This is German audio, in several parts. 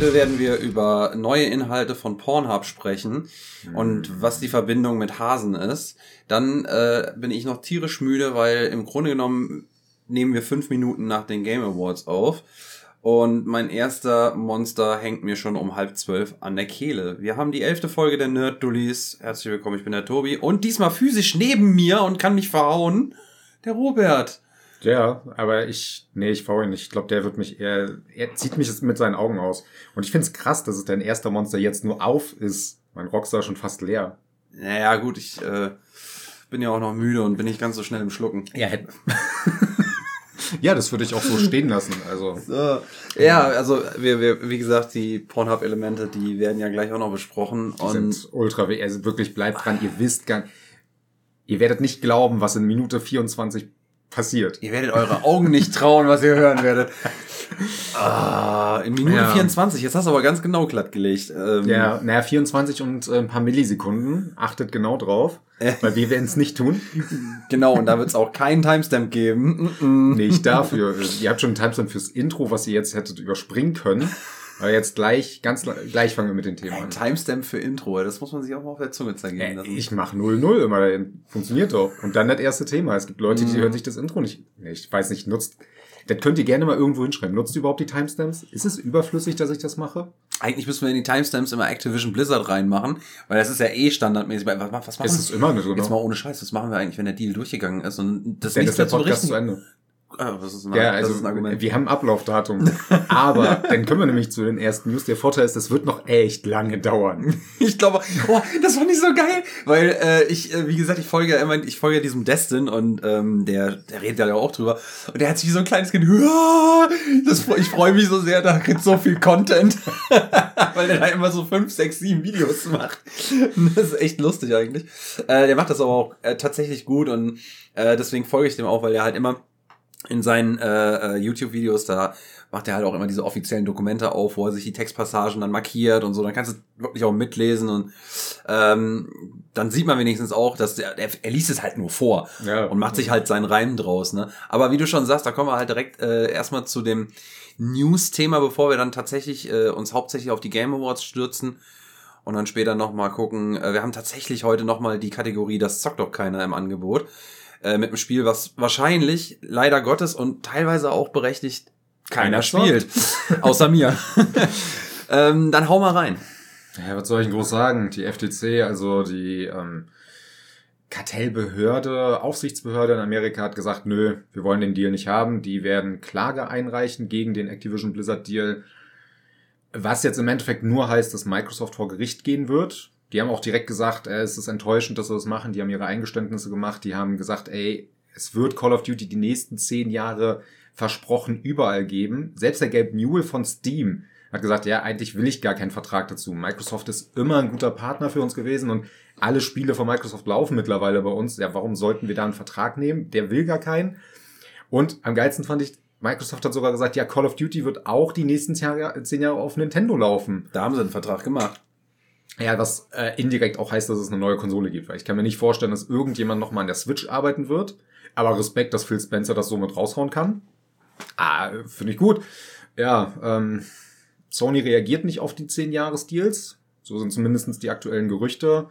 Heute werden wir über neue Inhalte von Pornhub sprechen und was die Verbindung mit Hasen ist. Dann äh, bin ich noch tierisch müde, weil im Grunde genommen nehmen wir fünf Minuten nach den Game Awards auf. Und mein erster Monster hängt mir schon um halb zwölf an der Kehle. Wir haben die elfte Folge der Nerd Dullies. Herzlich willkommen, ich bin der Tobi. Und diesmal physisch neben mir und kann mich verhauen. Der Robert. Ja, aber ich, nee, ich faul ihn nicht. Ich glaube, der wird mich eher, er zieht mich jetzt mit seinen Augen aus. Und ich find's krass, dass es dein erster Monster jetzt nur auf ist. Mein Rockstar schon fast leer. Naja, gut, ich äh, bin ja auch noch müde und bin nicht ganz so schnell im Schlucken. Ja, hätte. ja, das würde ich auch so stehen lassen. Also. So. Ja, also wir, wir, wie gesagt, die Pornhub-Elemente, die werden ja gleich auch noch besprochen. Die Und sind ultra, also wirklich bleibt dran, ihr wisst gar ihr werdet nicht glauben, was in Minute 24 passiert. ihr werdet eure Augen nicht trauen, was ihr hören werdet. Ah, in Minute Ja. 24, jetzt hast du aber ganz genau glattgelegt. Ähm, Ja, naja, 24 und äh, ein paar Millisekunden. Achtet genau drauf, Äh. weil wir werden es nicht tun. Genau, und da wird es auch keinen Timestamp geben. Mm -mm. Nicht dafür. ihr habt schon einen Timestamp fürs Intro, was ihr jetzt hättet überspringen können. Aber jetzt gleich, ganz gleich fangen wir mit den Themen Ein an. Timestamp für Intro, das muss man sich auch mal auf der Zunge zergehen lassen. Ich mache 0-0 immer, funktioniert doch. Und dann das erste Thema. Es gibt Leute, die hören sich das Intro nicht. Ich weiß nicht, nutzt. Das könnt ihr gerne mal irgendwo hinschreiben. Nutzt ihr überhaupt die Timestamps? Ist es überflüssig, dass ich das mache? Eigentlich müssen wir in die Timestamps immer Activision Blizzard reinmachen, weil das ist ja eh standardmäßig. Was, was machen Ist es immer nicht so, Jetzt ne? mal ohne Scheiß, was machen wir eigentlich, wenn der Deal durchgegangen ist und das Dann nicht ist der Podcast zu? Ende. Ah, das ist ein, Ja, also ist ein Argument. wir haben Ablaufdatum. Aber dann können wir nämlich zu den ersten News. Der Vorteil ist, das wird noch echt lange dauern. Ich glaube, oh, das fand ich so geil, weil äh, ich, äh, wie gesagt, ich folge ja immer, ich folge ja diesem Destin und ähm, der, der redet ja auch drüber und der hat sich wie so ein kleines Kind, "Ja, das, ich freue mich so sehr, da kriegt so viel Content, weil der da immer so fünf, sechs, sieben Videos macht. Das ist echt lustig eigentlich. Äh, der macht das aber auch äh, tatsächlich gut und äh, deswegen folge ich dem auch, weil er halt immer in seinen äh, äh, YouTube-Videos, da macht er halt auch immer diese offiziellen Dokumente auf, wo er sich die Textpassagen dann markiert und so. Dann kannst du wirklich auch mitlesen und ähm, dann sieht man wenigstens auch, dass der, er, er liest es halt nur vor Ja. und macht sich halt seinen Reim draus. Ne? Aber wie du schon sagst, da kommen wir halt direkt äh, erstmal zu dem News-Thema, bevor wir dann tatsächlich äh, uns hauptsächlich auf die Game Awards stürzen und dann später nochmal gucken. Äh, wir haben tatsächlich heute nochmal die Kategorie, das zockt doch keiner im Angebot. Äh, mit einem Spiel, was wahrscheinlich, leider Gottes und teilweise auch berechtigt, keiner Keiner spielt. Außer mir. ähm, dann hau mal rein. Ja, was soll ich denn groß sagen? Die FTC, also die ähm, Kartellbehörde, Aufsichtsbehörde in Amerika hat gesagt, nö, wir wollen den Deal nicht haben. Die werden Klage einreichen gegen den Activision Blizzard Deal. Was jetzt im Endeffekt nur heißt, dass Microsoft vor Gericht gehen wird. Die haben auch direkt gesagt, äh, es ist enttäuschend, dass wir das machen. Die haben ihre Eingeständnisse gemacht. Die haben gesagt, ey, es wird Call of Duty die nächsten zehn Jahre versprochen überall geben. Selbst der Gabe Newell von Steam hat gesagt, ja, eigentlich will ich gar keinen Vertrag dazu. Microsoft ist immer ein guter Partner für uns gewesen und alle Spiele von Microsoft laufen mittlerweile bei uns. Ja, warum sollten wir da einen Vertrag nehmen? Der will gar keinen. Und am geilsten fand ich, Microsoft hat sogar gesagt, ja, Call of Duty wird auch die nächsten zehn Jahre, zehn Jahre auf Nintendo laufen. Da haben sie einen Vertrag gemacht. Ja, was äh, indirekt auch heißt, dass es eine neue Konsole gibt, weil ich kann mir nicht vorstellen, dass irgendjemand nochmal an der Switch arbeiten wird. Aber Respekt, dass Phil Spencer das so mit raushauen kann. Ah, finde ich gut. Ja, ähm, Sony reagiert nicht auf die 10-Jahres-Deals. So sind zumindest die aktuellen Gerüchte.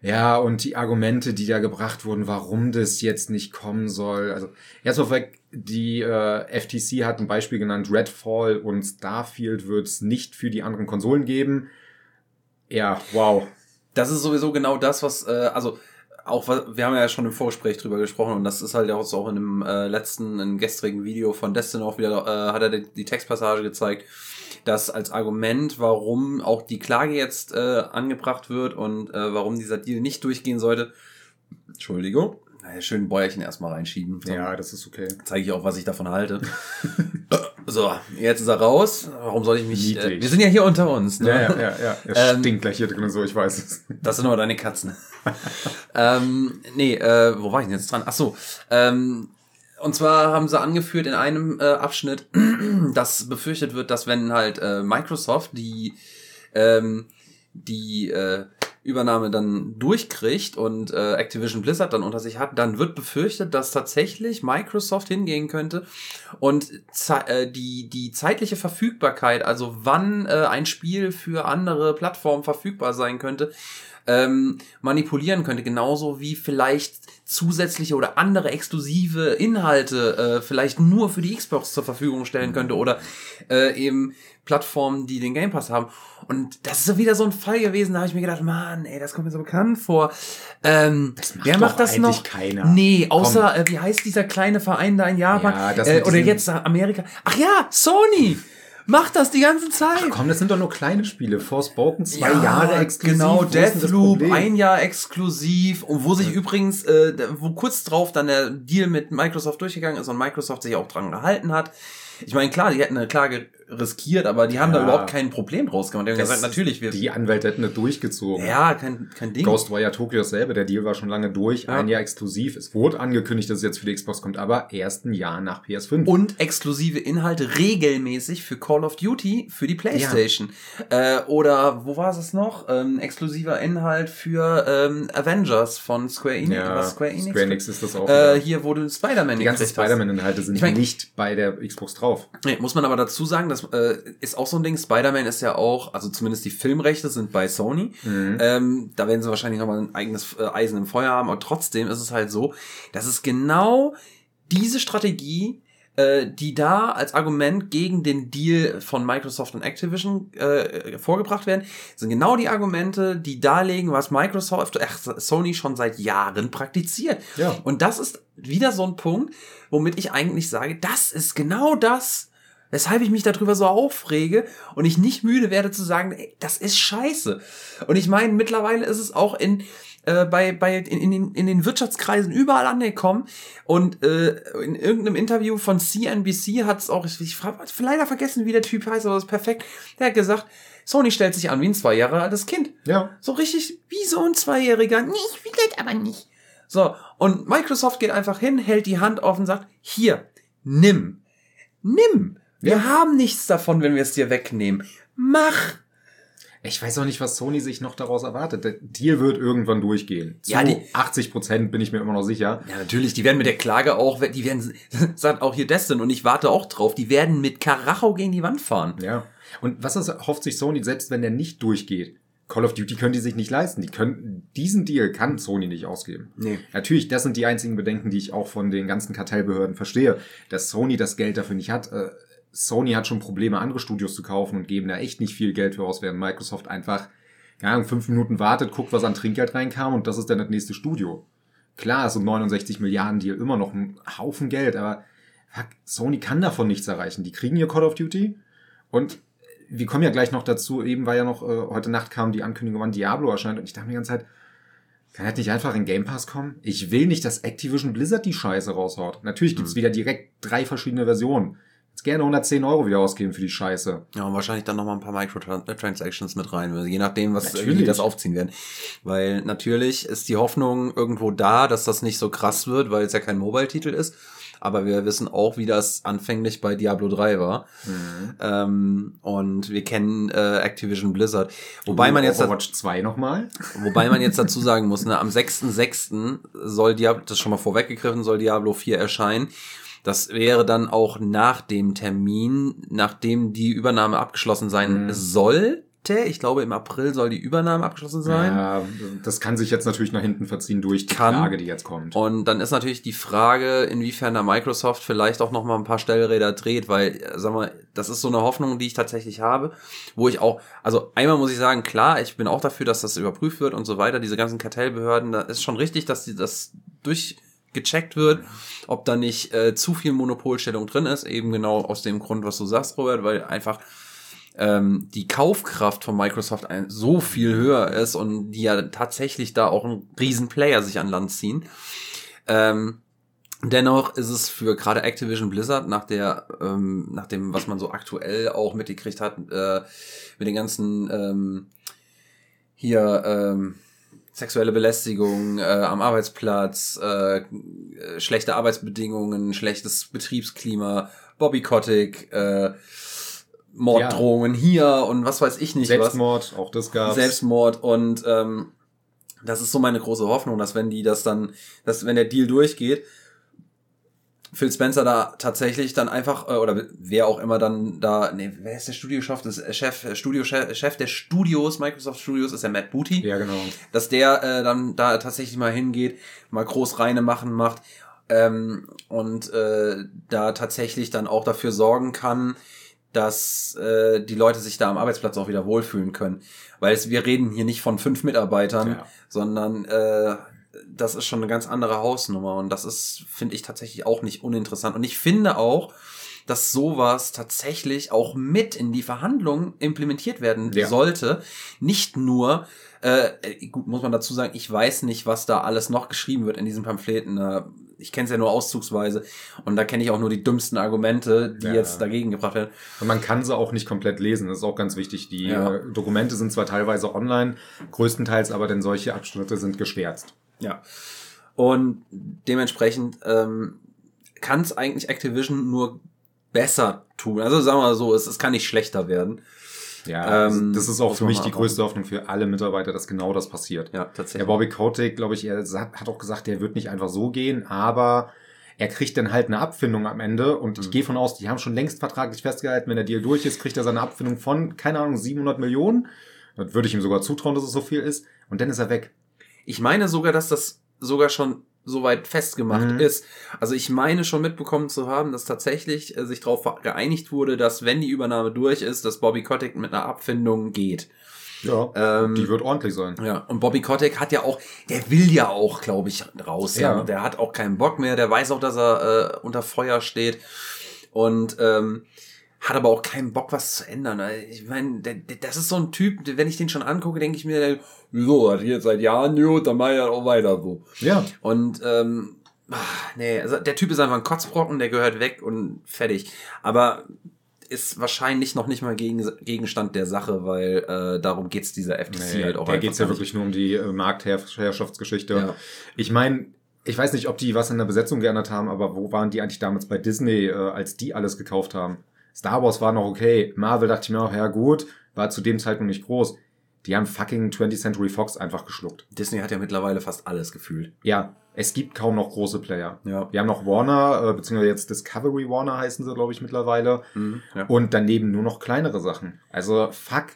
Ja, und die Argumente, die da gebracht wurden, warum das jetzt nicht kommen soll. Also, erstmal vorweg, die äh, FTC hat ein Beispiel genannt, Redfall und Starfield wird es nicht für die anderen Konsolen geben. Ja, wow. Das ist sowieso genau das, was, äh, also auch, wir haben ja schon im Vorgespräch drüber gesprochen und das ist halt auch so auch in dem äh, letzten, in gestrigen Video von Destin auch wieder, äh, hat er die, die Textpassage gezeigt, dass als Argument, warum auch die Klage jetzt äh, angebracht wird und äh, warum dieser Deal nicht durchgehen sollte, Entschuldigung, schön ein Bäuerchen erstmal reinschieben. So. Ja, das ist okay. zeige ich auch, was ich davon halte. so, jetzt ist er raus. Warum soll ich mich... Äh, wir sind ja hier unter uns. Ne? Ja, ja, ja, ja. Es Ähm, stinkt gleich hier drin, so, ich weiß es. Das sind aber deine Katzen. ähm, nee, äh, wo war ich denn jetzt dran? Ach so, ähm, und zwar haben sie angeführt in einem äh, Abschnitt, dass befürchtet wird, dass wenn halt äh, Microsoft die ähm, die äh, Übernahme dann durchkriegt und äh, Activision Blizzard dann unter sich hat, dann wird befürchtet, dass tatsächlich Microsoft hingehen könnte und äh, die, die zeitliche Verfügbarkeit, also wann äh, ein Spiel für andere Plattformen verfügbar sein könnte, ähm, manipulieren könnte, genauso wie vielleicht zusätzliche oder andere exklusive Inhalte äh, vielleicht nur für die Xbox zur Verfügung stellen könnte oder äh, eben Plattformen, die den Game Pass haben. Und das ist wieder so ein Fall gewesen, da habe ich mir gedacht, Mann, ey, das kommt mir so bekannt vor. Ähm, Das macht wer macht das noch? keiner. Nee, außer, äh, wie heißt dieser kleine Verein da in Japan? Ja, das äh, oder jetzt Amerika. Ach ja, Sony! Macht das die ganze Zeit! Ach komm, das sind doch nur kleine Spiele. Forspoken, zwei Ja, Jahre exklusiv. Genau, Deathloop, ein Jahr exklusiv und wo sich übrigens, äh, wo kurz drauf dann der Deal mit Microsoft durchgegangen ist und Microsoft sich auch dran gehalten hat. Ich meine, klar, die hätten eine Klage riskiert, aber die haben da Ja. überhaupt kein Problem draus gemacht. Die haben Das- gesagt, natürlich, wir. Die Anwälte hätten das durchgezogen. ja, kein, kein Ding. Ghostwire Tokyo dasselbe, der Deal war schon lange durch, Ja. ein Jahr exklusiv. Es wurde angekündigt, dass es jetzt für die Xbox kommt, aber erst ein Jahr nach PS5. und exklusive Inhalte regelmäßig für Call of Duty für die PlayStation. Äh, oder wo war es noch? Ähm, exklusiver Inhalt für ähm, Avengers von Square Enix. ja, Square Enix? Square Enix ist das auch. Äh, hier, du Spider-Man die ganzen. Spider-Man-Inhalte sind Ich mein- nicht bei der Xbox drauf. Nee, muss man aber dazu sagen, das äh, ist auch so ein Ding. Spider-Man ist ja auch, also zumindest die Filmrechte sind bei Sony. Mhm. Ähm, da werden sie wahrscheinlich nochmal ein eigenes äh, Eisen im Feuer haben, aber trotzdem ist es halt so, dass es genau diese Strategie, äh, die da als Argument gegen den Deal von Microsoft und Activision äh, vorgebracht werden, sind genau die Argumente, die darlegen, was Microsoft, ach, Sony schon seit Jahren praktiziert. Ja. Und das ist wieder so ein Punkt, womit ich eigentlich sage, das ist genau das, weshalb ich mich darüber so aufrege und ich nicht müde werde zu sagen, ey, das ist scheiße. Und ich meine, mittlerweile ist es auch in äh, bei, bei in, in, den, in den Wirtschaftskreisen überall angekommen und äh, in irgendeinem Interview von CNBC hat es auch, ich, ich hab leider vergessen, wie der Typ heißt, aber das ist perfekt, der hat gesagt, Sony stellt sich an wie ein zwei Jahre altes Kind. Ja. So richtig wie so ein Zweijähriger. Nee, ich will das aber nicht. So, und Microsoft geht einfach hin, hält die Hand auf und sagt, hier, nimm. Nimm. Wir Ja. haben nichts davon, wenn wir es dir wegnehmen. Mach. Ich weiß auch nicht, was Sony sich noch daraus erwartet. Der Deal wird irgendwann durchgehen. Zu Ja, die- 80 Prozent bin ich mir immer noch sicher. Ja, natürlich, die werden mit der Klage auch, die werden, sagt auch hier Destin und ich warte auch drauf, die werden mit Karacho gegen die Wand fahren. Ja. Und was ist, hofft sich Sony, selbst wenn der nicht durchgeht? Call of Duty können die sich nicht leisten. Die können, diesen Deal kann Sony nicht ausgeben. Nee. Natürlich, das sind die einzigen Bedenken, die ich auch von den ganzen Kartellbehörden verstehe, dass Sony das Geld dafür nicht hat. Sony hat schon Probleme, andere Studios zu kaufen und geben da echt nicht viel Geld für aus, während Microsoft einfach, keine Ahnung, fünf Minuten wartet, guckt, was an Trinkgeld reinkam und das ist dann das nächste Studio. Klar, ist so ein 69 Milliarden Deal immer noch ein Haufen Geld, aber fuck, Sony kann davon nichts erreichen. Die kriegen ihr Call of Duty und wir kommen ja gleich noch dazu, eben war ja noch, äh, heute Nacht kam die Ankündigung, wann Diablo erscheint und ich dachte mir die ganze Zeit, kann das nicht einfach in Game Pass kommen? Ich will nicht, dass Activision Blizzard die Scheiße raushaut. Natürlich gibt's wieder direkt drei verschiedene Versionen. Jetzt gerne 110 Euro wieder ausgeben für die Scheiße. Ja, und wahrscheinlich dann nochmal ein paar Microtransactions mit rein, je nachdem, was Natürlich. die das aufziehen werden. Weil natürlich ist die Hoffnung irgendwo da, dass das nicht so krass wird, weil es ja kein Mobile-Titel ist. Aber wir wissen auch, wie das anfänglich bei Diablo 3 war. Ähm, und wir kennen äh, Activision Blizzard. Wobei man jetzt Overwatch 2 nochmal. Wobei man jetzt dazu sagen muss, ne, am 6.6. soll Diablo, das ist schon mal vorweggegriffen, soll Diablo 4 erscheinen. Das wäre dann auch nach dem Termin, nachdem die Übernahme abgeschlossen sein Mhm. sollte. Ich glaube, im April soll die Übernahme abgeschlossen sein. Ja, das kann sich jetzt natürlich nach hinten verziehen durch die Kann. Klage, die jetzt kommt. Und dann ist natürlich die Frage, inwiefern da Microsoft vielleicht auch noch mal ein paar Stellräder dreht, weil, äh, sag mal, das ist so eine Hoffnung, die ich tatsächlich habe, wo ich auch, also einmal muss ich sagen, klar, ich bin auch dafür, dass das überprüft wird und so weiter, diese ganzen Kartellbehörden, da ist schon richtig, dass die das durchgecheckt wird, ob da nicht äh, zu viel Monopolstellung drin ist, eben genau aus dem Grund, was du sagst, Robert, weil einfach ähm, die Kaufkraft von Microsoft ein, so viel höher ist und die ja tatsächlich da auch ein Riesenplayer sich an Land ziehen. Ähm, dennoch ist es für gerade Activision Blizzard nach der, ähm, nach dem, was man so aktuell auch mitgekriegt hat, äh, mit den ganzen ähm, hier ähm, sexuelle Belästigung äh, am Arbeitsplatz, äh, äh, schlechte Arbeitsbedingungen, schlechtes Betriebsklima, Bobby Kotick, äh, Morddrohungen hier und was weiß ich nicht Selbstmord, auch das was. gab's. Selbstmord und ähm, das ist so meine große Hoffnung, dass wenn die das dann, dass wenn der Deal durchgeht, Phil Spencer da tatsächlich dann einfach, äh, oder wer auch immer dann da, nee, wer ist der Studiochef? Das ist Chef, äh, Studiochef Chef der Studios, Microsoft Studios, ist der Matt Booty. Ja, genau. Dass der äh, dann da tatsächlich mal hingeht, mal groß reine machen macht ähm, und äh, da tatsächlich dann auch dafür sorgen kann, dass äh, die Leute sich da am Arbeitsplatz auch wieder wohlfühlen können. Weil es, wir reden hier nicht von fünf Mitarbeitern, Ja. sondern äh, das ist schon eine ganz andere Hausnummer und das ist, finde ich, tatsächlich auch nicht uninteressant. Und ich finde auch, dass sowas tatsächlich auch mit in die Verhandlungen implementiert werden Ja. sollte. Nicht nur, äh, gut, muss man dazu sagen, ich weiß nicht, was da alles noch geschrieben wird in diesen Pamphleten. Äh, Ich kenne es ja nur auszugsweise und da kenne ich auch nur die dümmsten Argumente, die Ja. jetzt dagegen gebracht werden. Und man kann sie auch nicht komplett lesen, das ist auch ganz wichtig. Die Ja. äh, Dokumente sind zwar teilweise online, größtenteils aber denn solche Abschnitte sind geschwärzt. Ja. Und dementsprechend ähm, kann es eigentlich Activision nur besser tun. Also sagen wir mal so, es, es kann nicht schlechter werden. Ja, Ähm, das ist auch für mich die größte Hoffnung für alle Mitarbeiter, dass genau das passiert. Ja, Der tatsächlich. Bobby Kotick, glaube ich, er hat auch gesagt, der wird nicht einfach so gehen, aber er kriegt dann halt eine Abfindung am Ende und ich Mhm. gehe von aus, die haben schon längst vertraglich festgehalten, wenn der Deal durch ist, kriegt er seine Abfindung von, keine Ahnung, 700 Millionen. Das würde ich ihm sogar zutrauen, dass es so viel ist. Und dann ist er weg. Ich meine sogar, dass das sogar schon soweit festgemacht Mhm. ist. Also ich meine schon mitbekommen zu haben, dass tatsächlich äh, sich darauf geeinigt wurde, dass wenn die Übernahme durch ist, dass Bobby Kotick mit einer Abfindung geht. Ja. Ähm, die wird ordentlich sein. Ja, und Bobby Kotick hat ja auch, der will ja auch, glaube ich, raus. Ja. Ja. Der hat auch keinen Bock mehr, der weiß auch, dass er äh, unter Feuer steht und ähm, hat aber auch keinen Bock, was zu ändern. Ich meine, das ist so ein Typ, wenn ich den schon angucke, denke ich mir, wieso, hat jetzt seit Jahren gut, dann mach ich das auch weiter so. Ja. Und ähm, ah, nee, also der Typ ist einfach ein Kotzbrocken, der gehört weg und fertig. Aber ist wahrscheinlich noch nicht mal gegen, Gegenstand der Sache, weil äh, darum geht's dieser FTC Nee, halt auch da einfach geht's ja wirklich nur um die äh, Marktherrschaftsgeschichte. Ja. Ich meine, ich weiß nicht, ob die was in der Besetzung geändert haben, aber wo waren die eigentlich damals bei Disney, äh, als die alles gekauft haben? Star Wars war noch okay. Marvel dachte ich mir auch, ja gut, war zu dem Zeitpunkt nicht groß. Die haben fucking 20th Century Fox einfach geschluckt. Disney hat ja mittlerweile fast alles gefühlt. Ja, es gibt kaum noch große Player. Ja. Wir haben noch Warner, äh, beziehungsweise jetzt Discovery Warner heißen sie, glaube ich, mittlerweile. Mhm, ja. Und daneben nur noch kleinere Sachen. Also, fuck.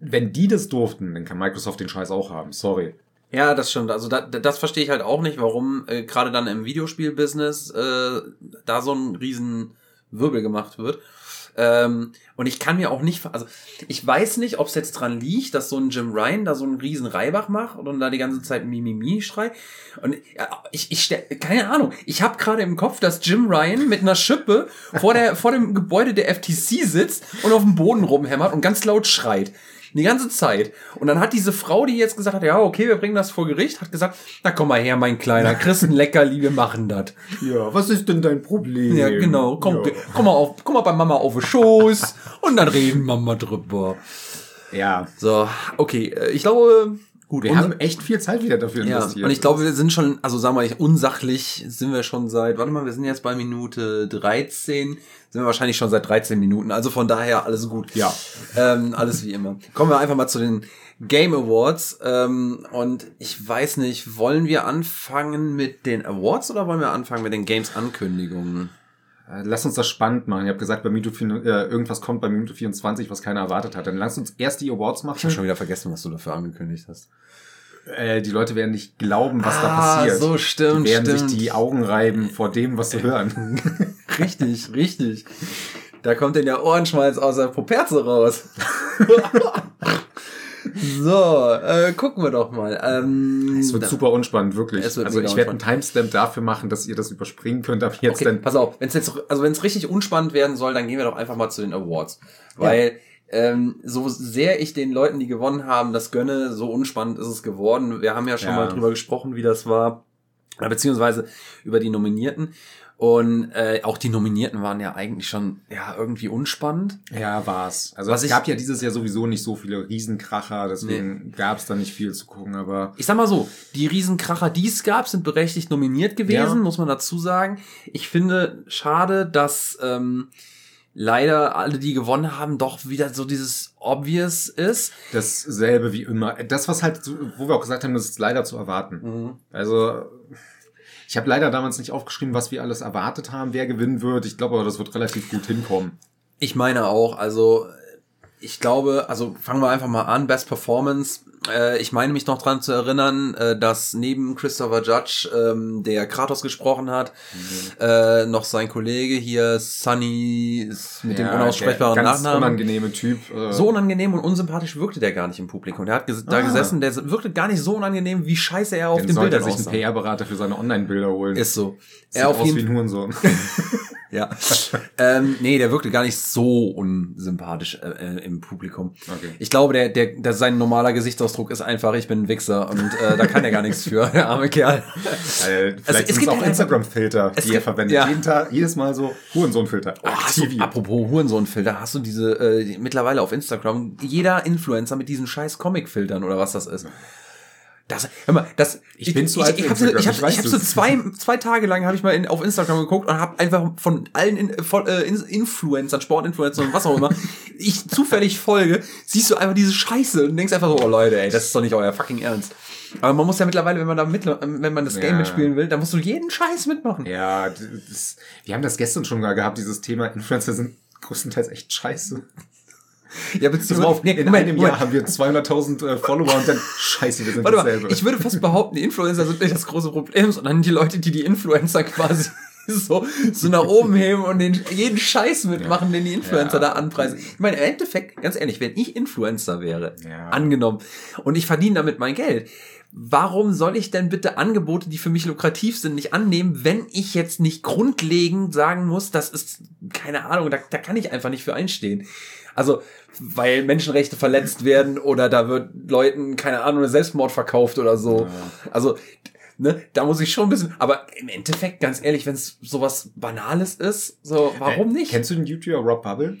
Wenn die das durften, dann kann Microsoft den Scheiß auch haben. Sorry. Ja, das stimmt. Also da, das verstehe ich halt auch nicht, warum äh, gerade dann im Videospiel-Business äh, da so ein riesen Wirbel gemacht wird. Ähm, und ich kann mir auch nicht, also ich weiß nicht, ob es jetzt dran liegt, dass so ein Jim Ryan da so einen riesen Reibach macht und da die ganze Zeit Mimimi schreit. Und ich, ich stell, keine Ahnung, ich habe gerade im Kopf, dass Jim Ryan mit einer Schippe vor, der, vor dem Gebäude der FTC sitzt und auf dem Boden rumhämmert und ganz laut schreit. Die ganze Zeit. Und dann hat diese Frau, die jetzt gesagt hat, ja, okay, wir bringen das vor Gericht, hat gesagt, na komm mal her, mein Kleiner, kriegst ein Leckerli, wir machen das. Ja, was ist denn dein Problem? Ja, genau. Komm, Ja. komm, mal auf, komm mal bei Mama auf den Schoß und dann reden wir mal drüber. ja. So, okay, äh, ich glaube, gut. Wir haben echt viel Zeit wieder dafür ja, investiert. und ich glaube, wir sind schon, also sagen wir mal, unsachlich sind wir schon seit, warte mal, wir sind jetzt bei Minute 13, sind wir wahrscheinlich schon seit 13 Minuten. Also von daher alles gut. Ja. Ähm, alles wie immer. Kommen wir einfach mal zu den Game Awards. Ähm, und ich weiß nicht, wollen wir anfangen mit den Awards oder wollen wir anfangen mit den Games-Ankündigungen? Äh, Lass uns das spannend machen. Ich habe gesagt, bei Minute äh, irgendwas kommt bei Minute 24, was keiner erwartet hat. Dann lass uns erst die Awards Ich habe machen. schon wieder vergessen, was du dafür angekündigt hast. Äh, die Leute werden nicht glauben, was da Ah, passiert. so stimmt, Die werden stimmt. sich die Augen reiben vor dem, was sie hören. Richtig, richtig. Da kommt denn der Ohrenschmalz aus der Poperze raus. so, äh, gucken wir doch mal. Ähm, Es wird da- super unspannend, wirklich. Also ich werde einen. Timestamp dafür machen, dass ihr das überspringen könnt, aber jetzt Okay, dann. pass auf, wenn es jetzt, also wenn es richtig unspannend werden soll, dann gehen wir doch einfach mal zu den Awards. Weil ähm, so sehr ich den Leuten, die gewonnen haben, das gönne, so unspannend ist es geworden. Wir haben ja schon Ja. mal drüber gesprochen, wie das war, äh, beziehungsweise über die Nominierten. Und äh, auch die Nominierten waren ja eigentlich schon ja irgendwie unspannend. Ja, war's. Also Was es ich- gab ja dieses Jahr sowieso nicht so viele Riesenkracher, deswegen gab's da nicht viel zu gucken, aber Ich sag mal so, die Riesenkracher, die es gab, sind berechtigt nominiert gewesen, Ja. muss man dazu sagen. Ich finde schade, dass ähm, leider alle, die gewonnen haben, doch wieder so dieses Obvious ist. Dasselbe wie immer. Das, was halt, wo wir auch gesagt haben, das ist leider zu erwarten. Mhm. Also, ich habe leider damals nicht aufgeschrieben, was wir alles erwartet haben, wer gewinnen wird. Ich glaube aber, das wird relativ gut hinkommen. Ich meine auch, also ich glaube, also fangen wir einfach mal an, Best Performance. Äh, ich meine mich noch dran zu erinnern, äh, dass neben Christopher Judge, ähm, der Kratos gesprochen hat, äh, noch sein Kollege hier, Sunny, mit dem Ja, unaussprechbaren der ganz Nachnamen. unangenehme Typ. Äh, So unangenehm und unsympathisch wirkte der gar nicht im Publikum. Der hat ges da Ah. gesessen, der wirkte gar nicht so unangenehm, wie scheiße er auf den den sollte Bildern er sich einen aussah. PR-Berater für seine Online-Bilder holen. Ist so. Sieht Er auf aus jeden wie ein Hurensohn. Ja. ähm, nee, der wirkte gar nicht so unsympathisch äh, äh, im Publikum. Okay. Ich glaube, der, der, der, sein normaler Gesichtsausdruck ist einfach, ich bin ein Wichser und äh, da kann er gar nichts für, der arme Kerl. Äh, es vielleicht sind es gibt auch halt Instagram-Filter, die er gibt- verwendet. ja. Jeden Tag, jedes Mal so Hurensohn-Filter. Oh, apropos Hurensohnfilter, hast du diese äh, mittlerweile auf Instagram jeder Influencer mit diesen scheiß Comic-Filtern oder was das ist? Das, hör mal, das, Ich bin zu ich, alt ich, für hab so, ich, hab, ich ich hab so zwei, zwei Tage lang habe ich mal in, auf Instagram geguckt und habe einfach von allen in, von, äh, In- Influencern, Sportinfluencern und was auch immer, ich zufällig folge, siehst du einfach diese Scheiße und denkst einfach so, oh Leute, ey, das ist doch nicht euer fucking Ernst. Aber man muss ja mittlerweile, wenn man da mit, wenn man das Game Ja. mitspielen will, dann musst du jeden Scheiß mitmachen. Ja, das, wir haben das gestern schon mal gehabt, dieses Thema. Influencer sind größtenteils echt scheiße. Ja, beziehungsweise, auf, nee, in Moment, einem Moment. Jahr haben wir 200.000 äh, Follower und dann, scheiße, wir sind Warte mal, dasselbe. ich würde fast behaupten, die Influencer sind nicht das große Problem, sondern die Leute, die die Influencer quasi so, so nach oben heben und den, jeden Scheiß mitmachen, den die Influencer Ja. da anpreisen. Ich meine, im Endeffekt, ganz ehrlich, wenn ich Influencer wäre, Ja. angenommen, und ich verdiene damit mein Geld, warum soll ich denn bitte Angebote, die für mich lukrativ sind, nicht annehmen, wenn ich jetzt nicht grundlegend sagen muss, das ist, keine Ahnung, da, da kann ich einfach nicht für einstehen. Also, weil Menschenrechte verletzt werden oder da wird Leuten, keine Ahnung, Selbstmord verkauft oder so. Also, ne, da muss ich schon ein bisschen, aber im Endeffekt, ganz ehrlich, wenn es sowas Banales ist, so, warum Äh, nicht? Kennst du den YouTuber Rob Bubble?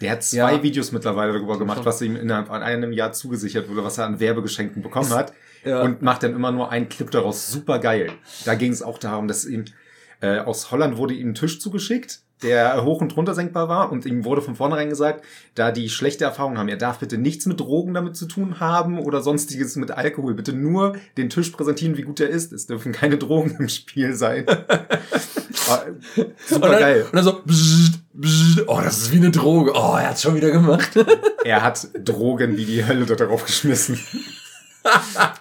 Der hat zwei Ja. Videos mittlerweile darüber gemacht, was ihm innerhalb von einem Jahr zugesichert wurde, was er an Werbegeschenken bekommen hat. Ja. Und macht dann immer nur einen Clip daraus. Super geil. Da ging es auch darum, dass ihm äh, aus Holland wurde ihm ein Tisch zugeschickt, der hoch und runter senkbar war. Und ihm wurde von vornherein gesagt, da die schlechte Erfahrung haben, er darf bitte nichts mit Drogen damit zu tun haben oder sonstiges mit Alkohol. Bitte nur den Tisch präsentieren, wie gut er ist. Es dürfen keine Drogen im Spiel sein. Ah, und, Super dann, geil. und dann so, bzzzt, bzzzt, oh, das ist wie eine Droge. Oh, er hat's schon wieder gemacht. Er hat Drogen wie die Hölle da drauf geschmissen.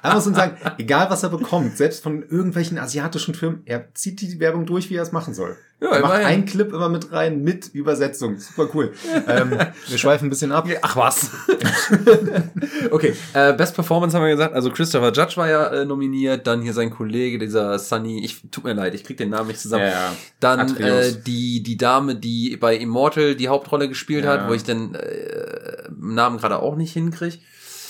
Aber muss man sagen, egal was er bekommt, selbst von irgendwelchen asiatischen Firmen, er zieht die Werbung durch, wie er es machen soll. Ja, er macht immerhin. einen Clip immer mit rein, mit Übersetzung. Super cool. ähm, wir schweifen ein bisschen ab. Ach was. okay, äh, Best Performance haben wir gesagt. Also Christopher Judge war ja äh, nominiert, dann hier sein Kollege, dieser Sunny. Ich tut mir leid, ich krieg den Namen nicht zusammen. Ja. Dann Atreus. äh, die die Dame, die bei Immortal die Hauptrolle gespielt Ja. hat, wo ich den äh, Namen gerade auch nicht hinkrieg.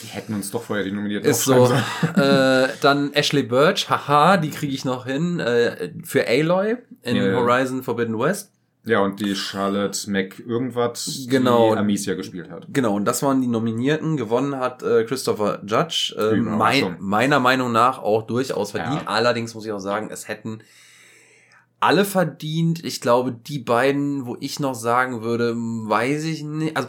Die hätten uns doch vorher die nominiert Ist so. äh, dann Ashley Birch, haha, die kriege ich noch hin äh, für Aloy in Ja. Horizon Forbidden West. Ja, und die Charlotte Mac irgendwas, Genau. die Amicia gespielt hat. Genau, und das waren die Nominierten. Gewonnen hat äh, Christopher Judge. Äh, mein, meiner Meinung nach auch durchaus verdient. Ja. Allerdings muss ich auch sagen, es hätten alle verdient. Ich glaube, die beiden, wo ich noch sagen würde, weiß ich nicht. Also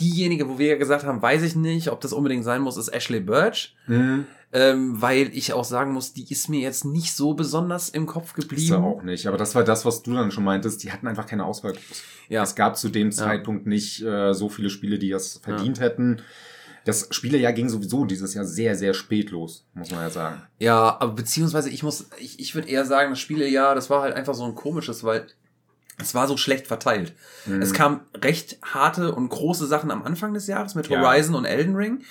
diejenige, wo wir ja gesagt haben, weiß ich nicht, ob das unbedingt sein muss, ist Ashley Birch. Mhm. Ähm, weil ich auch sagen muss, die ist mir jetzt nicht so besonders im Kopf Ist geblieben. er auch nicht. Aber das war das, was du dann schon meintest. Die hatten einfach keine Auswahl. Ja. Es gab zu dem Zeitpunkt nicht äh, so viele Spiele, die es verdient hätten. Das Spielejahr ging sowieso dieses Jahr sehr, sehr spät los, muss man ja sagen. Ja, aber beziehungsweise ich muss, ich, ich würde eher sagen, das Spielejahr, das war halt einfach so ein komisches, weil es war so schlecht verteilt. Mhm. Es kam recht harte und große Sachen am Anfang des Jahres mit Ja. Horizon und Elden Ring.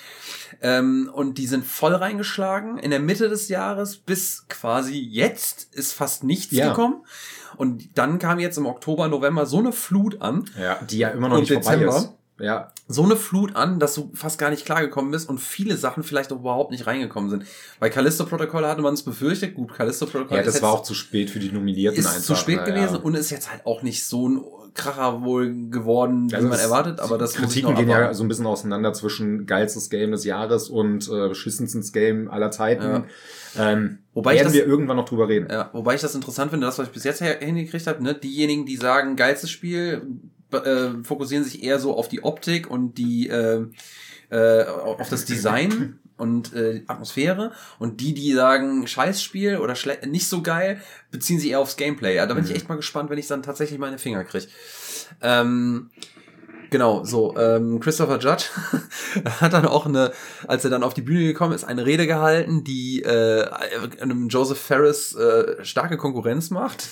Ähm, und die sind voll reingeschlagen. In der Mitte des Jahres bis quasi jetzt ist fast nichts Ja. gekommen. Und dann kam jetzt im Oktober, November so eine Flut an. Ja, die ja immer noch Und nicht vorbei Dezember? ist. Ja, so eine Flut an, dass du fast gar nicht klargekommen bist und viele Sachen vielleicht auch überhaupt nicht reingekommen sind. Bei Callisto-Protokoll hatte man es befürchtet. Gut, Callisto-Protokoll ja ist das war auch zu spät für die Nominierten ist einfach. zu spät na gewesen Ja. und ist jetzt halt auch nicht so ein Kracher wohl geworden, wie Also man erwartet, aber das Kritiken gehen ja so ein bisschen auseinander zwischen geilstes Game des Jahres und äh, beschissenstes Game aller Zeiten. Ähm, Wobei ich werden das- wir irgendwann noch drüber reden. Ja, wobei ich das interessant finde, das, was ich bis jetzt her- hingekriegt habe, ne, diejenigen, die sagen, geilstes Spiel, äh, fokussieren sich eher so auf die Optik und die äh, äh, auf das Design und äh, Atmosphäre und die, die sagen Scheißspiel oder schle- nicht so geil, beziehen sich eher aufs Gameplay. Ja, da bin ich echt mal gespannt, wenn ich dann tatsächlich meine Finger kriege. Ähm, genau, so, ähm, Christopher Judge hat dann auch eine, als er dann auf die Bühne gekommen ist, eine Rede gehalten, die äh, einem Joseph Ferris äh, starke Konkurrenz macht.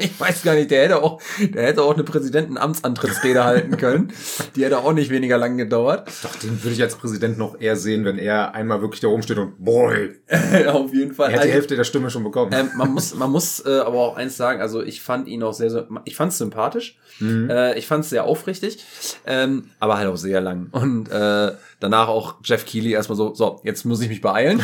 Ich weiß gar nicht, der hätte auch, der hätte auch eine Präsidentenamtsantrittsrede halten können. Die hätte auch nicht weniger lang gedauert. Doch, den würde ich als Präsident noch eher sehen, wenn er einmal wirklich da oben steht und boy, auf jeden Fall. er hat die Also, Hälfte der Stimme schon bekommen. ähm, man muss, man muss äh, aber auch eins sagen, also ich fand ihn auch sehr, sehr ich fand es sympathisch, Mhm. äh, ich fand es sehr aufrichtig, ähm, aber halt auch sehr lang. Und äh, danach auch Jeff Keighley erstmal so, so, jetzt muss ich mich beeilen.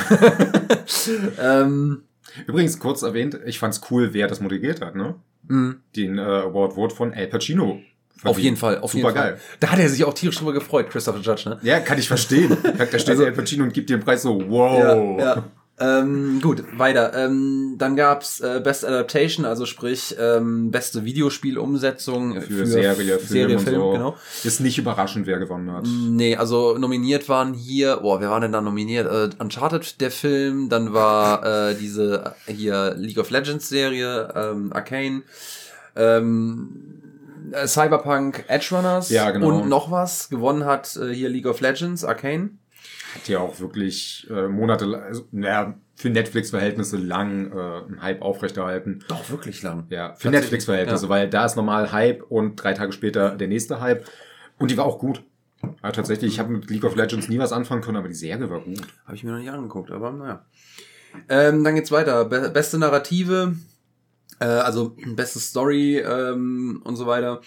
ähm, Übrigens, kurz erwähnt, ich fand's cool, wer das moderiert hat, ne? mh, Den äh, Award wurde von Al Pacino. auf jeden Fall, auf Super jeden Fall. geil. Da hat er sich auch tierisch drüber gefreut, Christopher Judge, ne? Ja, kann ich verstehen. Da steht Also- Al Pacino und gibt dir den Preis so, wow. Ja, ja. Ähm, gut, weiter. Ähm, dann gab's äh, Best Adaptation, also sprich ähm, beste Videospielumsetzung Für, Serie, Film Serie, und Film, so. genau. Ist nicht überraschend, wer gewonnen hat. Nee, also nominiert waren hier, boah, wer war denn da nominiert? Äh, Uncharted, der Film, dann war äh, diese äh, hier League of Legends Serie, ähm, Arcane, ähm, äh, Cyberpunk, Edge Runners Ja, genau. und noch was. Gewonnen hat äh, hier League of Legends, Arcane. Hat ja auch wirklich äh, Monate, also, naja, für Netflix-Verhältnisse lang äh, einen Hype aufrechterhalten. Doch, wirklich lang. Ja, für Netflix-Verhältnisse, weil da ist normal Hype und drei Tage später der nächste Hype. Und die war auch gut. Ja, tatsächlich, ich habe mit League of Legends nie was anfangen können, aber die Serie war gut. Habe ich mir noch nicht angeguckt, aber naja. Ähm, dann geht's weiter. Be beste Narrative, äh, also beste Story ähm, und so weiter.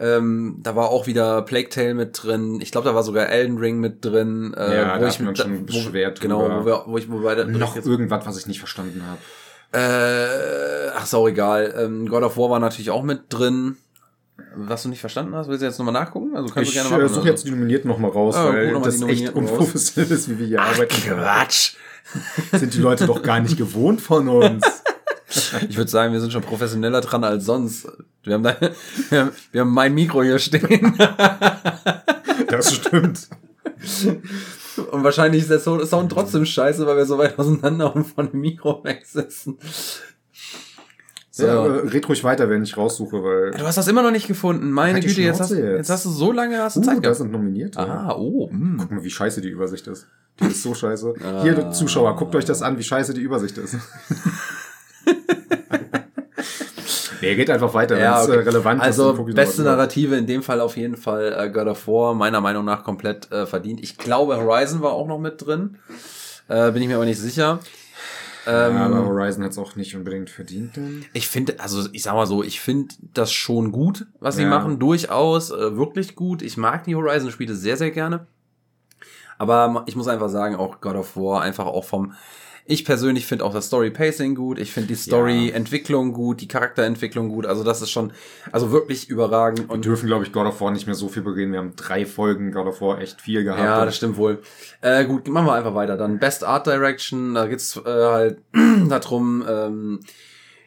Ähm, da war auch wieder Plague Tale mit drin. Ich glaube, da war sogar Elden Ring mit drin. Äh, Ja, wo ich uns schon wo, beschwert Genau, drüber. wo, wir, wo ich wo beide Noch irgendwas, was ich nicht verstanden habe. äh, ach, ist auch egal. Ähm, God of War war natürlich auch mit drin. Was du nicht verstanden hast, willst du jetzt nochmal nachgucken? Also kannst Ich du gerne machen. äh, suche jetzt die Nominierten noch mal raus, Ah, weil mal das echt unprofessionell ist, wie wir hier Ach, arbeiten. Quatsch. Sind die Leute doch gar nicht gewohnt von uns. Ich würde sagen, wir sind schon professioneller dran als sonst. Wir haben, da, wir haben, wir haben mein Mikro hier stehen. Das stimmt. Und wahrscheinlich ist der So- Sound trotzdem scheiße, weil wir so weit auseinander und von dem Mikro weg sitzen. So. Ja, red ruhig weiter, wenn ich raussuche, weil. Du hast das immer noch nicht gefunden. Meine Halt Güte, jetzt hast, jetzt. jetzt. hast du so lange hast du Uh, Zeit da gehabt. sind Nominierte. Ah, oh. mm. Guck mal, wie scheiße die Übersicht ist. Die ist so scheiße. Hier, Zuschauer, guckt euch das an, wie scheiße die Übersicht ist. nee, geht einfach weiter, Ja, es okay. äh, relevant ist. Also beste. Narrative in dem Fall auf jeden Fall äh, God of War, meiner Meinung nach komplett äh, verdient. Ich glaube Horizon war auch noch mit drin. Äh, bin ich mir aber nicht sicher. Ähm, Ja, aber Horizon hat es auch nicht unbedingt verdient. Dann. Ich finde, also ich sag mal so, ich finde das schon gut, was sie Ja. machen, durchaus äh, wirklich gut. Ich mag die Horizon-Spiele sehr, sehr gerne. Aber ich muss einfach sagen, auch God of War, einfach auch vom. Ich persönlich finde auch das Story-Pacing gut. Ich finde die Story-Entwicklung gut, die Charakterentwicklung gut. Also das ist schon, also wirklich überragend. Wir Und dürfen, glaube ich, God of War nicht mehr so viel bereden. Wir haben drei Folgen God of War echt viel gehabt. Ja, das stimmt wohl. Äh, gut, machen wir einfach weiter. Dann Best Art Direction, da geht's äh, halt darum, ähm,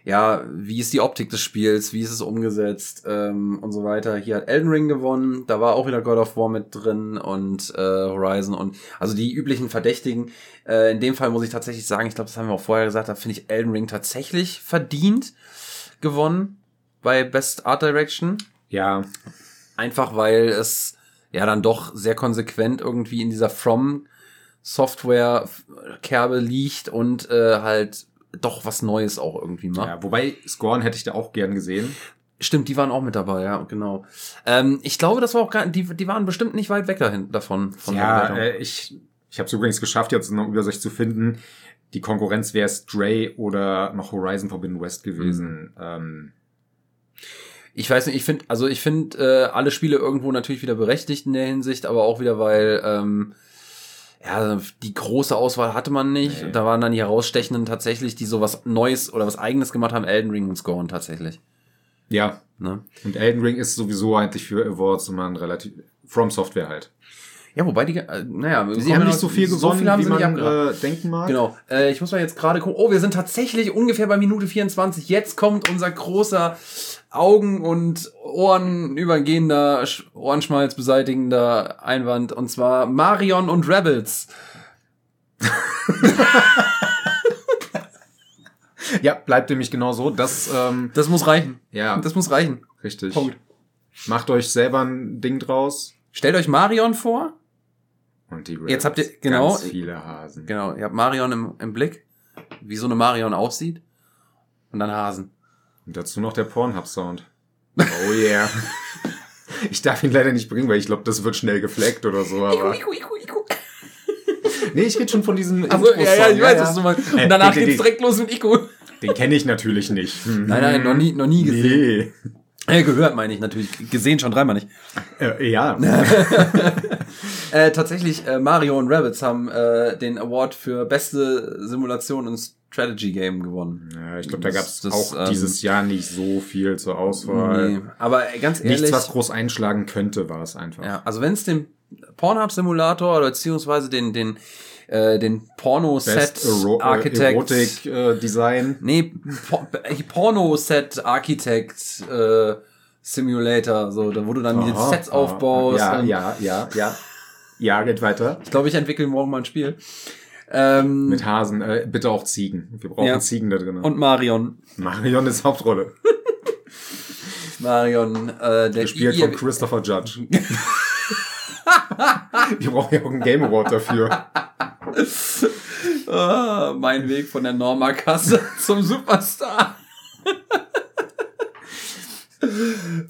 ja, wie ist die Optik des Spiels, wie ist es umgesetzt ähm, und so weiter. Hier hat Elden Ring gewonnen, da war auch wieder God of War mit drin und äh, Horizon und also die üblichen Verdächtigen. Äh, in dem Fall muss ich tatsächlich sagen, ich glaube, das haben wir auch vorher gesagt, da finde ich Elden Ring tatsächlich verdient gewonnen bei Best Art Direction. ja, Einfach weil es ja dann doch sehr konsequent irgendwie in dieser From Software Kerbe liegt und äh, halt doch was Neues auch irgendwie macht. ja. Wobei, Scorn hätte ich da auch gern gesehen. Stimmt, die waren auch mit dabei, ja, genau. Ähm, ich glaube, das war auch gar, die, die waren bestimmt nicht weit weg dahin, davon. Von ja, äh, ich, ich habe es übrigens geschafft, jetzt eine Übersicht zu finden. Die Konkurrenz wäre Stray oder noch Horizon Forbidden West gewesen. Mhm. Ähm, Ich weiß nicht, ich finde, also ich finde äh, alle Spiele irgendwo natürlich wieder berechtigt in der Hinsicht, aber auch wieder, weil ähm, ja, die große Auswahl hatte man nicht. Nee. Da waren dann die herausstechenden tatsächlich, die so was Neues oder was Eigenes gemacht haben, Elden Ring und Scorn tatsächlich. ja, Ne? und Elden Ring ist sowieso eigentlich für Awards immer ein relativ From Software halt. Ja, wobei die, äh, naja, Sie haben nicht so viel gewonnen, viel haben wie sie nicht man äh, denken mag. Genau. Äh, ich muss mal jetzt gerade gucken. Oh, wir sind tatsächlich ungefähr bei Minute 24. Jetzt kommt unser großer Augen- und Ohren übergehender, Sch- Ohrenschmalz beseitigender Einwand. Und zwar Marion und Rebels. Ja, bleibt nämlich genau so. Das, ähm, Das muss reichen. ja, Das muss reichen. richtig. Punkt. Macht euch selber ein Ding draus. Stellt euch Marion vor. Und die Jetzt habt ihr- genau. Ganz viele Hasen. Genau, ihr habt Marion im, im Blick. Wie so eine Marion aussieht. Und dann Hasen. Und dazu noch der Pornhub-Sound. Oh yeah. ich darf ihn leider nicht bringen, weil ich glaube, das wird schnell gefleckt oder so. Aber Iku, iku, iku. nee, ich rede schon von diesem Also, ja, ja, ich weiß, was du meinst. Äh, Und danach geht's den- direkt los mit Iku. Den kenne ich natürlich nicht. Nein, nein, noch nie, noch nie gesehen. Nee. Äh, gehört meine ich natürlich. Gesehen schon dreimal nicht. Äh, ja. Äh, tatsächlich, äh, Mario und Rabbits haben äh, den Award für beste Simulation und Strategy Game gewonnen. ja ich glaube, da gab es auch ähm, dieses Jahr nicht so viel zur Auswahl. Nee, aber ganz ehrlich, Nichts, was groß einschlagen könnte, war es einfach. ja, also wenn es den Pornhub-Simulator oder beziehungsweise den, den, äh, den Porno-Set äh, Architect, Erotik äh, Design. nee, Por äh, Porno-Set Architect äh, Simulator, so, da wo du dann Aha, Sets aha. aufbaust. Ja, ja, ja, ja. Ja, geht weiter. Ich glaube, ich entwickle morgen mal ein Spiel. Ähm, Mit Hasen. Äh, bitte auch Ziegen. Wir brauchen Ja. Ziegen da drin. und Marion. Marion ist Hauptrolle. Marion, äh, der Gespielt von Christopher Judge. Wir brauchen ja auch einen Game Award dafür. Ah, mein Weg von der Norma-Kasse zum Superstar.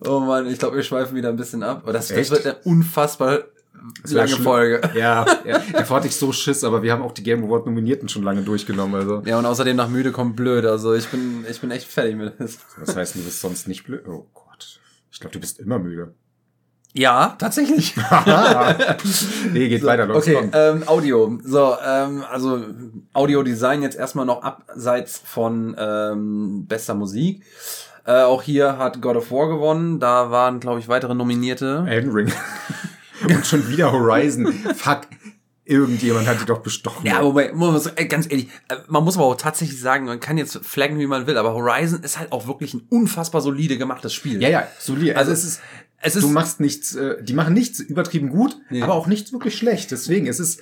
oh Mann, ich glaube, wir schweifen wieder ein bisschen ab. Aber das, das Echt? wird eine unfassbar Das lange. Folge. Ja, ja. davor hatte ich so Schiss, aber wir haben auch die Game Award Nominierten schon lange durchgenommen. Also. Ja, und außerdem nach müde kommt blöd. Also ich bin, ich bin echt fertig mit das. Das heißt, du bist sonst nicht blöd. Oh Gott. Ich glaube, du bist immer müde. Ja, tatsächlich. nee, geht weiter, los. Okay, komm. ähm, Audio. So, ähm, also Audiodesign jetzt erstmal noch abseits von ähm, bester Musik. Äh, auch hier hat God of War gewonnen. Da waren, glaube ich, weitere Nominierte. Elden Ring. Und schon wieder Horizon. Fuck. Irgendjemand hat die doch bestochen. Ja, wobei, muss, ganz ehrlich, äh, man muss aber auch tatsächlich sagen, man kann jetzt flaggen, wie man will, aber Horizon ist halt auch wirklich ein unfassbar solide gemachtes Spiel. ja, ja, solide. Also, Also es ist, es ist, du machst nichts, äh, die machen nichts übertrieben gut, Nee. aber auch nichts wirklich schlecht. Deswegen, es ist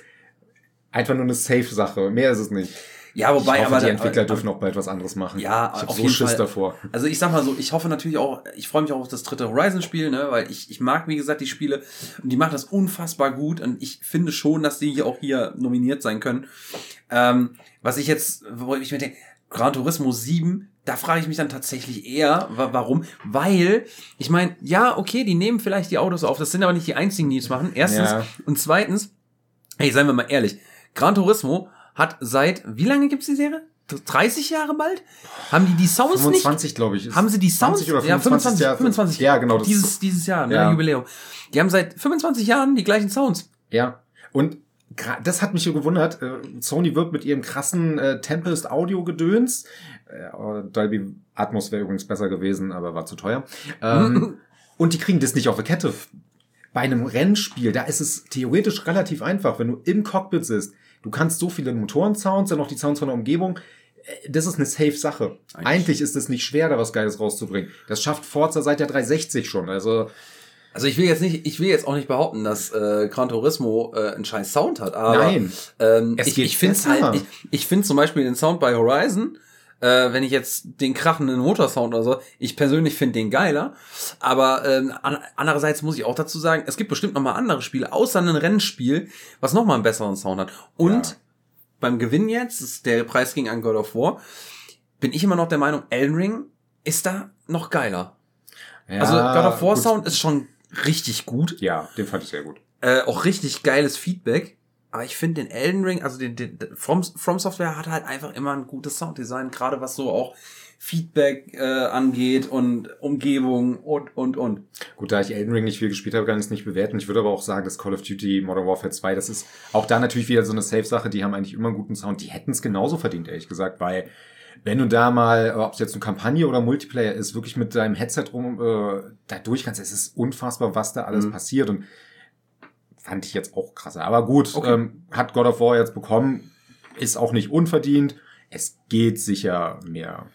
einfach nur eine Safe-Sache. Mehr ist es nicht. Ja, wobei, ich hoffe, aber die Entwickler aber- dürfen auch bald was anderes machen. Ja, ich habe auf so jeden Schiss Fall. davor. Also ich sag mal so, ich hoffe natürlich auch, ich freue mich auch auf das dritte Horizon-Spiel, ne, weil ich, ich mag, wie gesagt, die Spiele und die machen das unfassbar gut und ich finde schon, dass die hier auch hier nominiert sein können. Ähm, was ich jetzt, wo ich mir denke, Gran Turismo 7, da frage ich mich dann tatsächlich eher, wa warum? Weil, ich meine, ja, okay, die nehmen vielleicht die Autos auf, das sind aber nicht die einzigen, die es machen. Erstens. Ja. Und zweitens, hey, seien wir mal ehrlich, Gran Turismo hat seit, wie lange gibt's die Serie? 30 Jahre bald? Haben die die Sounds nicht 25, glaube ich. haben sie die Sounds 20 oder ja 25, 25 ja, 25 ja, genau, das- dieses dieses Jahr ne, Ja. Jubiläum die haben seit 25 Jahren die gleichen Sounds Ja. Und das hat mich so gewundert. äh, Sony wirbt mit ihrem krassen äh, Tempest Audio Gedöns. Äh, Dolby Atmos wäre übrigens besser gewesen, aber war zu teuer. Ähm, und die kriegen das nicht auf der Kette. Bei einem Rennspiel, da ist es theoretisch relativ einfach, wenn du im Cockpit sitzt. Du kannst so viele Motorensounds, dann noch die Sounds von der Umgebung. Äh, Das ist eine safe Sache. Eigentlich- Eigentlich ist es nicht schwer, da was Geiles rauszubringen. Das schafft Forza seit der 360 schon. Also also ich will jetzt nicht ich will jetzt auch nicht behaupten dass äh, Gran Turismo äh, einen scheiß Sound hat aber Nein. ähm, Es ich, ich finde halt ich, ich finde zum Beispiel den Sound bei Horizon äh, wenn ich jetzt den krachenden Motorsound oder so, ich persönlich finde den geiler. Aber ähm, an, andererseits muss ich auch dazu sagen, es gibt bestimmt noch mal andere Spiele, außer ein Rennspiel, was noch mal einen besseren Sound hat. Und Ja. beim Gewinn jetzt, der Preis ging an God of War, bin ich immer noch der Meinung, Elden Ring ist da noch geiler. also ja, God of War gut. Sound ist schon richtig gut, Ja, den fand ich sehr gut. äh, auch richtig geiles Feedback. Aber ich finde den Elden Ring, also den, den From, From Software hat halt einfach immer ein gutes Sounddesign, gerade was so auch Feedback äh, angeht und Umgebung und und und. Gut, da ich Elden Ring nicht viel gespielt habe, kann ich es nicht bewerten. Ich würde aber auch sagen, dass Call of Duty Modern Warfare 2, das ist auch da natürlich wieder so eine Safe-Sache. Die haben eigentlich immer einen guten Sound. Die hätten es genauso verdient, ehrlich gesagt, weil wenn du da mal, ob es jetzt eine Kampagne oder Multiplayer ist, wirklich mit deinem Headset rum äh, da durch kannst, es ist unfassbar, was da alles Mhm. passiert. Und fand ich jetzt auch krasser. Aber gut, Okay. ähm, hat God of War jetzt bekommen, ist auch nicht unverdient. Es geht sicher mehr.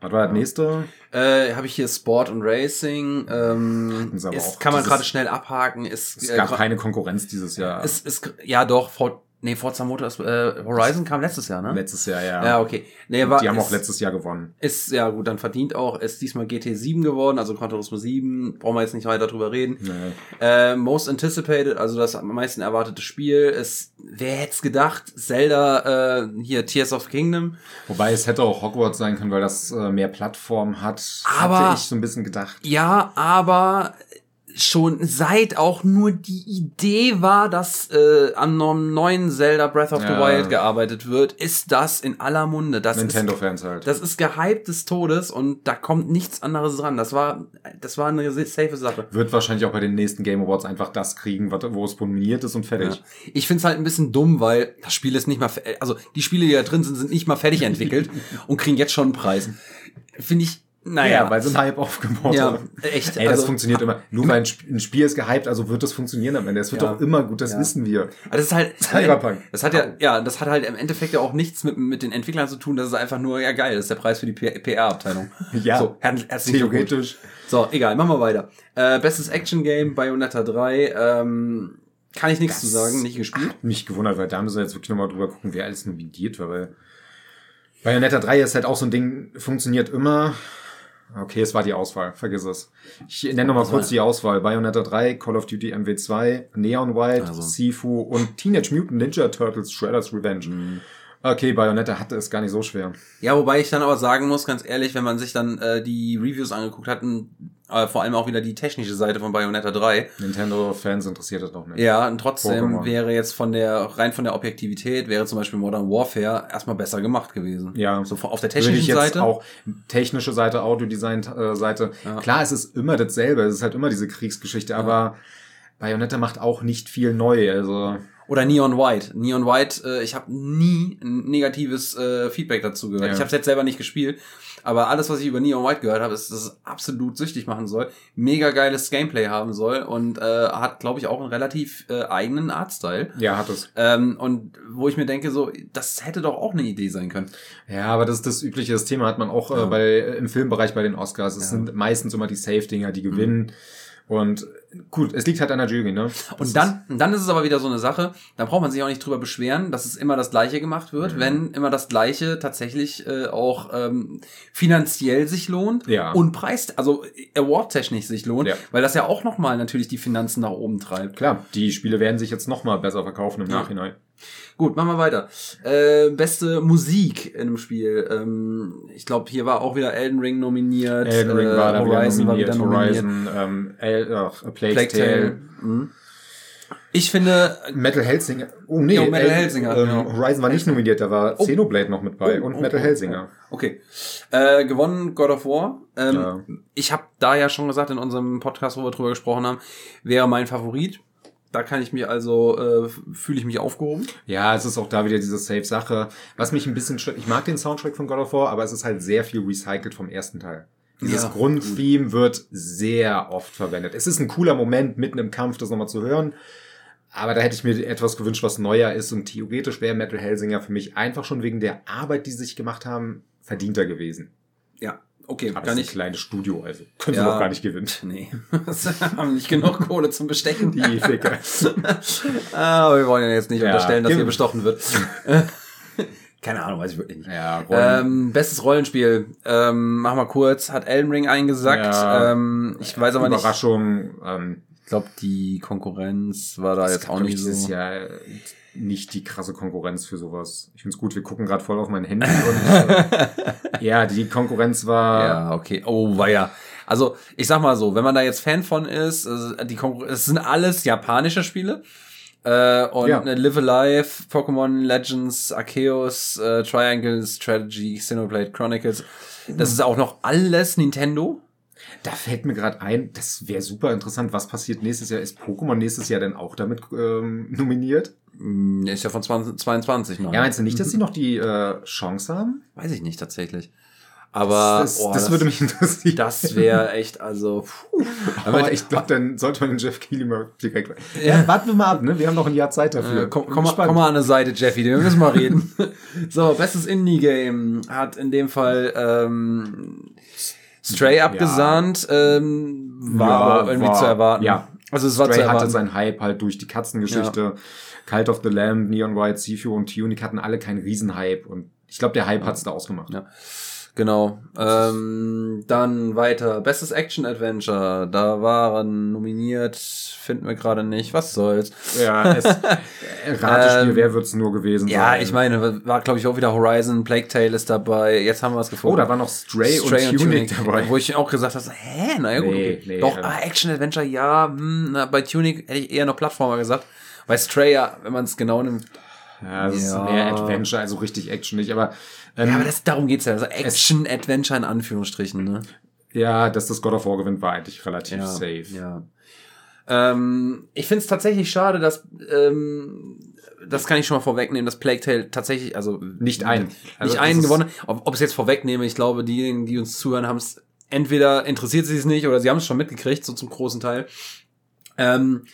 Was war das nächste? Äh, habe ich hier Sport und Racing. Ähm, ist, kann man gerade schnell abhaken. Ist, Es äh, gab gra- keine Konkurrenz dieses Jahr. ist, ist, ja doch, nee, Forza Motors, äh, Horizon kam letztes Jahr, ne? letztes Jahr, ja. Ja, okay. Nee, war, Die haben ist, auch letztes Jahr gewonnen. Ist, ja gut, dann verdient auch, ist diesmal GT7 geworden, also Gran Turismo 7, brauchen wir jetzt nicht weiter drüber reden. Nee. Äh, most anticipated, also das am meisten erwartete Spiel ist, wer hätte es gedacht, Zelda, äh, hier Tears of Kingdom. Wobei es hätte auch Hogwarts sein können, weil das äh, mehr Plattform hat. Aber- hatte ich so ein bisschen gedacht. Ja, aber schon seit auch nur die Idee war, dass äh, an einem neuen Zelda Breath of the Ja. Wild gearbeitet wird, ist das in aller Munde. Das ist Nintendo-Fans halt. Das ist gehypt des Todes und da kommt nichts anderes dran. Das war, das war eine safe Sache. Wird wahrscheinlich auch bei den nächsten Game Awards einfach das kriegen, wo es nominiert ist und fertig. Ja. Ich find's halt ein bisschen dumm, weil das Spiel ist nicht mal, also die Spiele, die da drin sind, sind nicht mal fertig entwickelt und kriegen jetzt schon einen Preis. Finde ich, naja. weil sie einen Hype aufgebaut Ja, echt. Ey, das also, funktioniert immer. Nur weil ein Sp- ein Spiel ist gehypt, also wird das funktionieren am Ende. Es wird Ja. doch immer gut, das Ja. wissen wir. Aber das ist halt, Cyberpunk. das hat ja, ja, das hat halt im Endeffekt ja auch nichts mit, mit den Entwicklern zu tun. Das ist einfach nur, ja geil, das ist der Preis für die PR-Abteilung. Ja. So, her Glückwunsch. Theoretisch. So, egal, machen wir weiter. Äh, bestes Action-Game, Bayonetta 3, ähm, kann ich nichts zu sagen, nicht gespielt. Mich gewundert, weil da müssen wir jetzt wirklich nochmal drüber gucken, wer alles nominiert war, weil Bayonetta 3 ist halt auch so ein Ding, funktioniert immer. Okay, es war die Auswahl, vergiss es. Ich nenne nochmal kurz die Auswahl. Bayonetta 3, Call of Duty MW2, Neon White, Also. Sifu und Teenage Mutant Ninja Turtles Shredder's Revenge. Mhm. Okay, Bayonetta hatte es gar nicht so schwer. Ja, wobei ich dann aber sagen muss, ganz ehrlich, wenn man sich dann äh, die Reviews angeguckt hat, äh, vor allem auch wieder die technische Seite von Bayonetta 3, Nintendo-Fans interessiert das noch nicht. ja, und trotzdem Pokémon. wäre jetzt von der, rein von der Objektivität, wäre zum Beispiel Modern Warfare erstmal besser gemacht gewesen. Ja. So auf der Würde ich technischen jetzt Seite. auch technische Seite, Audiodesign-Seite. Ja. Klar, es ist immer dasselbe, es ist halt immer diese Kriegsgeschichte, aber Bayonetta macht auch nicht viel neu. Also Oder Neon White. Neon White, äh, ich habe nie ein negatives äh, Feedback dazu gehört. Ja. Ich habe es jetzt selber nicht gespielt, aber alles, was ich über Neon White gehört habe, ist, dass es absolut süchtig machen soll, mega geiles Gameplay haben soll und äh, hat, glaube ich, auch einen relativ äh, eigenen Artstyle. ja, hat es. Ähm, und wo ich mir denke, so, das hätte doch auch eine Idee sein können. Ja, aber das ist das übliche das Thema hat man auch Ja. äh, bei im Filmbereich bei den Oscars. Es Ja. sind meistens immer die Safe-Dinger, die gewinnen. Und gut, es liegt halt an der Jury, ne? Das Und dann, dann ist es aber wieder so eine Sache, da braucht man sich auch nicht drüber beschweren, dass es immer das Gleiche gemacht wird, Mhm. wenn immer das Gleiche tatsächlich äh, auch ähm, finanziell sich lohnt Ja. und preist, also award-technisch sich lohnt, Ja. weil das ja auch nochmal natürlich die Finanzen nach oben treibt. klar, die Spiele werden sich jetzt noch mal besser verkaufen im Ja. Nachhinein. Gut, machen wir weiter. Äh, beste Musik in einem Spiel. Ähm, ich glaube, hier war auch wieder Elden Ring nominiert. Elden Ring äh, war da Horizon wieder war wieder nominiert, nominiert. Horizon, ähm, El, ach, A Plague's, Plague Tale. Tale. Mhm. Ich finde, Metal Hellsinger. Oh nee, Ja, Metal El- Hellsinger, Ähm, ja. Horizon war nicht nominiert, da war Oh. Xenoblade noch mit bei Oh, und oh, Metal oh, Hellsinger. Okay. Äh, gewonnen God of War. Ähm, Ja. Ich habe da ja schon gesagt in unserem Podcast, wo wir drüber gesprochen haben, wäre mein Favorit. Da kann ich mich also, äh, fühle ich mich aufgehoben. Ja, es ist auch da wieder diese Safe-Sache. Was mich ein bisschen stört, ich mag den Soundtrack von God of War, aber es ist halt sehr viel recycelt vom ersten Teil. Dieses Ja. Grundtheme wird sehr oft verwendet. Es ist ein cooler Moment, mitten im Kampf das nochmal zu hören. Aber da hätte ich mir etwas gewünscht, was neuer ist. Und theoretisch wäre Metal Hellsinger für mich einfach schon wegen der Arbeit, die sie sich gemacht haben, verdienter gewesen. Ja, okay, Aber kann ist ein ich. kleines Studio, also können sie Ja. doch gar nicht gewinnen. Nee, sie haben nicht genug Kohle zum Bestechen. Die Ficker. ah, aber wir wollen ja jetzt nicht Ja, unterstellen, dass hier bestochen wird. Keine Ahnung, weiß ich wirklich nicht. ja, Rollen. Ähm, bestes Rollenspiel. Ähm, mach mal kurz. Hat Elden Ring eingesackt. Ja. Ähm, ich weiß aber nicht. Überraschung. Ähm, Ich glaube, die Konkurrenz war da jetzt auch nicht ich, dieses so. Jahr nicht die krasse Konkurrenz für sowas. Ich find's gut, wir gucken gerade voll auf mein Handy und äh, ja, die Konkurrenz war Ja, okay. Oh, war ja. Also, ich sag mal so, wenn man da jetzt Fan von ist, die Konkur es sind alles japanische Spiele. Äh, und Ja. äh, Live Alive, Pokémon Legends, Arceus, äh, Triangle Strategy, Xenoblade Chronicles. Das ist auch noch alles Nintendo. Da fällt mir gerade ein, das wäre super interessant. Was passiert nächstes Jahr? Ist Pokémon nächstes Jahr denn auch damit ähm, nominiert? Hm, Ist ja von 2022 noch. Ja, meinst du nicht, dass sie noch die äh, Chance haben? Weiß ich nicht tatsächlich. Aber das, oh, das, würde mich interessieren. Das wäre echt, also. Puh. Aber ich glaube, dann sollte man den Jeff Keighley mal direkt. Ja. ja, warten wir mal ab, ne? Wir haben noch ein Jahr Zeit dafür. Äh, komm, komm, mal, komm mal an eine Seite, Jeffy, wir müssen mal reden. so, bestes Indie-Game hat in dem Fall ähm, Stray abgesahnt, ja. ähm, war ja, irgendwie war, zu erwarten. Ja. Also es war Stray zu erwarten. hatte seinen Hype halt durch die Katzengeschichte. Ja. Cult of the Lamb, Neon White, Sifu und Tunic hatten alle keinen Riesenhype und ich glaube, der Hype hat's da ausgemacht. Ja. Genau. Ähm, dann weiter. Bestes Action-Adventure. Da waren nominiert, finden wir gerade nicht. Was soll's? Ja, es, Ratespiel, ähm, wer wird's nur gewesen ja, sein? Ja, ich meine, war glaube ich auch wieder Horizon, Plague Tale ist dabei. Jetzt haben wir es gefunden. Oh, da war noch Stray, Stray und, und Tunic, dabei. Wo ich auch gesagt habe, hä, naja gut, nee, okay. Nee, Doch, ah, Action-Adventure, ja, hm, na, bei Tunic hätte ich eher noch Plattformer gesagt. Bei Stray, ja, wenn man es genau nimmt. Ja, das ja. ist mehr Adventure, also richtig Action nicht, aber ähm, ja, aber das, darum geht's ja. Also Action-Adventure in Anführungsstrichen, ne? Ja, dass das God of War gewinnt, war eigentlich relativ ja, safe. Ja. Ähm, ich finde es tatsächlich schade, dass ähm, das kann ich schon mal vorwegnehmen, dass Plague Tale tatsächlich, also nicht ein, also nicht einen gewonnen. Ob, ob es jetzt vorwegnehme, ich glaube, diejenigen, die uns zuhören, haben es entweder interessiert sie es nicht oder sie haben es schon mitgekriegt, so zum großen Teil. Ähm,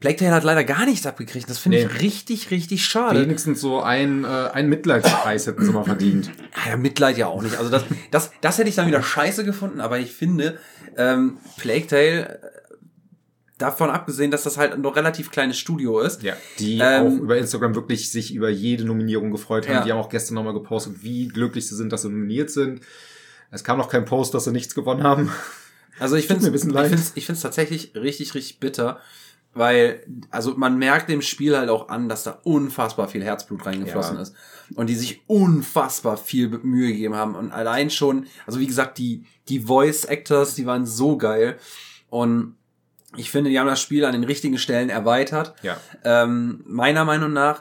Plague Tale hat leider gar nichts abgekriegt. Das finde nee. ich richtig, richtig schade. Wenigstens so ein, äh, ein Mitleidspreis hätten sie mal verdient. Ja, Mitleid ja auch nicht. Also das, das, das hätte ich dann wieder scheiße gefunden, aber ich finde, ähm, Plague Tale, äh, davon abgesehen, dass das halt ein noch relativ kleines Studio ist. Ja, die ähm, auch über Instagram wirklich sich über jede Nominierung gefreut haben. Ja. Die haben auch gestern nochmal gepostet, wie glücklich sie sind, dass sie nominiert sind. Es kam noch kein Post, dass sie nichts gewonnen haben. Also ich finde es ich finde es tatsächlich richtig, richtig bitter, weil, also man merkt dem Spiel halt auch an, dass da unfassbar viel Herzblut reingeflossen ja. ist. Und die sich unfassbar viel Mühe gegeben haben. Und allein schon, also wie gesagt, die, die Voice Actors, die waren so geil. Und ich finde, die haben das Spiel an den richtigen Stellen erweitert. Ja. Ähm, meiner Meinung nach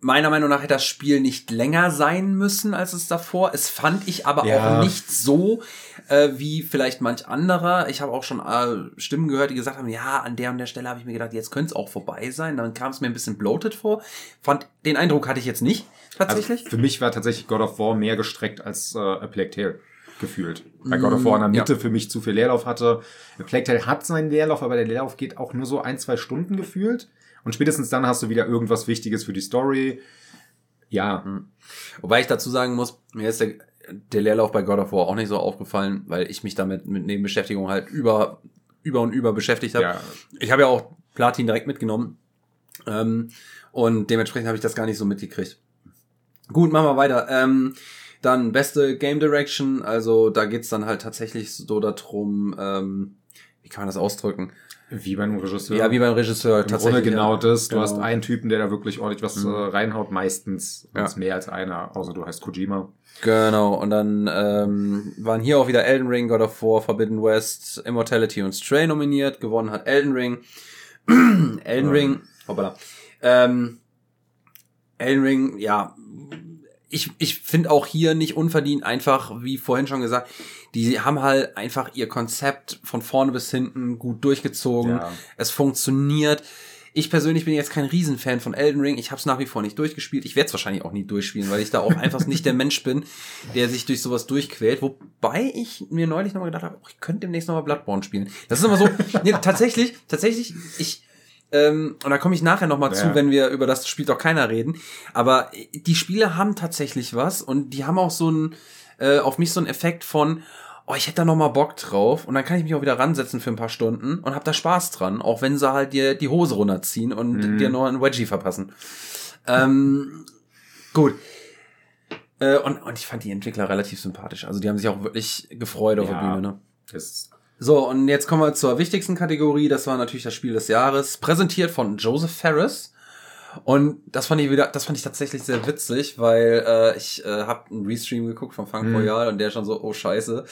meiner Meinung nach hätte das Spiel nicht länger sein müssen als es davor. Es fand ich aber ja. auch nicht so äh, wie vielleicht manch anderer. Ich habe auch schon äh, Stimmen gehört, die gesagt haben, ja, an der und der Stelle habe ich mir gedacht, jetzt könnte es auch vorbei sein. Dann kam es mir ein bisschen bloated vor. Fand den Eindruck hatte ich jetzt nicht tatsächlich. Also für mich war tatsächlich God of War mehr gestreckt als äh, A Plague Tale gefühlt. Weil God of War in der Mitte ja. für mich zu viel Leerlauf hatte. A Plague Tale hat seinen Leerlauf, aber der Leerlauf geht auch nur so ein, zwei Stunden gefühlt. Und spätestens dann hast du wieder irgendwas Wichtiges für die Story. Ja. Mhm. Wobei ich dazu sagen muss, mir ist der, der Leerlauf bei God of War auch nicht so aufgefallen, weil ich mich damit mit Nebenbeschäftigung halt über, über und über beschäftigt habe. Ja. Ich habe ja auch Platin direkt mitgenommen. Ähm, und dementsprechend habe ich das gar nicht so mitgekriegt. Gut, machen wir weiter. Ähm, dann beste Game Direction, also da geht's dann halt tatsächlich so darum, ähm, wie kann man das ausdrücken? Wie beim Regisseur. Ja, wie beim Regisseur. Im tatsächlich. Grunde genau das. Du genau. hast einen Typen, der da wirklich ordentlich was mhm. Äh, reinhaut, meistens. Ja. mehr als einer, außer du heißt Kojima. Genau, und dann ähm, waren hier auch wieder Elden Ring, God of War, Forbidden West, Immortality und Stray nominiert. Gewonnen hat Elden Ring. Elden. Ring, hoppala. Ähm, Elden Ring, ja, ich, ich finde auch hier nicht unverdient einfach, wie vorhin schon gesagt, die haben halt einfach ihr Konzept von vorne bis hinten gut durchgezogen. Ja. Es funktioniert. Ich persönlich bin jetzt kein Riesenfan von Elden Ring. Ich habe es nach wie vor nicht durchgespielt. Ich werde es wahrscheinlich auch nie durchspielen, weil ich da auch einfach nicht der Mensch bin, der sich durch sowas durchquält. Wobei ich mir neulich nochmal gedacht habe, ich könnte demnächst nochmal Bloodborne spielen. Das ist immer so. nee, tatsächlich, tatsächlich, ich ähm, und da komme ich nachher nochmal ja. zu, wenn wir über das Spiel doch keiner reden. Aber die Spiele haben tatsächlich was und die haben auch so ein, äh, auf mich so ein Effekt von, oh, ich hätte da nochmal Bock drauf und dann kann ich mich auch wieder ransetzen für ein paar Stunden und hab da Spaß dran, auch wenn sie halt dir die Hose runterziehen und mhm. dir nur ein Wedgie verpassen. Ähm, gut. Äh, und, und ich fand die Entwickler relativ sympathisch. Also die haben sich auch wirklich gefreut auf ja, der Bühne. Ne? Ist so, und jetzt kommen wir zur wichtigsten Kategorie. Das war natürlich das Spiel des Jahres. Präsentiert von Joseph Ferris. Und das fand ich wieder, das fand ich tatsächlich sehr witzig, weil äh, ich äh, habe einen Restream geguckt von Funk mhm. Royal und der schon so, oh scheiße,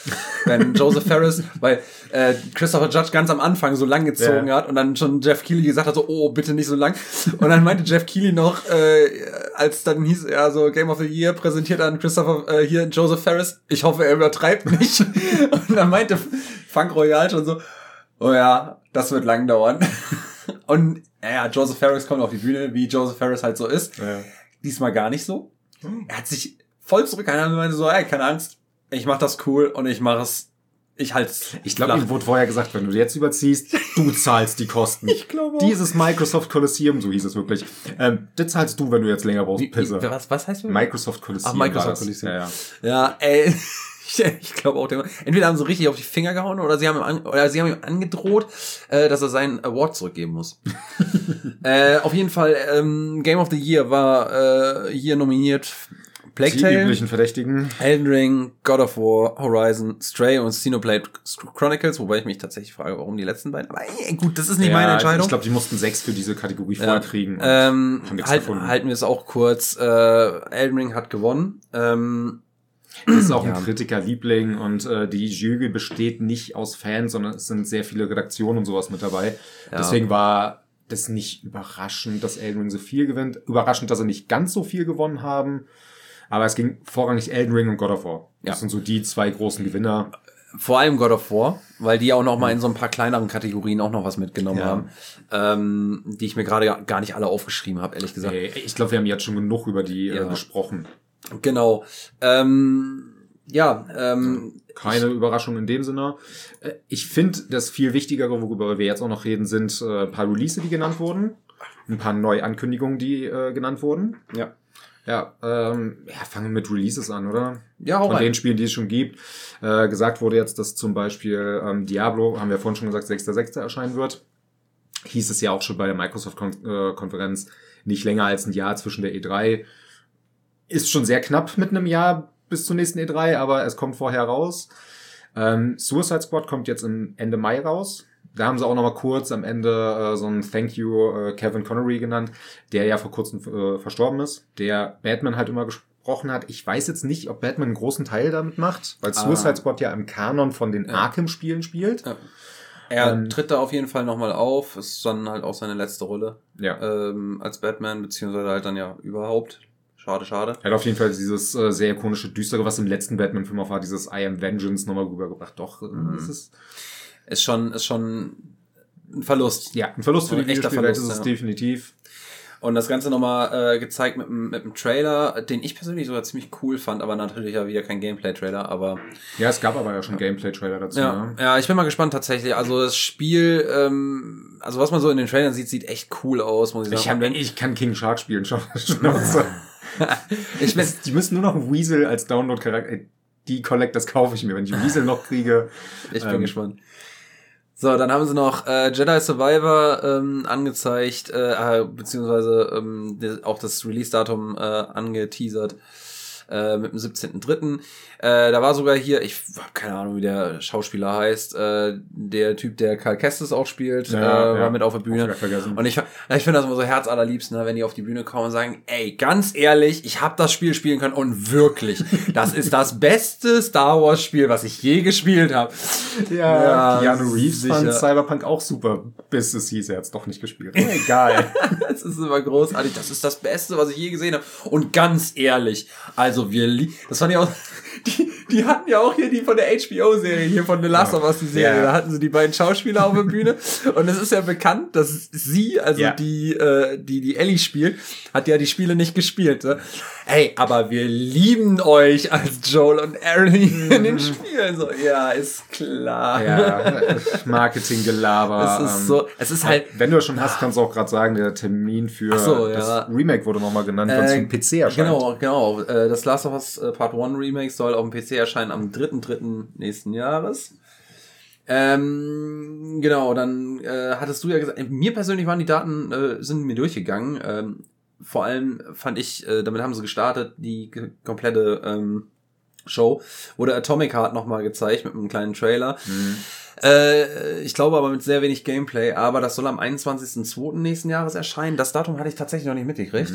wenn Joseph Ferris, weil äh, Christopher Judge ganz am Anfang so lang gezogen ja. hat und dann schon Jeff Keighley gesagt hat, so, oh, bitte nicht so lang. Und dann meinte Jeff Keighley noch, äh, als dann hieß er so Game of the Year präsentiert an Christopher, äh, hier Joseph Ferris, ich hoffe, er übertreibt nicht. und dann meinte Funk Royal schon so, oh ja, das wird lang dauern. Und ja, Joseph Ferris kommt auf die Bühne, wie Joseph Ferris halt so ist. Ja. Diesmal gar nicht so. Er hat sich voll zurückgehalten und meinte so, ey, keine Angst, ich mach das cool und ich mache es, ich halte Ich glaube, ihm wurde vorher gesagt, wenn du jetzt überziehst, du zahlst die Kosten. Ich glaube auch. Dieses Microsoft Colosseum, so hieß es wirklich, ähm, das zahlst du, wenn du jetzt länger brauchst, Pisse. wie, was, was heißt das? Microsoft Colosseum. Ach, Microsoft. Colosseum. Ja, ja. Ja, ey. Ich, ich glaube auch, der, entweder haben sie richtig auf die Finger gehauen oder sie haben ihm, an, oder sie haben ihm angedroht, äh, dass er seinen Award zurückgeben muss. äh, auf jeden Fall, ähm, Game of the Year war äh, hier nominiert Plague Die Tale, üblichen Verdächtigen. Elden Ring, God of War, Horizon, Stray und Xenoblade Chronicles, wobei ich mich tatsächlich frage, warum die letzten beiden. Aber ey, gut, das ist nicht meine Entscheidung. Ich glaube, die mussten sechs für diese Kategorie Ja. vorkriegen. und ähm, halt, halten wir es auch kurz. Äh, Elden Ring hat gewonnen. Ähm, ist auch Ja. ein Kritikerliebling und äh, die Jury besteht nicht aus Fans, sondern es sind sehr viele Redaktionen und sowas mit dabei. Ja. Deswegen war das nicht überraschend, dass Elden Ring so viel gewinnt. Überraschend, dass sie nicht ganz so viel gewonnen haben. Aber es ging vorrangig Elden Ring und God of War. Ja. Das sind so die zwei großen Gewinner. Vor allem God of War, weil die auch noch mal in so ein paar kleineren Kategorien auch noch was mitgenommen Ja. haben, ähm, die ich mir gerade gar nicht alle aufgeschrieben habe, ehrlich gesagt. Ey, Ich glaube, wir haben jetzt schon genug über die Ja. äh, gesprochen. Genau. Ähm, ja, ähm, Keine Überraschung in dem Sinne. Äh, Ich finde, das viel Wichtigere, worüber wir jetzt auch noch reden, sind äh, ein paar Release, die genannt wurden. Ein paar Neuankündigungen, die äh, genannt wurden. ja. Ja, ähm, ja, fangen wir mit Releases an, oder? Ja, hau Von rein. den Spielen, die es schon gibt. Äh, gesagt wurde jetzt, dass zum Beispiel ähm, Diablo, haben wir vorhin schon gesagt, 6.6. erscheinen wird. Hieß es ja auch schon bei der Microsoft-Konferenz, nicht länger als ein Jahr zwischen der E3. Ist schon sehr knapp mit einem Jahr bis zur nächsten E3, aber es kommt vorher raus. Ähm, Suicide Squad kommt jetzt im Ende Mai raus. Da haben sie auch noch mal kurz am Ende äh, so ein Thank you äh, Kevin Connery genannt, der ja vor kurzem äh, verstorben ist, der Batman halt immer gesprochen hat. Ich weiß jetzt nicht, ob Batman einen großen Teil damit macht, weil Ah. Suicide Squad ja im Kanon von den Ja. Arkham-Spielen spielt. Ja. Er Ähm, tritt da auf jeden Fall nochmal auf. Ist dann halt auch seine letzte Rolle Ja. ähm, als Batman, beziehungsweise halt dann ja überhaupt. Schade, schade. Er hat auf jeden Fall dieses äh, sehr ikonische Düstere, was im letzten Batman-Film auch war, dieses I Am Vengeance nochmal rübergebracht. Doch, äh, Mhm. es ist Ist schon, ist schon ein Verlust. ja ein Verlust für die echter Verlust, ist es ja. definitiv. Und das Ganze nochmal äh, gezeigt mit, mit dem Trailer, den ich persönlich sogar ziemlich cool fand, aber natürlich ja wieder kein Gameplay-Trailer, aber Ja, es gab aber ja schon Gameplay-Trailer dazu. ja, Ne? ja, ich bin mal gespannt tatsächlich. Also das Spiel, ähm, also was man so in den Trailern sieht, sieht echt cool aus, muss ich sagen. Ich, hab, ich kann King Shark spielen, schon. Ich bin, die müssen nur noch einen Weasel als Download-Charakter. Ey, Die Collect, das kaufe ich mir, wenn ich einen Weasel noch kriege. ich bin Ähm, gespannt. So, dann haben sie noch äh, Jedi Survivor ähm, angezeigt, äh, äh, beziehungsweise ähm, auch das Release-Datum äh, angeteasert äh, mit dem 17.3. Äh, da war sogar hier, ich habe keine Ahnung, wie der Schauspieler heißt, äh, der Typ, der Karl Kestis auch spielt, Ja, äh, war ja. mit auf der Bühne. Und ich, ich finde das immer so herzallerliebst, ne, wenn die auf die Bühne kommen und sagen, ey, ganz ehrlich, ich habe das Spiel spielen können und wirklich, das ist das beste Star Wars Spiel, was ich je gespielt habe. Ja, Ja, Keanu Reeves sicher. fand Cyberpunk auch super, bis es hieß, er hat's doch nicht gespielt. Egal. Das ist immer großartig. Das ist das Beste, was ich je gesehen habe. Und ganz ehrlich, also wir, lie- das fand ich auch, die, die hatten ja auch hier die von der HBO-Serie, hier von The Last of Us, die Serie. Ja. Da hatten sie die beiden Schauspieler auf der Bühne. Und es ist ja bekannt, dass sie, also Ja. die, äh, die, die Ellie spielt, hat ja die Spiele nicht gespielt. Ne? Ey, aber wir lieben euch als Joel und Ellie in den Spielen. So, ja, ist klar. ja, Marketing-Gelaber. Es ist ähm, so, es ist halt, Wenn du es schon hast, kannst du auch gerade sagen, der Termin für so, das ja. Remake wurde nochmal genannt, Äh, den PC erscheint. Genau, genau. Äh, Das Last of Us äh, Part 1 Remake soll auf dem PC erscheinen am 3.3. nächsten Jahres. Ähm, genau, dann äh, hattest du ja gesagt, äh, mir persönlich waren die Daten, äh, sind mir durchgegangen. Ähm, vor allem fand ich, äh, damit haben sie gestartet, die komplette ähm, Show, wurde Atomic Heart nochmal gezeigt mit einem kleinen Trailer. Mhm. Äh, ich glaube aber mit sehr wenig Gameplay, aber das soll am 21.02. nächsten Jahres erscheinen. Das Datum hatte ich tatsächlich noch nicht mitgekriegt.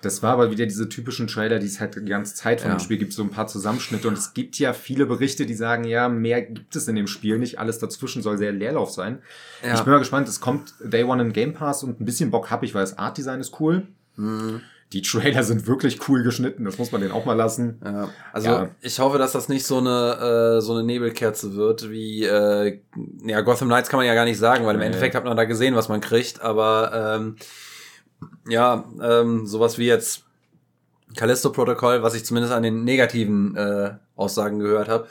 Das war aber wieder diese typischen Trailer, die es halt die ganze Zeit von Ja. dem Spiel gibt, so ein paar Zusammenschnitte. Und es gibt ja viele Berichte, die sagen, ja, mehr gibt es in dem Spiel nicht. Alles dazwischen soll sehr Leerlauf sein. Ja. Ich bin mal gespannt, es kommt Day One in Game Pass und ein bisschen Bock habe ich, weil das Art Design ist cool. Mhm. Die Trailer sind wirklich cool geschnitten, das muss man denen auch mal lassen. Ja, also Ja. ich hoffe, dass das nicht so eine äh, so eine Nebelkerze wird wie äh, ja Gotham Knights kann man ja gar nicht sagen, weil im Nee. Endeffekt hat man da gesehen, was man kriegt, aber ähm, ja ähm, sowas wie jetzt Callisto-Protokoll, was ich zumindest an den negativen äh, Aussagen gehört habe,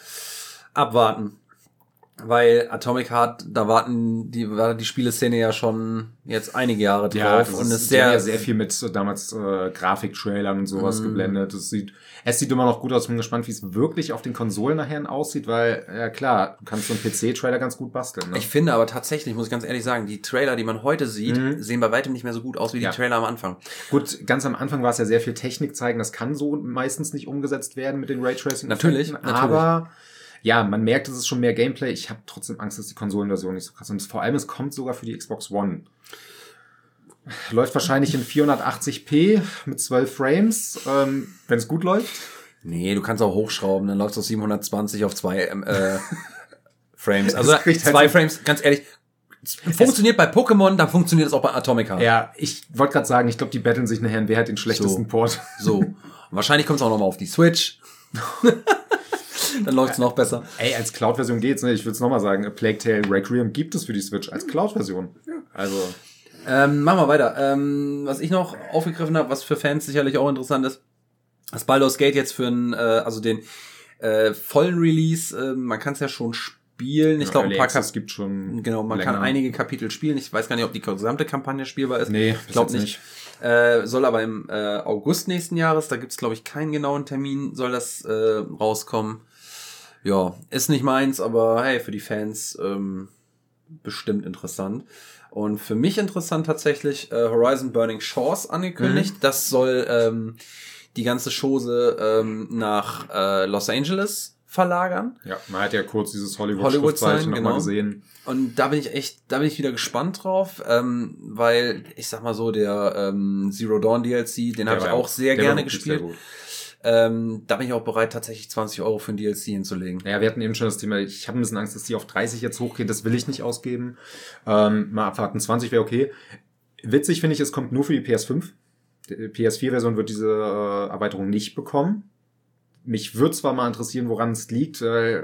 abwarten. Weil Atomic Heart, da warten die, war die Spieleszene ja schon jetzt einige Jahre drauf das und ist ist sehr, sehr, sehr viel mit damals äh, Grafiktrailern und sowas Mhm. geblendet. Es sieht, es sieht immer noch gut aus. Bin gespannt, wie es wirklich auf den Konsolen nachher aussieht, weil, ja klar, du kannst so einen PC-Trailer ganz gut basteln. Ne? Ich finde aber tatsächlich, muss ich ganz ehrlich sagen, die Trailer, die man heute sieht, Mhm. sehen bei weitem nicht mehr so gut aus wie die Ja. Trailer am Anfang. Gut, ganz am Anfang war es ja sehr viel Technik zeigen. Das kann so meistens nicht umgesetzt werden mit den Raytracing. Natürlich, natürlich. Aber ja, man merkt, es ist schon mehr Gameplay. Ich habe trotzdem Angst, dass die Konsolenversion nicht so krass ist. Und vor allem, es kommt sogar für die Xbox One. Läuft wahrscheinlich in 480p mit 12 Frames, ähm, wenn es gut läuft. Nee, du kannst auch hochschrauben, dann läuft es auf 720 auf zwei ähm, äh, Frames. Also halt zwei so- Frames, ganz ehrlich, es funktioniert bei Pokémon, dann funktioniert es auch bei Atomic Heart. Ja, ich wollte gerade sagen, ich glaube, die betteln sich nachher, wer hat den schlechtesten So. Port. So. Und wahrscheinlich kommt es auch nochmal auf die Switch. dann läuft es noch besser. Ey, als Cloud-Version geht's, ne? Ich will es nochmal sagen, Plague Tale Requiem gibt es für die Switch als Cloud-Version. Also, Ähm, machen wir weiter. Ähm, was ich noch aufgegriffen habe, was für Fans sicherlich auch interessant ist, das Baldur's Gate jetzt für einen, äh, also den äh, vollen Release, äh, man kann es ja schon spielen. Ich glaube, ein paar Access Kap gibt schon. Genau, man länger. kann einige Kapitel spielen. Ich weiß gar nicht, ob die gesamte Kampagne spielbar ist. Nee, ich glaube nicht. jetzt Äh, soll aber im äh, August nächsten Jahres, da gibt's glaube ich keinen genauen Termin, soll das äh, rauskommen. Ja, ist nicht meins, aber hey, für die Fans ähm, bestimmt interessant. Und für mich interessant tatsächlich äh, Horizon Burning Shores angekündigt. Das soll ähm, die ganze Chose ähm, nach äh, Los Angeles verlagern. Ja, man hat ja kurz dieses Hollywood Hollywood-Schriftzeichen nochmal genau. gesehen. Und da bin ich echt, da bin ich wieder gespannt drauf, ähm, weil ich sag mal so, der ähm, Zero Dawn DLC, den habe ich auch sehr gerne gespielt. sehr gut. Ähm, da bin ich auch bereit, tatsächlich 20 Euro für ein DLC hinzulegen. Ja, wir hatten eben schon das Thema, ich habe ein bisschen Angst, dass die auf 30 jetzt hochgehen, das will ich nicht ausgeben. Ähm, mal abwarten, 20 wäre okay. Witzig finde ich, es kommt nur für die PS5. Die PS4-Version wird diese äh, Erweiterung nicht bekommen. Mich würde zwar mal interessieren, woran es liegt. Äh,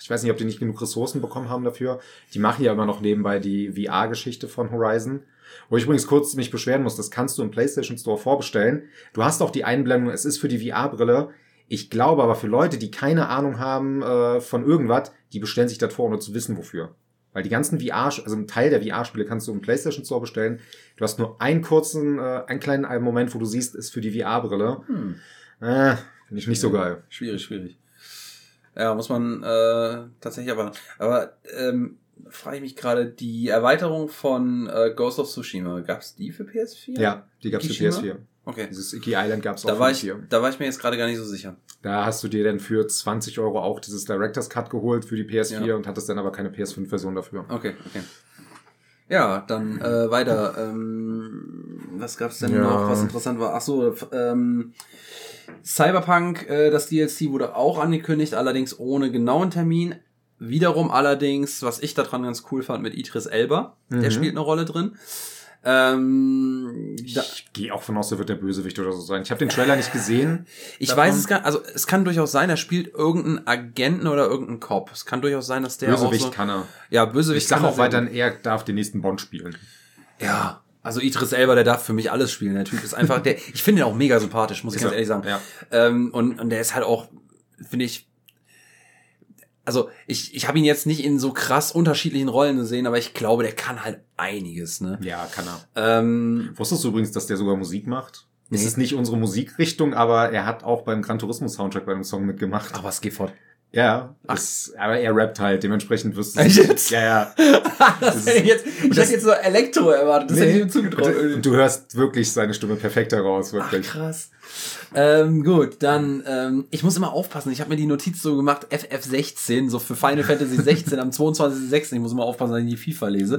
ich weiß nicht, ob die nicht genug Ressourcen bekommen haben dafür. Die machen ja immer noch nebenbei die VR-Geschichte von Horizon. Wo ich übrigens kurz mich beschweren muss, das kannst du im PlayStation Store vorbestellen. Du hast auch die Einblendung, es ist für die VR-Brille. Ich glaube aber für Leute, die keine Ahnung haben äh, von irgendwas, die bestellen sich das vor, ohne zu wissen, wofür. Weil die ganzen VR, also einen Teil der VR-Spiele kannst du im PlayStation Store bestellen. Du hast nur einen kurzen, äh, einen kleinen Moment, wo du siehst, ist für die VR-Brille. Hm. Äh, Finde ich nicht so geil. Schwierig, schwierig. Ja, muss man äh, tatsächlich aber. Aber ähm, frage ich mich gerade, die Erweiterung von äh, Ghost of Tsushima, gab's die für PS4? Ja, die gab's für Ikishima? PS4. Okay. Dieses Iki Island gab's auch Da für war, ich, PS4. da war ich mir jetzt gerade gar nicht so sicher. Da hast du dir dann für 20 Euro auch dieses Director's Cut geholt für die PS4 Ja. und hattest dann aber keine PS5-Version dafür. Okay, okay. Ja, dann äh, weiter. Ähm, was gab's denn Ja. noch, was interessant war? Ach so, f- ähm, Cyberpunk, äh, das DLC wurde auch angekündigt, allerdings ohne genauen Termin. Wiederum allerdings, was ich daran ganz cool fand, mit Idris Elba. Der Mhm. spielt eine Rolle drin. Ähm, Ich gehe auch von aus, der wird der Bösewicht oder so sein. Ich habe den Trailer nicht gesehen. ich davon- weiß es gar also es kann durchaus sein, er spielt irgendeinen Agenten oder irgendeinen Cop. Es kann durchaus sein, dass der Bösewicht auch so, kann er. Ja, Bösewicht Ich sag kann auch weiterhin, er darf den nächsten Bond spielen. Ja, also Idris Elba, der darf für mich alles spielen. Der Typ ist einfach, der, ich finde ihn auch mega sympathisch, muss ich ganz ehrlich sagen. ja. Ähm, und, und der ist halt auch, finde ich, also ich, ich habe ihn jetzt nicht in so krass unterschiedlichen Rollen gesehen, aber ich glaube, der kann halt einiges, ne? Ja, kann er. Ähm, Wusstest du übrigens, dass der sogar Musik macht? Nee. Es ist nicht unsere Musikrichtung, aber er hat auch beim Gran Turismo Soundtrack bei einem Song mitgemacht. ach was, geh fort. Ja, das, aber er rappt halt, dementsprechend wirst du Echt jetzt? Ja, ja. das ist- hätte ich jetzt, ich das- hätte jetzt so Elektro erwartet, das hätte ich ihm zugetraut. Und, und du hörst wirklich seine Stimme perfekt heraus, Ach, wirklich. krass. Ähm, gut, dann, ähm, ich muss immer aufpassen. Ich habe mir die Notiz so gemacht, FF16, so für Final Fantasy 16 am 22.06. Ich muss immer aufpassen, dass ich die FIFA lese.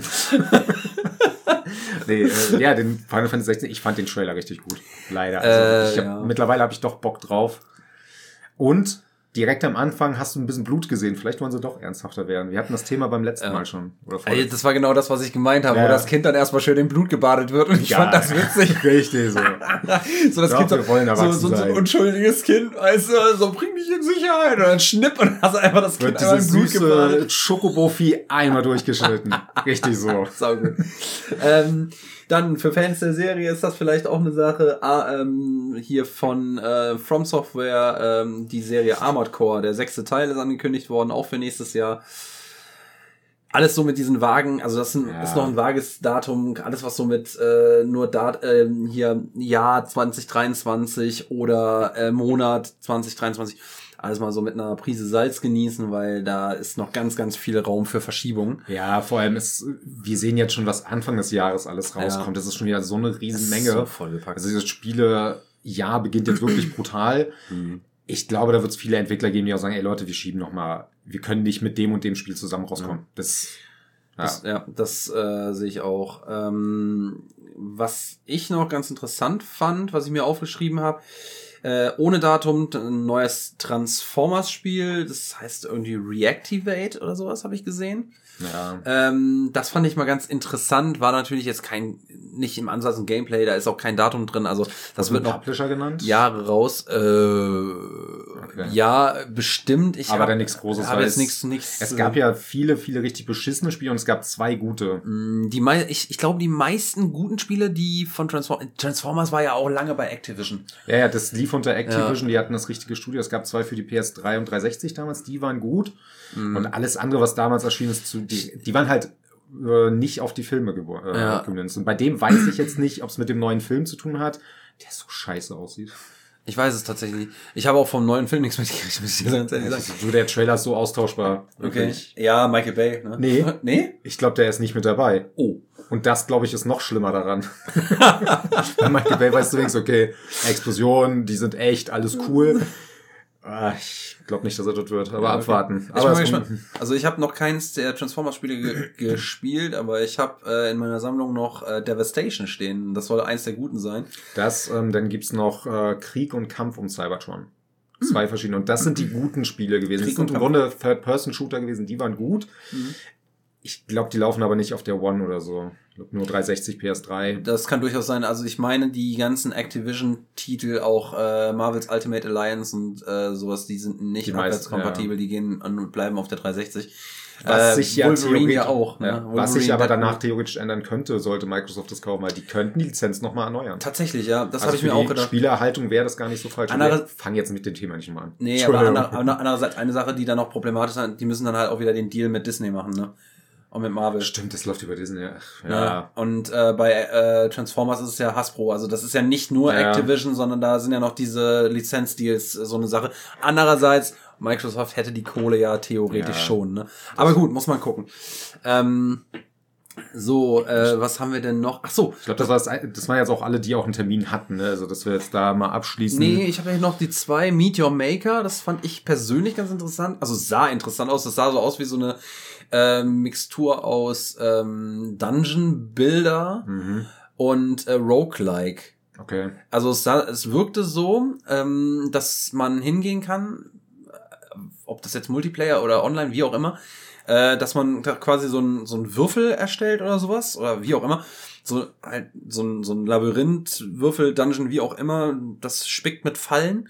Nee, äh, ja, den Final Fantasy 16, ich fand den Trailer richtig gut. Leider. Also Äh, ich hab, ja. Mittlerweile habe ich doch Bock drauf. Und direkt am Anfang hast du ein bisschen Blut gesehen. Vielleicht wollen sie doch ernsthafter werden. Wir hatten das Thema beim letzten Ja. Mal schon. Oder Ey, das war genau das, was ich gemeint habe, Ja. wo das Kind dann erstmal schön in Blut gebadet wird und ich fand das witzig. Richtig so. So das Ja, Kind so, so, so, so ein unschuldiges Kind, weißt du, so bring dich in Sicherheit und dann schnipp und dann hast du einfach das Kind einmal in Blut süße gebadet. Schokobofi einmal durchgeschnitten. Richtig so. Saugut. ähm, Dann für Fans der Serie ist das vielleicht auch eine Sache. Ah, ähm, hier von äh, From Software ähm, die Serie Armored Core. Der sechste Teil ist angekündigt worden, auch für nächstes Jahr. Alles so mit diesen Wagen, also das sind, Ja. ist noch ein vages Datum, alles was so mit äh, nur Dat ähm, hier Jahr 2023 oder äh, Monat 2023, alles mal so mit einer Prise Salz genießen, weil da ist noch ganz, ganz viel Raum für Verschiebung. Ja, vor allem ist, wir sehen jetzt schon, was Anfang des Jahres alles rauskommt. Das ist schon wieder so eine Riesenmenge. So vollgepackt. Also dieses Spiele-Jahr beginnt jetzt wirklich brutal. Mhm. Ich glaube, da wird es viele Entwickler geben, die auch sagen, ey Leute, wir schieben noch mal, wir können nicht mit dem und dem Spiel zusammen rauskommen. Das, ja. Das, ja, das äh, sehe ich auch. Ähm, was ich noch ganz interessant fand, was ich mir aufgeschrieben habe, äh, ohne Datum ein neues Transformers-Spiel, das heißt irgendwie Reactivate oder sowas, habe ich gesehen. ja. Ähm, das fand ich mal ganz interessant, war natürlich jetzt kein, nicht im Ansatz ein Gameplay, da ist auch kein Datum drin, also das wird noch Publisher genannt. Jahre raus. Äh, Ja, bestimmt. Ich Aber hab- dann nichts Großes. weil jetzt es- nichts, nichts. Es gab ja viele, viele richtig beschissene Spiele und es gab zwei gute. Mm, Die mei ich, ich glaube, die meisten guten Spiele, die von Transformers, Transformers war ja auch lange bei Activision. Ja, ja, das lief unter Activision, die hatten das richtige Studio. Es gab zwei für die PS3 und 360 damals, die waren gut. Mhm. Und alles andere, was damals erschienen ist, zu, die, die waren halt äh, nicht auf die Filme äh, Ja. gemünzt. Und bei dem weiß ich jetzt nicht, ob es mit dem neuen Film zu tun hat, der so scheiße aussieht. Ich weiß es tatsächlich. Ich habe auch vom neuen Film nichts mitgekriegt, muss ich dir ganz ehrlich sagen. So, der Trailer ist so austauschbar. Okay. Wirklich. Ja, Michael Bay, ne? Nee. Nee? Ich glaube, der ist nicht mit dabei. Oh. Und das, glaube ich, ist noch schlimmer daran. Bei Michael Bay weißt du denkst, okay, Explosionen, die sind echt, alles cool. Ah, Ich glaube nicht, dass er dort wird, aber Ja, okay. abwarten. Ich Aber bin es- gespannt. Also ich habe noch keins der Transformers-Spiele ge gespielt, aber ich habe äh, in meiner Sammlung noch äh, Devastation stehen. Das soll eins der guten sein. Das, ähm, dann gibt's noch äh, Krieg und Kampf um Cybertron. Zwei verschiedene. Und das sind die guten Spiele gewesen. Krieg das sind und im Kampf. Grunde Third-Person-Shooter gewesen, die waren gut. Mhm. Ich glaube, die laufen aber nicht auf der One oder so. Ich nur 360 PS3. Das kann durchaus sein. Also ich meine, die ganzen Activision-Titel, auch äh, Marvel's Ultimate Alliance und äh, sowas, die sind nicht Die abwärtskompatibel, die gehen und bleiben auf der 360. Was Äh, sich ja Wolverine ja auch. Ne? ja, was sich aber Deadpool. danach theoretisch ändern könnte, sollte Microsoft das kaufen, weil die könnten die Lizenz nochmal erneuern. Tatsächlich, ja. Das Also habe ich mir auch gedacht. Spielerhaltung wäre das gar nicht so falsch. Andere- Wir fangen jetzt mit dem Thema nicht mal an. Nee, aber andererseits eine Sache, die dann noch problematisch ist, die müssen dann halt auch wieder den Deal mit Disney machen, ne? Und mit Marvel. Stimmt, das läuft über Disney. Ja. Ja. Und äh, bei äh, Transformers ist es ja Hasbro. Also das ist ja nicht nur Ja. Activision, sondern da sind ja noch diese Lizenzdeals äh, so eine Sache. Andererseits, Microsoft hätte die Kohle ja theoretisch Ja. schon. Ne? Aber gut, muss man gucken. Ähm, so, äh, was haben wir denn noch? Ach so, Ich glaube, das, war das, das waren jetzt auch alle, die auch einen Termin hatten. Ne? Also, dass wir jetzt da mal abschließen. Nee, ich habe ja noch die zwei Meet Your Maker. Das fand ich persönlich ganz interessant. Also sah interessant aus. Das sah so aus wie so eine ähm, Mixtur aus ähm, Dungeon Builder Mhm. und äh, Roguelike. Okay. Also es, es wirkte so, ähm, dass man hingehen kann, äh, ob das jetzt Multiplayer oder online, wie auch immer, äh, dass man quasi so ein, so Würfel erstellt oder sowas, oder wie auch immer. So, halt, so ein, so ein Labyrinth, Würfel, Dungeon, wie auch immer, das spickt mit Fallen.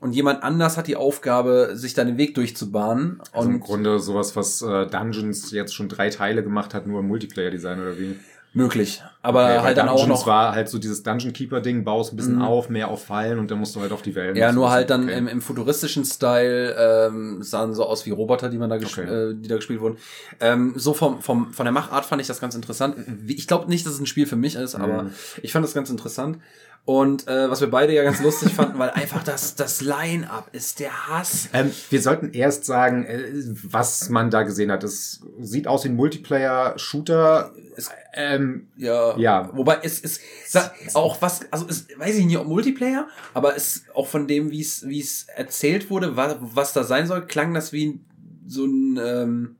Und jemand anders hat die Aufgabe, sich da den Weg durchzubahnen. Also und im Grunde sowas, was äh, Dungeons jetzt schon drei Teile gemacht hat, nur im Multiplayer-Design oder wie? möglich. Aber Okay, halt dann auch Dungeons noch. war halt so dieses Dungeon Keeper-Ding, baust ein bisschen Mhm. auf, mehr auf Fallen und dann musst du halt auf die Wellen. Ja, nur halt dann okay. im, im futuristischen Style ähm, sahen so aus wie Roboter, die man da Okay. äh, die da gespielt wurden. Ähm, so vom, vom von der Machart fand ich das ganz interessant. Ich glaube nicht, dass es ein Spiel für mich ist, aber Mhm. ich fand das ganz interessant. Und äh, was wir beide ja ganz lustig fanden, weil einfach das das Line-up ist der Hass. Ähm, wir sollten erst sagen, äh, was man da gesehen hat. Es sieht aus wie ein Multiplayer-Shooter. Ähm, Ja, Ja. Wobei es ist auch was, also es weiß ich nicht ob Multiplayer, aber es auch von dem, wie es wie es erzählt wurde, was, was da sein soll, klang das wie so ein ähm,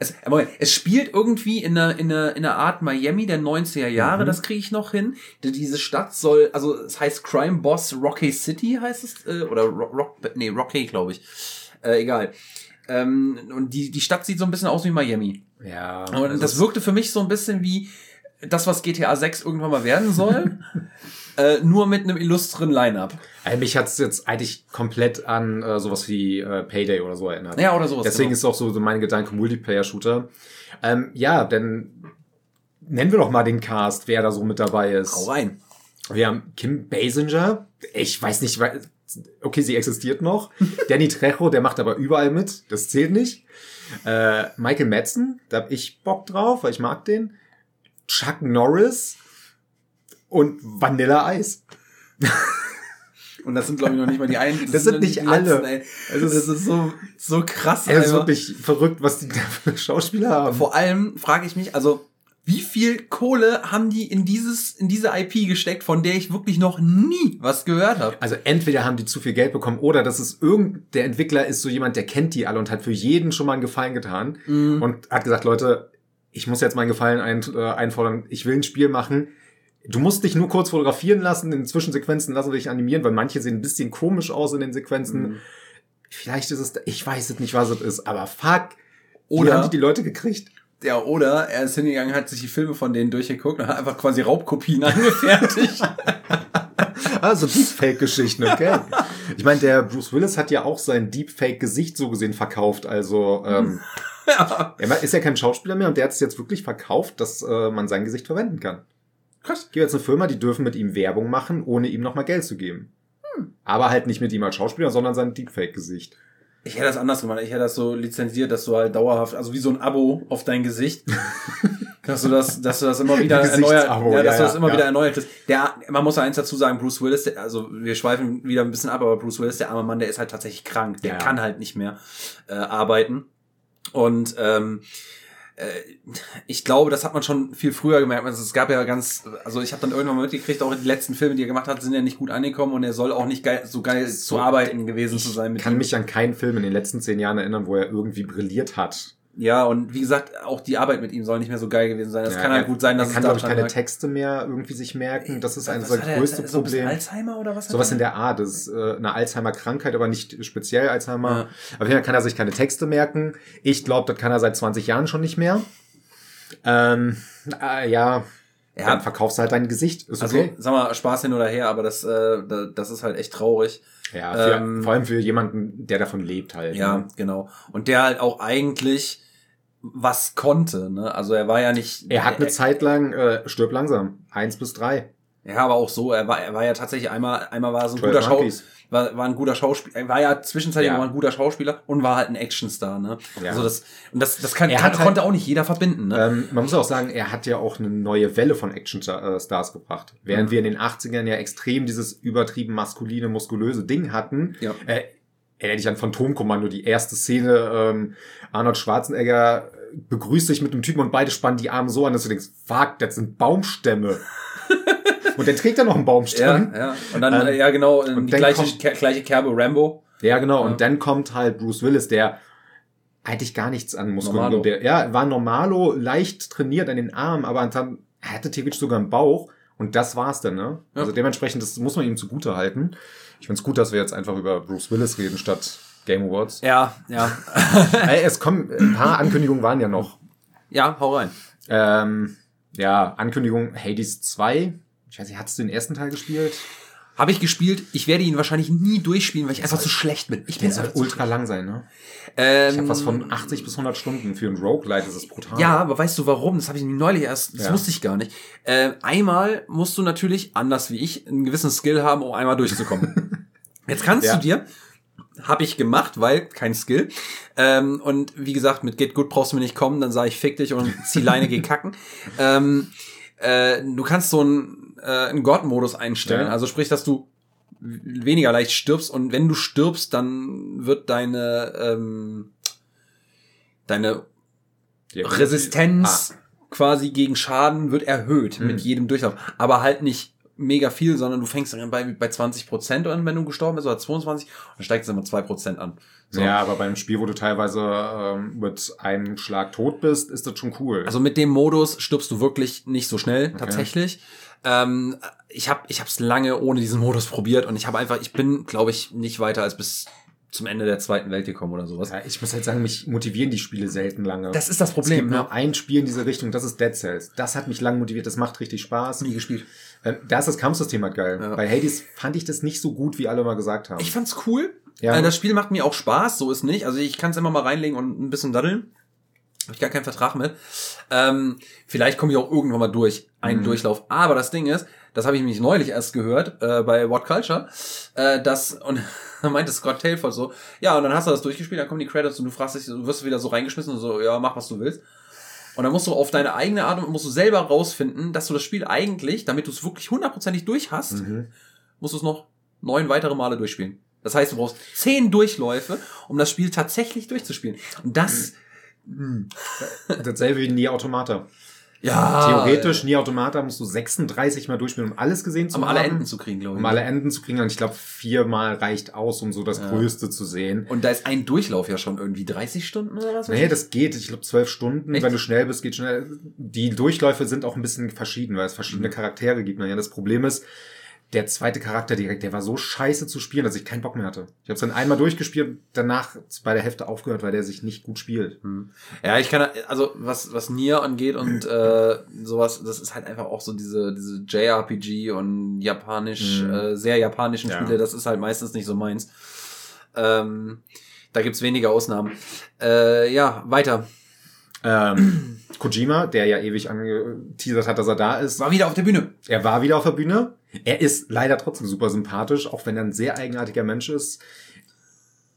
es, aber es spielt irgendwie in einer, in einer, in einer Art Miami der 90er Jahre, Mhm. das kriege ich noch hin. Die- Diese Stadt soll, also es heißt Crime Boss Rocky City heißt es, äh, oder Rock, Rock nee, Rocky, glaube ich. Äh, egal. Ähm, und die, die Stadt sieht so ein bisschen aus wie Miami. ja. Und das wirkte für mich so ein bisschen wie das, was GTA 6 irgendwann mal werden soll, äh, nur mit einem illustren Line-Up. Äh, mich hat's jetzt eigentlich komplett an äh, sowas wie äh, Payday oder so erinnert. Ja, oder sowas. Deswegen genau. ist auch so mein Gedanke Multiplayer-Shooter. Ähm, ja, denn nennen wir doch mal den Cast, wer da so mit dabei ist. Hau rein. Wir haben Kim Basinger. Ich weiß nicht, weil- okay, sie existiert noch. Danny Trejo, der macht aber überall mit. Das zählt nicht. Äh, Michael Madsen, da hab ich Bock drauf, weil ich mag den. Chuck Norris und Vanilla Ice. Und das sind, glaube ich, noch nicht mal die einen. Das sind noch nicht alle. ey. Also, das ist so, so krass. Es ist wirklich verrückt, was die da für Schauspieler haben. Vor allem frage ich mich, also, wie viel Kohle haben die in dieses, in diese IP gesteckt, von der ich wirklich noch nie was gehört habe? Also entweder haben die zu viel Geld bekommen oder das ist irgend der Entwickler ist so jemand, der kennt die alle und hat für jeden schon mal einen Gefallen getan Mhm. und hat gesagt, Leute, ich muss jetzt meinen Gefallen ein, äh, einfordern, ich will ein Spiel machen. Du musst dich nur kurz fotografieren lassen, in Zwischensequenzen lassen wir dich animieren, weil manche sehen ein bisschen komisch aus in den Sequenzen. Mhm. Vielleicht ist es, ich weiß es nicht, was es ist, aber fuck. Oder Oder- haben die die Leute gekriegt? Ja, oder er ist hingegangen, hat sich die Filme von denen durchgeguckt und hat einfach quasi Raubkopien angefertigt. Also Deepfake-Geschichten, okay. Ich meine, der Bruce Willis hat ja auch sein Deepfake-Gesicht so gesehen verkauft. Also ähm, ja. er ist ja kein Schauspieler mehr und der hat es jetzt wirklich verkauft, dass äh, man sein Gesicht verwenden kann. Krass. Gibt jetzt eine Firma, die dürfen mit ihm Werbung machen, ohne ihm nochmal Geld zu geben. Aber halt nicht mit ihm als Schauspieler, sondern sein Deepfake-Gesicht. Ich hätte das anders gemacht. Ich hätte das so lizenziert, dass du halt dauerhaft, also wie so ein Abo auf dein Gesicht, dass du das, dass du das immer wieder erneuert, ja, dass ja, du das immer ja. wieder erneuert kriegst. Der, man muss ja eins dazu sagen, Bruce Willis, der, also wir schweifen wieder ein bisschen ab, aber Bruce Willis, der arme Mann, der ist halt tatsächlich krank. Der Ja. kann halt nicht mehr äh, arbeiten. Und ähm, äh, ich glaube, das hat man schon viel früher gemerkt. Also es gab ja ganz, also ich habe dann irgendwann mal mitgekriegt, auch die letzten Filme, die er gemacht hat, sind ja nicht gut angekommen und er soll auch nicht geil, so geil zu arbeiten gewesen zu sein. Ich kann ihm. mich an keinen Film in den letzten zehn Jahren erinnern, wo er irgendwie brilliert hat. Ja, und wie gesagt, auch die Arbeit mit ihm soll nicht mehr so geil gewesen sein. Das Ja, kann halt gut sein, dass er kann, es glaube ich, keine lag. Texte mehr irgendwie sich merken. Das ist eines der hat er? größte So Probleme. Alzheimer oder was? Sowas in der Art. Das ist äh, eine Alzheimer-Krankheit, aber nicht speziell Alzheimer. Ja. Auf jeden Fall kann er sich keine Texte merken. Ich glaube, das kann er seit 20 Jahren schon nicht mehr. Ähm, äh, ja, Ja. dann verkaufst du halt dein Gesicht. Ist Also, okay. sag mal, Spaß hin oder her, aber das, äh, da- das ist halt echt traurig. ja, für, ähm, vor allem für jemanden, der davon lebt halt. Ja, Ne? genau. Und der halt auch eigentlich was konnte, ne? Also er war ja nicht. Er hat eine Zeit lang, äh, stirb langsam. Eins bis drei. Ja, aber auch so, er war, er war ja tatsächlich einmal, einmal war so ein 12 guter Schau, Monkeys. war, war ein guter Schauspieler, er war ja zwischenzeitlich Ja. auch mal ein guter Schauspieler und war halt ein Actionstar, ne? Ja. Also das, und das, das kann, Er kann, halt- konnte auch nicht jeder verbinden, ne? Ähm, man muss auch sagen, er hat ja auch eine neue Welle von Action-Stars gebracht. Während Mhm. wir in den 80ern ja extrem dieses übertrieben maskuline, muskulöse Ding hatten, Ja. äh, erinnere dich an Phantomkommando, die erste Szene, ähm, Arnold Schwarzenegger begrüßt sich mit einem Typen und beide spannen die Arme so an, dass du denkst, fuck, das sind Baumstämme. und dann trägt er noch einen Ja, Baumstamm. ja. Und dann, Ähm, äh, ja, genau, und die gleiche, kommt- ke- gleiche Kerbe Rambo. Ja, genau. Ja. Und dann kommt halt Bruce Willis, der eigentlich gar nichts an Muskeln. Der, ja, war normalo, leicht trainiert an den Armen, aber er hatte theoretisch sogar einen Bauch. Und das war's dann, ne? Ja. Also dementsprechend, das muss man ihm zugute halten. Ich find's gut, dass wir jetzt einfach über Bruce Willis reden statt Game Awards. Ja, ja. Ey, es kommen, ein paar Ankündigungen waren ja noch. ja, hau rein. Ähm, ja, Ankündigung Hades 2. Ich weiß nicht, hattest du den ersten Teil gespielt? Habe ich gespielt. Ich werde ihn wahrscheinlich nie durchspielen, weil ich einfach zu schlecht bin. Ich Der bin soll einfach zu ultra lang sein, ne? Ähm, Ich habe was von 80 bis 100 Stunden. Für ein Roguelite ist es brutal. Ja, aber weißt du warum? Das habe ich neulich erst, das Ja. wusste ich gar nicht. Äh, einmal musst du natürlich, anders wie ich, einen gewissen Skill haben, um einmal durchzukommen. Jetzt kannst Ja. du dir, habe ich gemacht, weil kein Skill. Ähm, und wie gesagt, mit Get Good brauchst du mir nicht kommen, dann sage ich fick dich und zieh Leine, geh kacken. Ähm, äh, du kannst so einen, äh, einen God-Modus einstellen. Ja. Also sprich, dass du weniger leicht stirbst und wenn du stirbst, dann wird deine ähm, deine. Resistenz quasi gegen Schaden wird erhöht Hm. mit jedem Durchlauf. Aber halt nicht mega viel, sondern du fängst dann bei, bei 20 Prozent an, wenn du gestorben bist, oder 22, und dann steigt es immer 2 Prozent an. So. Ja, aber beim Spiel, wo du teilweise ähm, mit einem Schlag tot bist, ist das schon cool. Also mit dem Modus stirbst du wirklich nicht so schnell, tatsächlich. Ähm, ich habe ich hab's lange ohne diesen Modus probiert und ich habe einfach, ich bin, glaube ich, nicht weiter als bis zum Ende der Zweiten Welt gekommen oder sowas. ja, ich muss halt sagen, mich motivieren die Spiele selten lange. Das ist das es Problem. gibt ne? nur ein Spiel in diese Richtung, das ist Dead Cells. Das hat mich lang motiviert, das macht richtig Spaß. Nie gespielt. Da ist das Kampfsystem halt geil. Ja. Bei Hades fand ich das nicht so gut, wie alle mal gesagt haben. Ich fand's cool. Ja. Äh, das Spiel macht mir auch Spaß, so ist nicht. Also ich kann es immer mal reinlegen und ein bisschen daddeln. Habe ich gar keinen Vertrag mit. Ähm, vielleicht komme ich auch irgendwann mal durch, einen Mhm. Durchlauf. Aber das Ding ist, das habe ich nämlich neulich erst gehört äh, bei What Culture, äh, dass und da meinte Scott Tailford so, ja, und dann hast du das durchgespielt, dann kommen die Credits und du fragst dich, du wirst wieder so reingeschmissen und so, ja, mach was du willst. Und dann musst du auf deine eigene Art und musst du selber rausfinden, dass du das Spiel eigentlich, damit du es wirklich hundertprozentig durch hast, Mhm. musst du es noch neun weitere Male durchspielen. Das heißt, du brauchst zehn Durchläufe, um das Spiel tatsächlich durchzuspielen. Und das, Mhm. Dasselbe wie Nier Automata. Ja, Theoretisch, Nier Automata musst du 36 Mal durchspielen, um alles gesehen zu um haben. alle Enden zu kriegen, glaube ich. um alle Enden zu kriegen. Und ich glaube, viermal reicht aus, um so das Ja. Größte zu sehen. Und da ist ein Durchlauf ja schon irgendwie 30 Stunden oder was? Nee, das geht. Ich glaube, zwölf Stunden. Echt? Wenn du schnell bist, geht schnell. Die Durchläufe sind auch ein bisschen verschieden, weil es verschiedene Mhm. Charaktere gibt. Ja, das Problem ist, der zweite Charakter direkt, der war so scheiße zu spielen, dass ich keinen Bock mehr hatte. Ich habe es dann einmal durchgespielt, danach bei der Hälfte aufgehört, weil der sich nicht gut spielt. Hm. Ja, ich kann, also was, was Nier angeht und äh, sowas, das ist halt einfach auch so diese, diese JRPG und japanisch, Mhm. äh, sehr japanischen Ja. Spiele, das ist halt meistens nicht so meins. Ähm, da gibt's wenige Ausnahmen. Äh, ja, weiter. Ähm, Kojima, der ja ewig angeteasert hat, dass er da ist, War wieder auf der Bühne. Er war wieder auf der Bühne. Er ist leider trotzdem super sympathisch, auch wenn er ein sehr eigenartiger Mensch ist.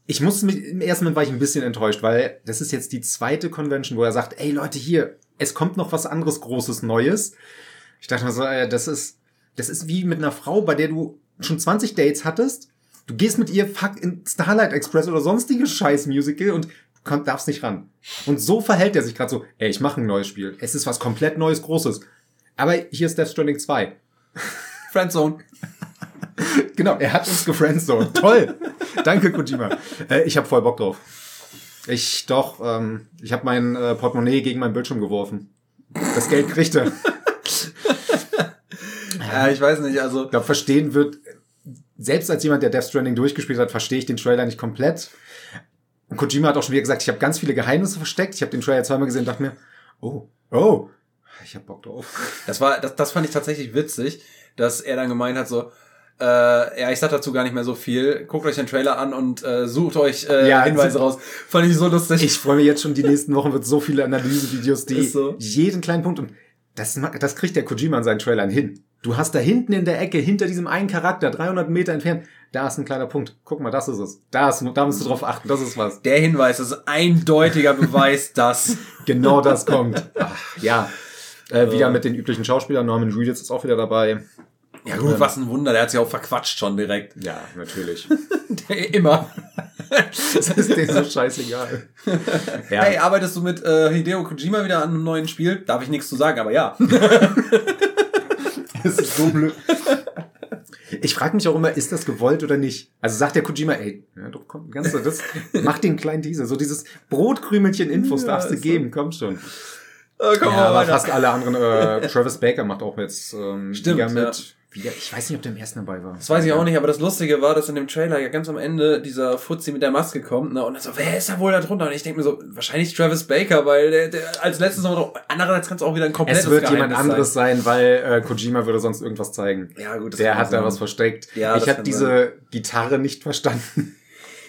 Ich muss mit, im ersten Moment war ich ein bisschen enttäuscht, weil das ist jetzt die zweite Convention, wo er sagt, ey Leute, hier, es kommt noch was anderes Großes Neues. Ich dachte mir so, äh, das ist, das ist wie mit einer Frau, bei der du schon 20 Dates hattest. Du gehst mit ihr fuck in Starlight Express oder sonstige Scheiß-Musical und komm, darfst nicht ran. Und so verhält er sich gerade so, ey, ich mache ein neues Spiel. Es ist was komplett Neues, Großes. Aber hier ist Death Stranding 2. Friendzone. Genau, er hat uns gefriendzoned. Toll. Danke, Kojima. Äh, ich habe voll Bock drauf. Ich doch, ähm, ich habe mein äh, Portemonnaie gegen meinen Bildschirm geworfen. Das Geld kriegt er. Ja, ich weiß nicht, also. Ich glaube, verstehen wird, selbst als jemand, der Death Stranding durchgespielt hat, verstehe ich den Trailer nicht komplett. Und Kojima hat auch schon wieder gesagt, ich habe ganz viele Geheimnisse versteckt. Ich habe den Trailer zweimal gesehen und dachte mir, oh, oh, ich habe Bock drauf. Das war, das, das fand ich tatsächlich witzig, dass er dann gemeint hat so, äh, ja, ich sag dazu gar nicht mehr so viel. Guckt euch den Trailer an und äh, sucht euch äh, Ja, Hinweise raus. Fand ich so lustig. Ich freue mich jetzt schon, die nächsten Wochen wird so viele Analysevideos, die so. jeden kleinen Punkt und das, das kriegt der Kojima in seinen Trailern hin. Du hast da hinten in der Ecke, hinter diesem einen Charakter, 300 Meter entfernt, da ist ein kleiner Punkt. Guck mal, das ist es. Da, ist, da musst du drauf achten, das ist was. Der Hinweis ist eindeutiger Beweis, dass. Genau das kommt. Ach, ja. Äh, wieder mit den üblichen Schauspielern. Norman Reedus ist auch wieder dabei. Ja gut, was ein Wunder, der hat sich auch verquatscht schon direkt. Ja, natürlich. Der, immer. das ist denen so scheißegal. Ja. Hey, arbeitest du mit äh, Hideo Kojima wieder an einem neuen Spiel? Darf ich nichts zu sagen, aber ja. Das ist so blöd. Ich frage mich auch immer, ist das gewollt oder nicht? Also sagt der Kojima, ey, ja, doch, komm, ganz so, das, mach den kleinen Teaser. So dieses Brotkrümelchen Infos Ja, darfst du ist so. geben, komm schon. Oh, komm Ja, aber weiter. fast alle anderen, äh, Travis Baker macht auch jetzt ähm, Stimmt, mit. ja. Wieder, ich weiß nicht, ob der im ersten dabei war. Das weiß ich auch nicht, aber das Lustige war, dass in dem Trailer ja ganz am Ende dieser Fuzzi mit der Maske kommt, ne? Und dann so, wer ist da wohl da drunter? Und ich denke mir so, wahrscheinlich Travis Baker, weil der, der als letztes noch drauf. Andererseits kann es auch wieder ein komplettes Es wird jemand Geheimnis anderes sein, weil äh, Kojima würde sonst irgendwas zeigen. Sein. Ja, gut, das Der hat da sein. was versteckt. Ja, ich habe diese Gitarre nicht verstanden.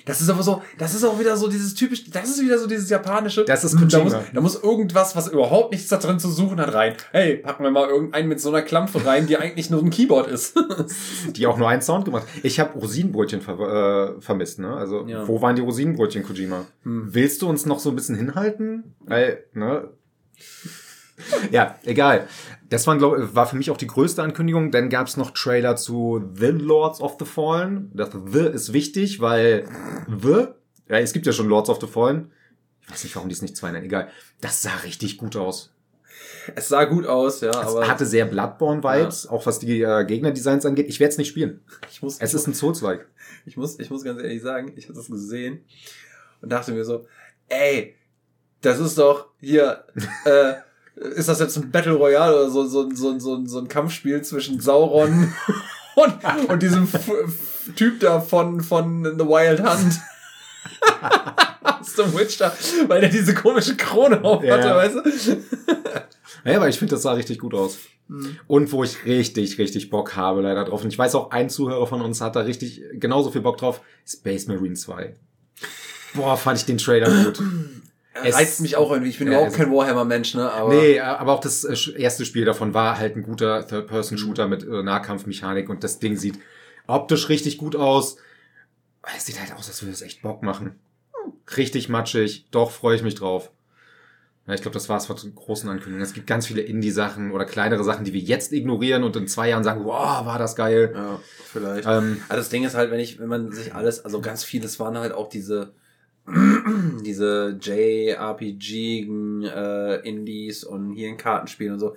Das ist aber so, das ist auch wieder so dieses typisch, das ist wieder so dieses japanische. Das ist da Kojima. muss, da muss irgendwas, was überhaupt nichts da drin zu suchen hat, rein. Hey, packen wir mal irgendeinen mit so einer Klampfe rein, die eigentlich nur ein Keyboard ist. die auch nur einen Sound gemacht. Ich habe Rosinenbrötchen ver äh, vermisst, ne? Also Ja. wo waren die Rosinenbrötchen, Kojima? Hm. Willst du uns noch so ein bisschen hinhalten? Weil, ne? ja, egal. Das war, glaub, war für mich auch die größte Ankündigung. Dann gab es noch Trailer zu The Lords of the Fallen. Das The ist wichtig, weil The, ja, es gibt ja schon Lords of the Fallen. Ich weiß nicht, warum die es nicht zwei nennen. Egal. Das sah richtig gut aus. es sah gut aus, ja, Es aber hatte sehr Bloodborne-Vibes, auch was die äh, Gegnerdesigns angeht. Ich werde es nicht spielen. ich muss, Es ist ein Souls-like. ich muss, ich muss ganz ehrlich sagen, ich habe das gesehen und dachte mir so, ey, das ist doch hier, äh, ist das jetzt ein Battle Royale oder so, so, so, so, so ein Kampfspiel zwischen Sauron und, und diesem F F Typ da von, von The Wild Hunt? Aus dem Witcher, weil der diese komische Krone auf hatte, Ja. weißt du? Ja, aber ich finde, das sah richtig gut aus. Und wo ich richtig, richtig Bock habe leider drauf. Und ich weiß auch, ein Zuhörer von uns hat da richtig genauso viel Bock drauf. Space Marine 2. Boah, fand ich den Trailer gut. Es- reizt mich auch irgendwie. Ich bin Ja, überhaupt es- kein Warhammer-Mensch, ne? Aber Nee, aber auch das äh, erste Spiel davon war halt ein guter Third-Person-Shooter mit äh, Nahkampfmechanik und das Ding sieht optisch richtig gut aus. Es sieht halt aus, als würde es echt Bock machen. Richtig matschig, doch freue ich mich drauf. Ja, ich glaube, das war's von den großen Ankündigungen. Es gibt ganz viele Indie-Sachen oder kleinere Sachen, die wir jetzt ignorieren und in zwei Jahren sagen, wow, war das geil. ja, vielleicht. Ähm, Also das Ding ist halt, wenn ich, wenn man sich alles, also ganz vieles waren halt auch diese, diese JRPG äh, Indies und hier ein Kartenspiel und so,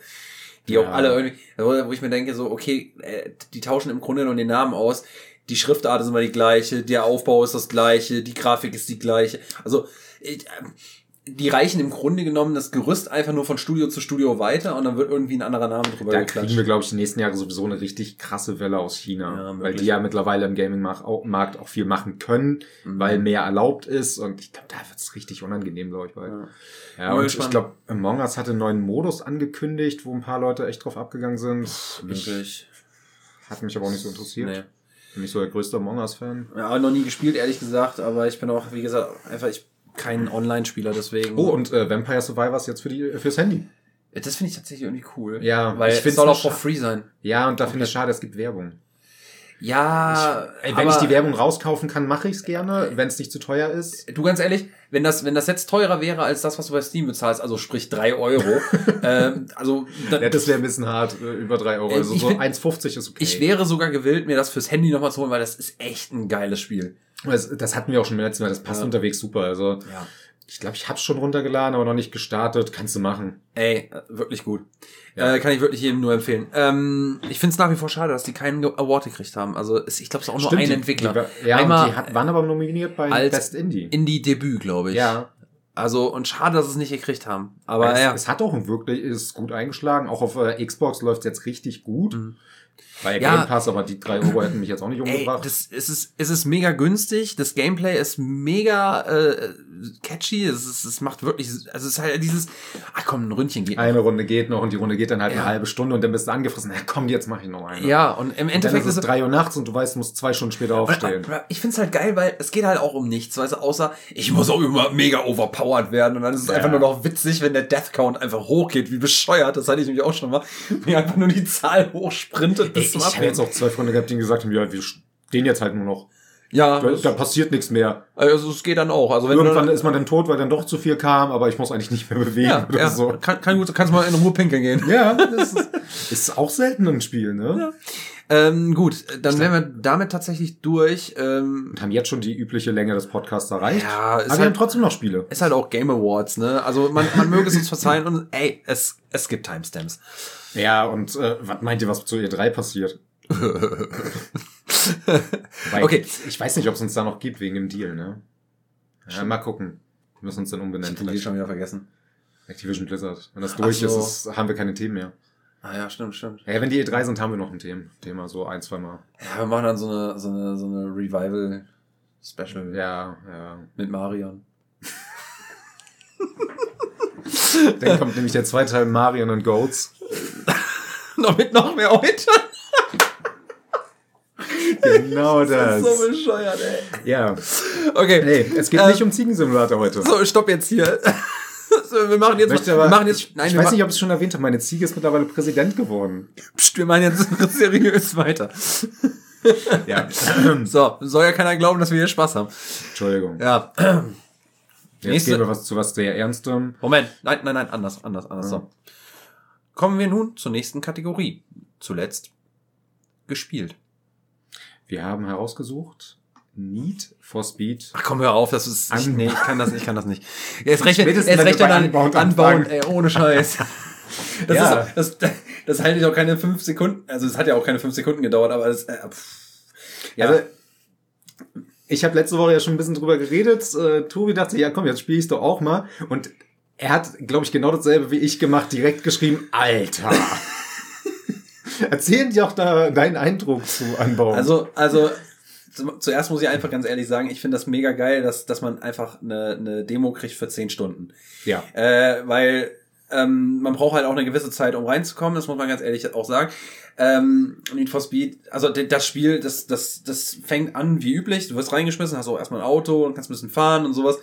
die auch Ja. alle irgendwie, wo wo ich mir denke, so, okay, äh, die tauschen im Grunde nur den Namen aus, die Schriftart ist immer die gleiche, der Aufbau ist das gleiche, die Grafik ist die gleiche. Also ich, ähm, die reichen im Grunde genommen das Gerüst einfach nur von Studio zu Studio weiter und dann wird irgendwie ein anderer Name drüber da kriegen wir, glaube ich, die nächsten Jahre sowieso eine richtig krasse Welle aus China. Ja, weil die ja mittlerweile im Gaming-Markt auch, viel machen können, Mhm. weil mehr erlaubt ist. Und ich glaube, da wird's richtig unangenehm, glaube ich. Weil, Ja. ja, und ich glaube, Among Us hatte einen neuen Modus angekündigt, wo ein paar Leute echt drauf abgegangen sind. Ich, Wirklich. hat mich aber auch nicht so interessiert. Nee. Bin nicht so der größte Among Us-Fan. Ja, noch nie gespielt, ehrlich gesagt, aber ich bin auch, wie gesagt, einfach ich kein Online-Spieler, deswegen. Oh, und äh, Vampire Survivors jetzt für die, fürs Handy. das finde ich tatsächlich irgendwie cool. Ja, weil ich es soll auch for free sein. Ja, und da finde ich schade, es gibt Werbung. Ja, Ey, wenn aber ich die Werbung rauskaufen kann, mache ich's gerne, wenn es nicht zu teuer ist. Du ganz ehrlich, wenn das, wenn das jetzt teurer wäre als das, was du bei Steam bezahlst, also sprich drei Euro, ähm, also dann, Ja, das wäre ein bisschen hart, äh, über drei Euro. Äh, Also ich so find- 1,50 ist okay. ich wäre sogar gewillt, mir das fürs Handy nochmal zu holen, weil das ist echt ein geiles Spiel. Das, das hatten wir auch schon beim letzten Mal, das passt Ja. unterwegs super. Also Ja. ich glaube, ich hab's schon runtergeladen, aber noch nicht gestartet. Kannst du machen. Ey, äh, wirklich gut. Ja. Äh, kann ich wirklich jedem nur empfehlen. Ähm, ich finde es nach wie vor schade, dass die keinen Award gekriegt haben. Also ich glaube, es ist auch nur ein die- Entwickler. Die, ja, Einmal die hat, waren aber nominiert bei als Best Indie. Indie-Debüt, glaube ich. ja, Also, und schade, dass sie es nicht gekriegt haben. Aber es, ja. es hat auch wirklich, ist gut eingeschlagen. Auch auf äh, Xbox läuft jetzt richtig gut. Mhm. Bei Ja. Game Pass, aber die drei Euro hätten mich jetzt auch nicht Ey, umgebracht. das es ist, es ist mega günstig, das Gameplay ist mega äh, catchy, es, ist, es macht wirklich, also es ist halt dieses, ach komm, ein Ründchen geht. noch. eine Runde geht noch und die Runde geht dann halt Ja. eine halbe Stunde und dann bist du angefressen. Na komm, jetzt mache ich noch eine. Ja, und im Und dann Endeffekt ist es drei Uhr nachts und du weißt, du musst zwei Stunden später aufstehen. Ich find's halt geil, weil es geht halt auch um nichts, weißt du, außer ich muss auch immer mega overpowered werden und dann ist es Ja. einfach nur noch witzig, wenn der Death Count einfach hochgeht, wie bescheuert, das hatte ich nämlich auch schon mal, wie einfach nur die Zahl hochsprintet bis Ich, ich habe jetzt auch zwei Freunde gehabt, die gesagt haben, ja, wir stehen jetzt halt nur noch. Ja, Da, da passiert nichts mehr. also es geht dann auch. Also wenn Irgendwann du ist man dann tot, weil dann doch zu viel kam, aber ich muss eigentlich nicht mehr bewegen ja, oder ja, so. kann, kann gut, kannst mal in Ruhe pinkeln gehen. Ja, das ist, ist auch selten ein Spiel, ne? Ähm, gut, dann wären wir damit tatsächlich durch. Ähm, Und haben jetzt schon die übliche Länge des Podcasts erreicht. Ja, ist aber wir halt- haben trotzdem noch Spiele. ist halt auch Game Awards, ne? Also man, man möge es uns verzeihen und ey, es, es gibt Timestamps. Ja, und äh, was meint ihr, was zu E3 passiert? Okay. Ich weiß nicht, ob es uns da noch gibt wegen dem Deal, ne? Ja, mal gucken. Wir müssen uns dann umbenennen. Die Vielleicht schon wieder vergessen. Activision Blizzard. Wenn das durch so. ist, ist, haben wir keine Themen mehr. Ah ja, stimmt, stimmt. Ja, wenn die E3 sind, haben wir noch ein Thema. Thema so ein, zwei Mal. Ja, wir machen dann so eine, so eine, so eine Revival-Special Ja, ja. mit Marion. Dann kommt nämlich der zweite Teil Marion und Goats. noch mit noch mehr heute. Genau das. so bescheuert, ey. ja. Okay. Hey, es geht Ähm, nicht um Ziegensimulator heute. So, stopp jetzt hier. wir machen jetzt, Möchte wir aber, machen jetzt, ich, nein, ich wir, weiß nicht, ob ich es schon erwähnt habe, meine Ziege ist mittlerweile Präsident geworden. Psst, wir machen jetzt seriös weiter. Ja. So, soll ja keiner glauben, dass wir hier Spaß haben. Entschuldigung. Ja. Jetzt nächste- gehen wir was zu was sehr Ernstem. Moment, nein, nein, nein, anders, anders, anders. So. Kommen wir nun zur nächsten Kategorie. Zuletzt gespielt. Wir haben herausgesucht Need for Speed. Ach komm, hör auf, das ist. Ich, An- nee, ich kann das, ich kann das nicht. Er ist recht, er ist recht dann Unbound anbauen, anfangen. ey, ohne Scheiß. Das, Ja. ist, das, das halte ich auch keine fünf Sekunden, also es hat ja auch keine fünf Sekunden gedauert, aber das, äh, ja, Also, ich habe letzte Woche ja schon ein bisschen drüber geredet. Äh, Tobi dachte, ja komm, jetzt spiele ich doch auch mal. Und er hat, glaube ich, genau dasselbe wie ich gemacht, direkt geschrieben, Alter. Erzähl dir auch da deinen Eindruck zu anbauen. Also, also zu- zuerst muss ich einfach ganz ehrlich sagen, ich finde das mega geil, dass, dass man einfach eine, eine Demo kriegt für 10 Stunden. ja. Äh, weil ähm, man braucht halt auch eine gewisse Zeit, um reinzukommen, das muss man ganz ehrlich auch sagen. Ähm, Need for Speed, also das Spiel, das, das, das fängt an wie üblich. Du wirst reingeschmissen, hast auch erstmal ein Auto und kannst ein bisschen fahren und sowas.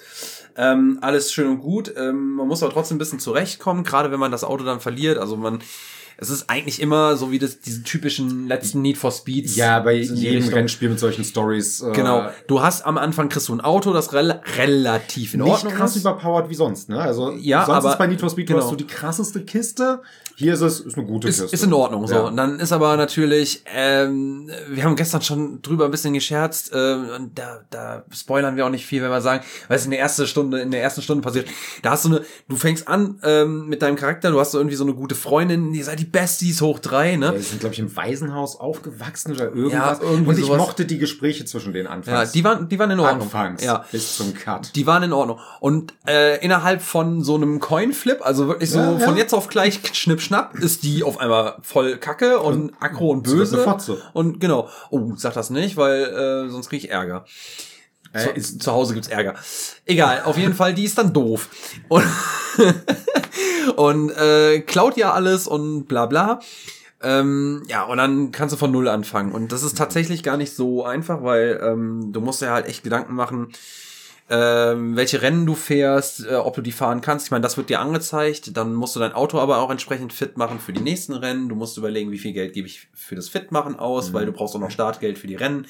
Ähm, alles schön und gut. Ähm, man muss aber trotzdem ein bisschen zurechtkommen, gerade wenn man das Auto dann verliert. Also man es ist eigentlich immer so wie das, diese typischen letzten Need for Speeds. Ja, bei jedem Rennspiel mit solchen Stories. Äh, genau. Du hast am Anfang kriegst du ein Auto, das rel relativ in Ordnung ist. Nicht krass ist. überpowered wie sonst, ne? Also, ja, sonst aber, ist bei Need for Speed, genau. hast du die krasseste Kiste. Hier ist es, ist eine gute ist, Kiste. Ist in Ordnung, so. Ja. Und dann ist aber natürlich, ähm, wir haben gestern schon drüber ein bisschen gescherzt, äh, und da, da spoilern wir auch nicht viel, wenn wir sagen, es in der ersten Stunde, in der ersten Stunde passiert. Da hast du eine, du fängst an, ähm, mit deinem Charakter, du hast so irgendwie so eine gute Freundin, die seid die Besties hoch drei, ne? Ja, die sind, glaube ich, im Waisenhaus aufgewachsen oder irgendwas. Ja, irgendwie und ich sowas. mochte die Gespräche zwischen den anfangs. Ja, die waren, die waren in Ordnung. Anfangs. Ja. Bis zum Cut. Die waren in Ordnung. Und äh, innerhalb von so einem Coinflip, also wirklich so ja, von jetzt auf gleich schnipp schnapp, ist die auf einmal voll Kacke und aggro und böse. Und genau. Oh, sag das nicht, weil äh, sonst krieg ich Ärger. Äh, zu, zu Hause gibt's Ärger. Egal, auf jeden Fall, die ist dann doof. Und, und äh, klaut ja alles und bla bla. Ähm, ja, und dann kannst du von Null anfangen. Und das ist tatsächlich gar nicht so einfach, weil ähm, du musst ja halt echt Gedanken machen, ähm, welche Rennen du fährst, äh, ob du die fahren kannst. Ich meine, das wird dir angezeigt. Dann musst du dein Auto aber auch entsprechend fit machen für die nächsten Rennen. Du musst überlegen, wie viel Geld gebe ich für das Fitmachen aus, mhm. weil du brauchst auch noch Startgeld für die Rennen.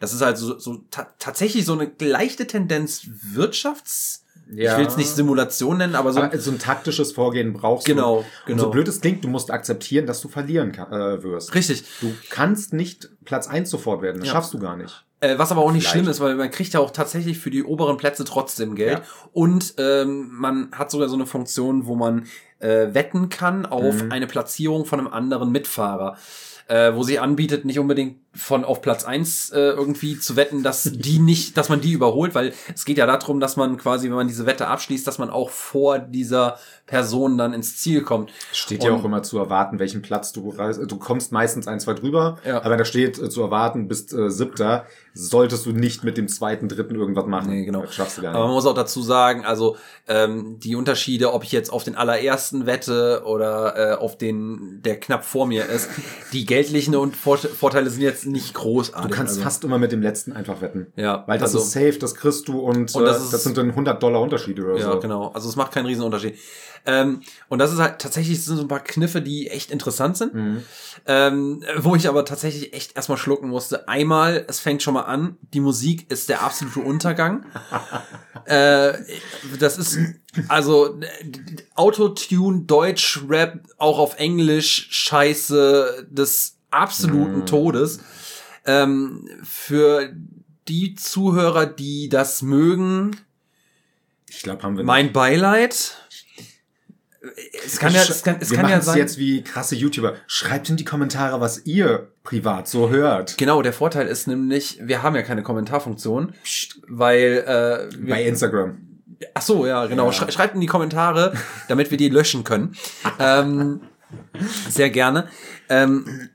Das ist halt so, so ta tatsächlich so eine leichte Tendenz Wirtschafts- ja. Ich will es nicht Simulation nennen, aber so, aber so ein taktisches Vorgehen brauchst genau, du. Genau. Und so blöd es klingt, du musst akzeptieren, dass du verlieren kann, äh, wirst. Richtig. Du kannst nicht Platz eins sofort werden. Das ja. schaffst du gar nicht. Äh, was aber auch nicht Vielleicht. schlimm ist, weil man kriegt ja auch tatsächlich für die oberen Plätze trotzdem Geld. Ja. Und ähm, man hat sogar so eine Funktion, wo man äh, wetten kann auf mhm. eine Platzierung von einem anderen Mitfahrer äh, wo sie anbietet, nicht unbedingt von auf Platz eins äh, irgendwie zu wetten, dass die nicht, dass man die überholt, weil es geht ja darum, dass man quasi, wenn man diese Wette abschließt, dass man auch vor dieser Person dann ins Ziel kommt. Steht ja auch immer zu erwarten, welchen Platz du reist. Du kommst meistens ein, zwei drüber, ja. aber da steht äh, zu erwarten, bist äh, siebter, solltest du nicht mit dem zweiten, dritten irgendwas machen. Nee, genau. Das schaffst du gar nicht. Aber man muss auch dazu sagen, also ähm, die Unterschiede, ob ich jetzt auf den allerersten wette oder äh, auf den, der knapp vor mir ist, die geldlichen und Vorteile sind jetzt nicht großartig. Du kannst also. fast immer mit dem letzten einfach wetten. Ja. Weil das also, ist safe, das kriegst du und, und das, äh, ist, das sind dann 100 Dollar Unterschiede oder ja, so. Ja, genau. Also es macht keinen riesen Unterschied. Ähm, und das ist halt tatsächlich sind so ein paar Kniffe, die echt interessant sind. Mhm. Ähm, wo ich aber tatsächlich echt erstmal schlucken musste. Einmal, es fängt schon mal an, die Musik ist der absolute Untergang. äh, das ist also Autotune, Deutsch, Rap, auch auf Englisch, Scheiße des absoluten mhm. Todes. Ähm, für die Zuhörer, die das mögen, ich glaube, haben wir. Mein Beileid. Es kann ja, es kann, es wir kann ja sein. jetzt wie krasse YouTuber. Schreibt in die Kommentare, was ihr privat so hört. Genau, der Vorteil ist nämlich, wir haben ja keine Kommentarfunktion, weil äh, bei Instagram. Ach so, ja, genau. Ja. Schreibt in die Kommentare, damit wir die löschen können. ähm, sehr gerne. Ähm,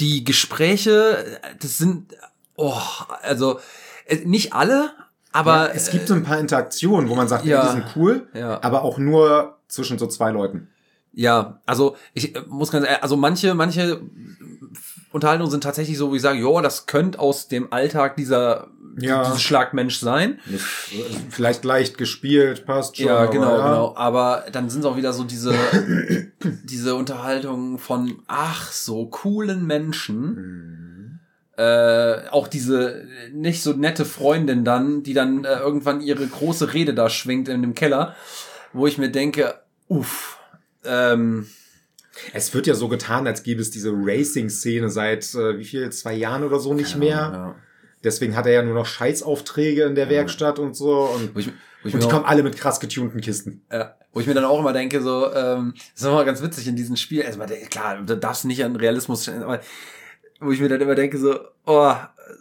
die Gespräche, das sind, oh, also äh, nicht alle, aber ja, es gibt so ein paar Interaktionen, wo man sagt, ja, die sind cool, ja. aber auch nur zwischen so zwei Leuten. Ja, also ich äh, muss ganz ehrlich, also manche, manche Unterhaltungen sind tatsächlich so, wie ich sage, jo, das könnte aus dem Alltag dieser ja. dieses Schlagmensch sein. Vielleicht leicht gespielt, passt schon. Ja, genau, ja. genau. Aber dann sind es auch wieder so diese, diese Unterhaltungen von, ach, so coolen Menschen. Mhm äh, auch diese nicht so nette Freundin dann, die dann äh, irgendwann ihre große Rede da schwingt in dem Keller, wo ich mir denke, uff, ähm, es wird ja so getan, als gäbe es diese Racing-Szene seit äh, wie viel, zwei Jahren oder so nicht mehr. Ja. Deswegen hat er ja nur noch Scheißaufträge in der ja. Werkstatt und so. Und, ich, und die kommen alle mit krass getunten Kisten. Ja. Wo ich mir dann auch immer denke, so, ähm, das ist immer ganz witzig in diesem Spiel. Also, klar, da darfst du nicht an Realismus aber wo ich mir dann immer denke, so, oh,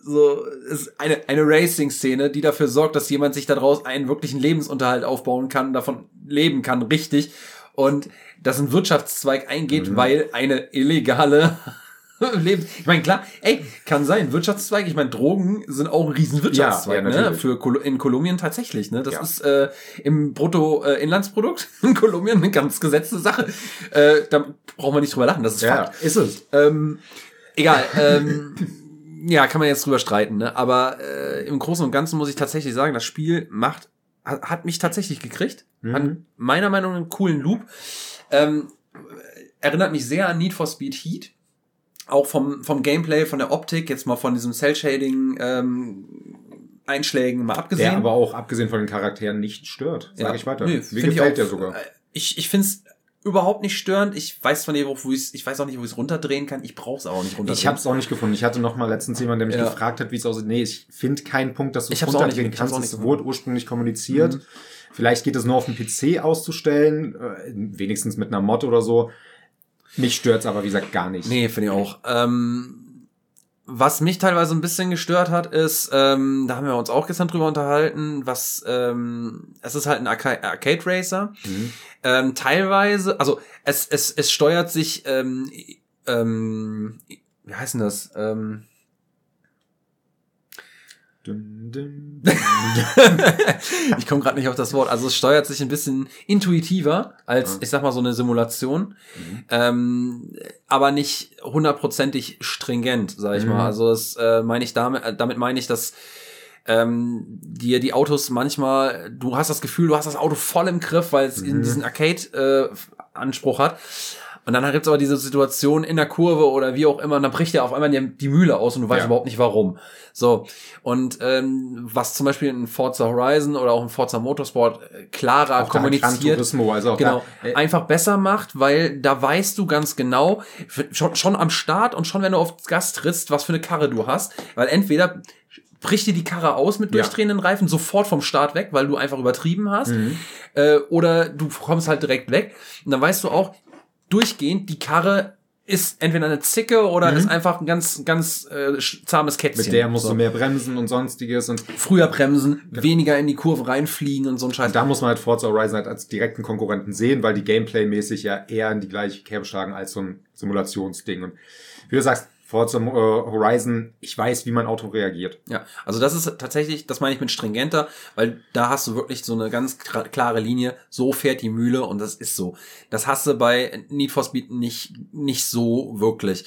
so, ist eine, eine Racing-Szene, die dafür sorgt, dass jemand sich daraus einen wirklichen Lebensunterhalt aufbauen kann, davon leben kann, richtig. Und dass ein Wirtschaftszweig eingeht, mhm. weil eine illegale Leben. Ich meine, klar, ey, kann sein, Wirtschaftszweig, ich meine, Drogen sind auch ein Riesenwirtschaftszweig, Ja, ja, ne? Für Kol in Kolumbien tatsächlich, ne? Das Ja. ist äh, im Bruttoinlandsprodukt in Kolumbien eine ganz gesetzte Sache. Äh, da brauchen wir nicht drüber lachen, das ist Ja, Fakt. ist es. Ähm, egal, ähm, ja, kann man jetzt drüber streiten, ne? Aber äh, im Großen und Ganzen muss ich tatsächlich sagen, das Spiel macht, hat, hat mich tatsächlich gekriegt. Mhm. Hat meiner Meinung nach einen coolen Loop. Ähm, erinnert mich sehr an Need for Speed Heat. Auch vom, vom Gameplay, von der Optik, jetzt mal von diesem Cell-Shading ähm, Einschlägen mal abgesehen. Der aber auch abgesehen von den Charakteren nicht stört, sage Ja. ich weiter. Nee, Mir gefällt der sogar. äh, Ich, ich finde es überhaupt nicht störend. Ich weiß von dir, wo ich ich weiß auch nicht, wo ich es runterdrehen kann. Ich brauche es auch nicht runterdrehen. Ich habe es auch nicht gefunden. Ich hatte noch mal letztens jemanden, der mich Ja. gefragt hat, wie es aussieht. Nee, ich finde keinen Punkt, dass du es runterdrehen kannst. Es wurde ursprünglich kommuniziert. Mhm. Vielleicht geht es nur auf dem PC auszustellen, äh, wenigstens mit einer Mod oder so. Mich stört's aber, wie gesagt, gar nicht. Nee, finde ich auch. Ähm, was mich teilweise ein bisschen gestört hat, ist, ähm, da haben wir uns auch gestern drüber unterhalten, was, ähm, es ist halt ein Arca Arcade Racer. Mhm. Ähm, teilweise, also es, es, es steuert sich, ähm, ähm, wie heißt denn das? Ähm, ich komme gerade nicht auf das Wort. Also es steuert sich ein bisschen intuitiver als, ich sag mal, so eine Simulation. Mhm. ähm, aber nicht hundertprozentig stringent, sag ich Mhm. mal. Also das äh, meine ich damit, äh, damit meine ich, dass ähm, dir die Autos manchmal, du hast das Gefühl, du hast das Auto voll im Griff, weil es in Mhm. diesen Arcade-Anspruch hat. Und dann gibt's aber diese Situation in der Kurve oder wie auch immer, und dann bricht ja auf einmal die, die Mühle aus und du weißt Ja. überhaupt nicht warum. So. Und ähm, was zum Beispiel in Forza Horizon oder auch in Forza Motorsport äh, klarer Auch kommuniziert also genau, da, äh, einfach besser macht, weil da weißt du ganz genau, schon, schon am Start und schon wenn du aufs Gas trittst, was für eine Karre du hast, weil entweder bricht dir die Karre aus mit Ja. durchdrehenden Reifen sofort vom Start weg, weil du einfach übertrieben hast, Mhm. äh, oder du kommst halt direkt weg und dann weißt du auch durchgehend, die Karre ist entweder eine Zicke oder Mhm. ist einfach ein ganz, ganz äh, zahmes Kätzchen. mit der musst so. du mehr bremsen und sonstiges und Früher bremsen, weniger in die Kurve reinfliegen und so ein Scheiß. da muss man halt Forza Horizon halt als direkten Konkurrenten sehen, weil die Gameplay-mäßig ja eher in die gleiche Kerbe schlagen als so ein Simulationsding. Und wie du sagst, Forza äh, Horizon, ich weiß, wie mein Auto reagiert. Ja, also das ist tatsächlich, das meine ich mit stringenter, weil da hast du wirklich so eine ganz klare Linie, so fährt die Mühle und das ist so. Das hast du bei Need for Speed nicht, nicht so wirklich.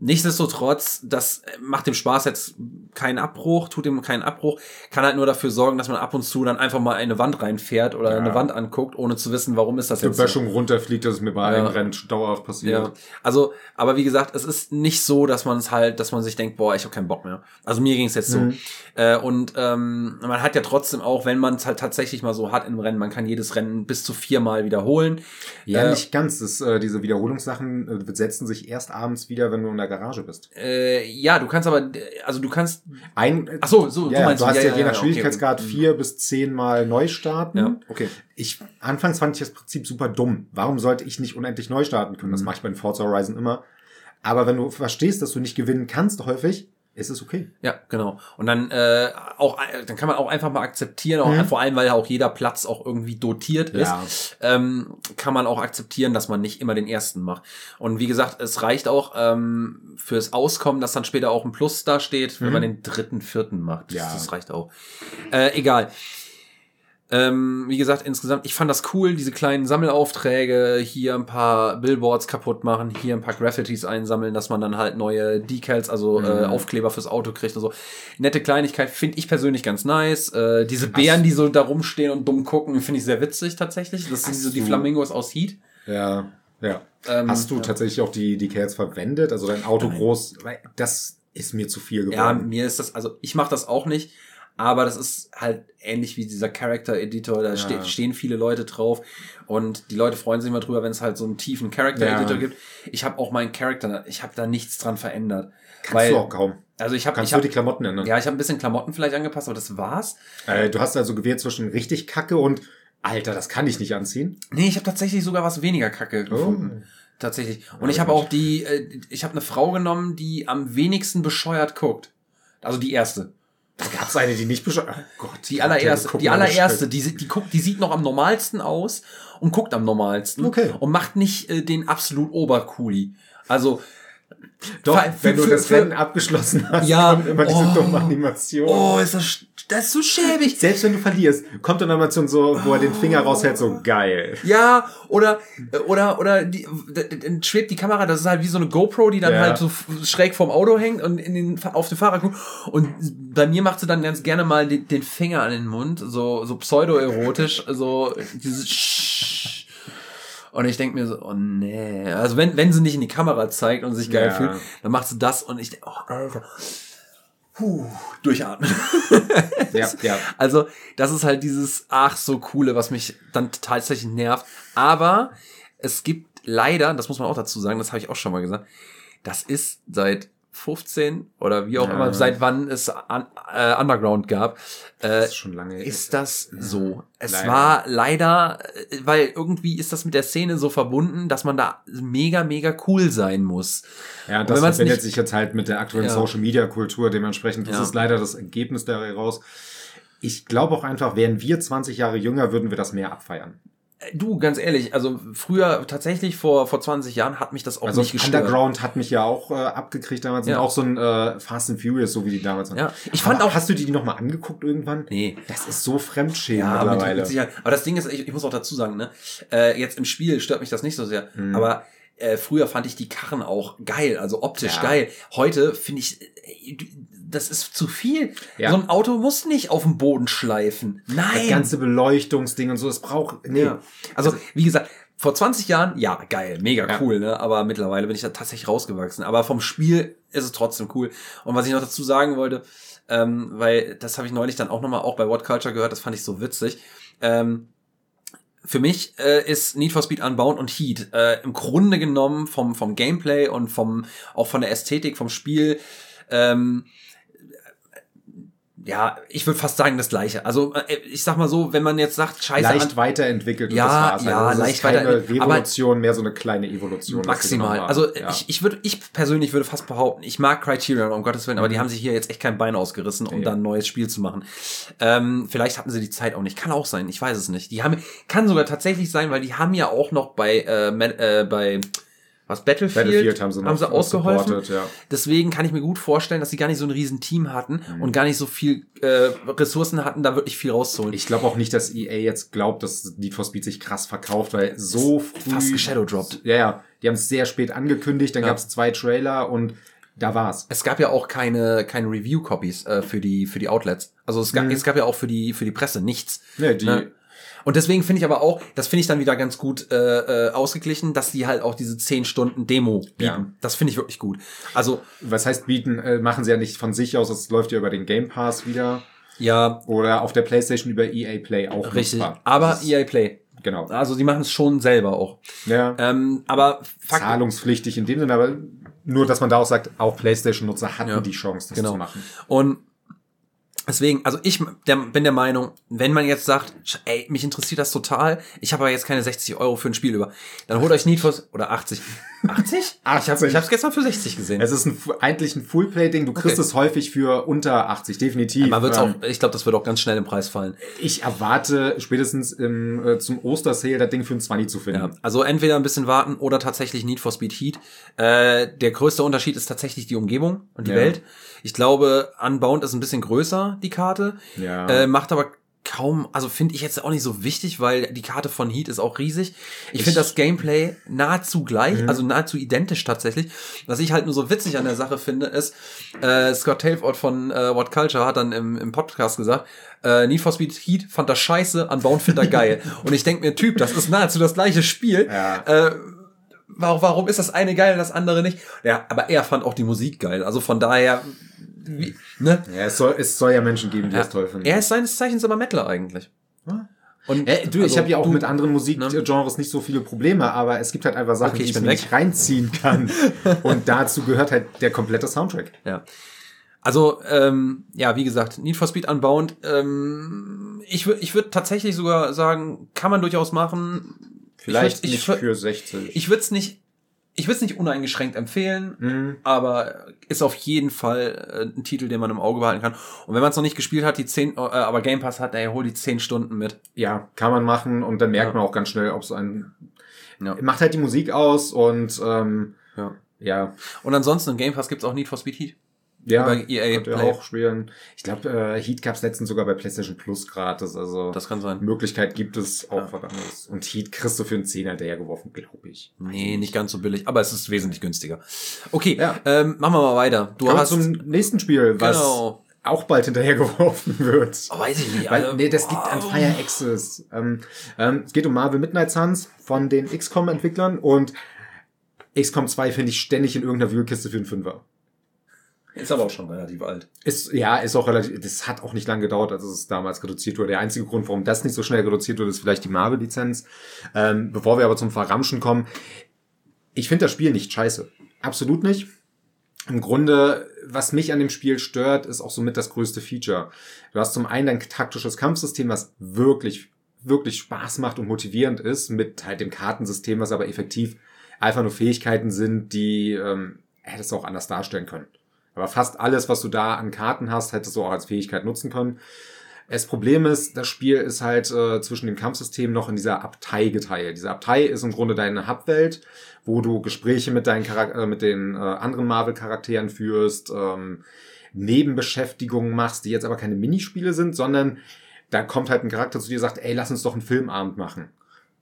Nichtsdestotrotz, das macht dem Spaß jetzt keinen Abbruch, tut ihm keinen Abbruch, kann halt nur dafür sorgen, dass man ab und zu dann einfach mal in eine Wand reinfährt oder Ja. eine Wand anguckt, ohne zu wissen, warum ist das Die jetzt so. Böschung runterfliegt, das ist mir bei Ja. einem Rennen dauerhaft passiert. Ja, also, aber wie gesagt, es ist nicht so, dass man es halt, dass man sich denkt, boah, ich habe keinen Bock mehr. Also mir ging es jetzt so. Mhm. Äh, und ähm, man hat ja trotzdem auch, wenn man es halt tatsächlich mal so hat im Rennen, man kann jedes Rennen bis zu viermal wiederholen. Ja, Äh, nicht ganz. Das, äh, diese Wiederholungssachen äh, setzen sich erst abends wieder, wenn du in der Garage bist. Äh, ja, du kannst aber, also du kannst, Ein, ach so, so, ja, du hast ja, je nach Schwierigkeitsgrad okay. vier bis zehn Mal neu starten. Ja, okay. Ich, anfangs fand ich das Prinzip super dumm. Warum sollte ich nicht unendlich neu starten können? Das Mhm. mache ich bei den Forza Horizon immer. Aber wenn du verstehst, dass du nicht gewinnen kannst häufig, ist es okay. Ja, genau. Und dann äh, auch, dann kann man auch einfach mal akzeptieren, auch, Mhm. vor allem weil ja auch jeder Platz auch irgendwie dotiert ist. Ja. ähm, kann man auch akzeptieren, dass man nicht immer den ersten macht. Und wie gesagt, es reicht auch ähm, fürs Auskommen, dass dann später auch ein Plus da steht, wenn Mhm. man den dritten, vierten macht. Das, Ja. das reicht auch. Äh, egal. Ähm, wie gesagt, insgesamt, ich fand das cool, diese kleinen Sammelaufträge, hier ein paar Billboards kaputt machen, hier ein paar Graffitis einsammeln, dass man dann halt neue Decals, also äh, Mhm. Aufkleber fürs Auto kriegt und so. Nette Kleinigkeit, finde ich persönlich ganz nice. Äh, diese Bären, die so da rumstehen und dumm gucken, finde ich sehr witzig tatsächlich. Das sind so die Flamingos aus Heat. Ja, ja. Ähm, Hast du ja. tatsächlich auch die, Decals verwendet? Also dein Auto Nein. groß? Weil Das ist mir zu viel Ja, geworden. mir ist das, also ich mache das auch nicht, aber das ist halt ähnlich wie dieser Character Editor, da Ja. ste stehen viele Leute drauf und die Leute freuen sich immer drüber, wenn es halt so einen tiefen Character Ja. Editor gibt. Ich habe auch meinen Charakter, ich habe da nichts dran verändert. Kannst weil, du auch kaum. also ich habe Kannst ich hab, du die Klamotten ändern. ja, ich habe ein bisschen Klamotten vielleicht angepasst, aber das war's. Äh, du hast also gewählt zwischen richtig kacke und Alter, das kann ich nicht anziehen. Nee, ich habe tatsächlich sogar was weniger Kacke gefunden. Tatsächlich. Und ich habe auch die, äh, ich habe eine Frau genommen, die am wenigsten bescheuert guckt. Also die erste. Da gab's eine, die nicht bescheuert. Oh Gott. Die allererste, die mal, allererste, die, die guckt, die sieht noch am normalsten aus und guckt am normalsten Okay. und macht nicht äh, den absolut Obercooli. Also Doch, Für- wenn du für- das Rennen abgeschlossen hast, Ja. kommt immer diese Oh. dumme Animation. Oh, ist das, das ist so schäbig. Selbst wenn du verlierst, kommt dann Animation so, wo er den Finger raushält, so geil. Ja, oder, oder, oder die, dann schwebt die Kamera, das ist halt wie so eine GoPro, die dann Ja. halt so schräg vorm Auto hängt und in den, auf den Fahrer guckt. Und bei mir macht sie dann ganz gerne mal den, den Finger an den Mund, so, so pseudoerotisch, so dieses und ich denk mir so, oh nee. Also wenn, wenn sie nicht in die Kamera zeigt und sich geil Ja. fühlt, dann macht sie das und ich denk, oh, Alter. Puh, durchatmen. Ja, ja. Also, das ist halt dieses ach so coole, was mich dann tatsächlich nervt. Aber es gibt leider, das muss man auch dazu sagen, das habe ich auch schon mal gesagt, das ist seit 15 oder wie auch Ja. immer, seit wann es un äh, Underground gab, äh, ist schon lange. ist das so. Es Leider. war leider, äh, weil irgendwie ist das mit der Szene so verbunden, dass man da mega, mega cool sein muss. Ja, das verbindet sich jetzt halt mit der aktuellen Ja. Social Media Kultur. Dementsprechend das Ja. ist leider das Ergebnis daraus. Ich glaube auch einfach, wären wir 20 Jahre jünger, würden wir das mehr abfeiern. Du, ganz ehrlich, also früher, tatsächlich vor, vor 20 Jahren hat mich das auch Also nicht gestört. Underground hat mich ja auch äh, abgekriegt damals Ja. und auch so ein äh, Fast and Furious, so wie die damals waren. Ja, ich fand Aber auch- Hast du die nochmal angeguckt irgendwann? Nee. Das ist so Fremdschämen Ja, mit, mittlerweile. mit Sicherheit. Aber das Ding ist, ich, ich muss auch dazu sagen, ne, äh, jetzt im Spiel stört mich das nicht so sehr. Mhm. Aber äh, früher fand ich die Karren auch geil, also optisch Ja. geil. Heute finde ich, äh, das ist zu viel. Ja. So ein Auto muss nicht auf dem Boden schleifen. Nein. das ganze Beleuchtungsding und so, das braucht. Nee. Ja. Also, wie gesagt, vor 20 Jahren, ja, geil, mega Ja. cool, ne? Aber mittlerweile bin ich da tatsächlich rausgewachsen. Aber vom Spiel ist es trotzdem cool. Und was ich noch dazu sagen wollte, ähm, weil das habe ich neulich dann auch nochmal auch bei What Culture gehört, das fand ich so witzig. Ähm, für mich äh, ist Need for Speed Unbound und Heat äh, im Grunde genommen vom, vom Gameplay und vom auch von der Ästhetik vom Spiel ähm, ja, ich würde fast sagen das gleiche. Also äh, ich sag mal so, wenn man jetzt sagt, scheiße, leicht weiterentwickelt. und Ja, das war's ja, also es leicht keine weiterentwickelt. Aber- Revolution, mehr so eine kleine Evolution. Maximal. Also ja. ich, ich würde, ich persönlich würde fast behaupten, ich mag Criterion, um Gottes Willen, aber die Mhm. haben sich hier jetzt echt kein Bein ausgerissen, um Nee. da ein neues Spiel zu machen. Ähm, vielleicht hatten sie die Zeit auch nicht. Kann auch sein, ich weiß es nicht. Die haben, kann sogar tatsächlich sein, weil die haben ja auch noch bei, äh, äh, bei was Battlefield, Battlefield haben sie noch ausgeholfen. supported, ja. Deswegen kann ich mir gut vorstellen, dass sie gar nicht so ein riesen Team hatten Mhm. und gar nicht so viel äh, Ressourcen hatten, da wirklich viel rauszuholen. Ich glaube auch nicht, dass EA jetzt glaubt, dass Need for Speed sich krass verkauft, weil so früh... fast geshadowdropped. Ja, ja. Die haben es sehr spät angekündigt, dann Ja. gab es zwei Trailer und da war's. Es gab ja auch keine, keine Review-Copies äh, für die für die Outlets. Also es gab, Mhm. es gab ja auch für die für die Presse nichts. Ne, die, Ne? Und deswegen finde ich aber auch, das finde ich dann wieder ganz gut äh, äh, ausgeglichen, dass die halt auch diese 10 Stunden Demo bieten. Ja. Das finde ich wirklich gut. Also Was heißt bieten, äh, machen sie ja nicht von sich aus, das läuft ja über den Game Pass wieder. ja, Oder auf der Playstation über EA Play auch richtig. nutzbar. Aber Das EA Play. Genau. Also die machen es schon selber auch. Ja. Ähm, aber Fakt, Zahlungspflichtig in dem Sinne, aber nur, dass man da auch sagt, auch Playstation-Nutzer hatten Ja. die Chance, das Genau. zu machen. Und deswegen, also ich der, bin der Meinung, wenn man jetzt sagt, ey, mich interessiert das total, ich habe aber jetzt keine 60 Euro für ein Spiel über, dann holt euch Need for oder 80. 80? Ich habe 80. ich hab's gestern für 60 gesehen. Es ist ein, eigentlich ein Fullplay-Ding. Du kriegst Okay. es häufig für unter 80, definitiv. Man wird's Ähm, auch, ich glaube, das wird auch ganz schnell im Preis fallen. Ich erwarte spätestens im, äh, zum Ostersale das Ding für ein 20 zu finden. Ja, also entweder ein bisschen warten oder tatsächlich Need for Speed Heat. Äh, der größte Unterschied ist tatsächlich die Umgebung und die Ja. Welt. Ich glaube, Unbound ist ein bisschen größer, die Karte. Ja. Äh, macht aber kaum, also finde ich jetzt auch nicht so wichtig, weil die Karte von Heat ist auch riesig. Ich Ich- finde das Gameplay nahezu gleich, Mhm. also nahezu identisch tatsächlich. Was ich halt nur so witzig an der Sache finde, ist, äh, Scott Taleford von äh, What Culture hat dann im, im Podcast gesagt, äh, Need for Speed Heat fand das scheiße, Unbound findet er geil. Und ich denke mir, Typ, das ist nahezu das gleiche Spiel. Ja. Äh, warum, warum ist das eine geil und das andere nicht? Ja, aber er fand auch die Musik geil. Also von daher, wie, ne? Ja, es soll, es soll ja Menschen geben, die das toll finden. Er ist seines Zeichens aber Mettler eigentlich. Und Äh, du, ich also, habe ja auch du- mit anderen ne? Musikgenres nicht so viele Probleme, aber es gibt halt einfach Sachen, Okay, ich die ich mir weg. nicht reinziehen kann. Und dazu gehört halt der komplette Soundtrack. Ja. Also, ähm, ja, wie gesagt, Need for Speed Unbound, ähm, ich würde ich würd tatsächlich sogar sagen, kann man durchaus machen. Vielleicht ich nicht würd, für 60. Ich würde es nicht, ich würde es nicht uneingeschränkt empfehlen, Mhm. aber ist auf jeden Fall äh, ein Titel, den man im Auge behalten kann. Und wenn man es noch nicht gespielt hat, die 10, äh, aber Game Pass hat, ey, hol die 10 Stunden mit. Ja, kann man machen und dann merkt Ja. man auch ganz schnell, ob es ein Ja. macht halt die Musik aus und ähm, Ja. Ja. Und ansonsten im Game Pass gibt's auch Need for Speed Heat. Ja, Über EA könnt Play. auch spielen. Ich glaube, äh, Heat gab's letztens sogar bei PlayStation Plus gratis. Also Das kann sein. Möglichkeit gibt es auch Ja. was anderes. Und Heat kriegst du für einen Zehner hinterhergeworfen, glaube ich. Nee, nicht ganz so billig, aber es ist wesentlich günstiger. Okay, Ja. ähm, machen wir mal weiter. Du Kommen wir hast zum nächsten Spiel, was Genau. auch bald hinterhergeworfen wird. Oh, weiß ich nicht. Weil, also- nee, das liegt an Oh. Fire Access. Ähm, ähm, es geht um Marvel Midnight Suns von den XCOM-Entwicklern und XCOM 2 finde ich ständig in irgendeiner Wühlkiste für einen Fünfer. Ist aber auch schon relativ alt. Ist, ja, ist auch relativ, das hat auch nicht lange gedauert, als es damals reduziert wurde. Der einzige Grund, warum das nicht so schnell reduziert wurde, ist vielleicht die Marvel-Lizenz. Ähm, bevor wir aber zum Verramschen kommen, ich finde das Spiel nicht scheiße. Absolut nicht. Im Grunde, was mich an dem Spiel stört, ist auch somit das größte Feature. Du hast zum einen dein taktisches Kampfsystem, was wirklich, wirklich Spaß macht und motivierend ist, mit halt dem Kartensystem, was aber effektiv einfach nur Fähigkeiten sind, die ähm, hättest du auch anders darstellen können. Aber fast alles, was du da an Karten hast, hättest du auch als Fähigkeit nutzen können. Das Problem ist, das Spiel ist halt äh, zwischen dem Kampfsystem noch in dieser Abtei geteilt. Diese Abtei ist im Grunde deine Hubwelt, wo du Gespräche mit deinen Charak äh, mit den äh, anderen Marvel-Charakteren führst, ähm, Nebenbeschäftigungen machst, die jetzt aber keine Minispiele sind, sondern da kommt halt ein Charakter zu dir und sagt, ey, lass uns doch einen Filmabend machen.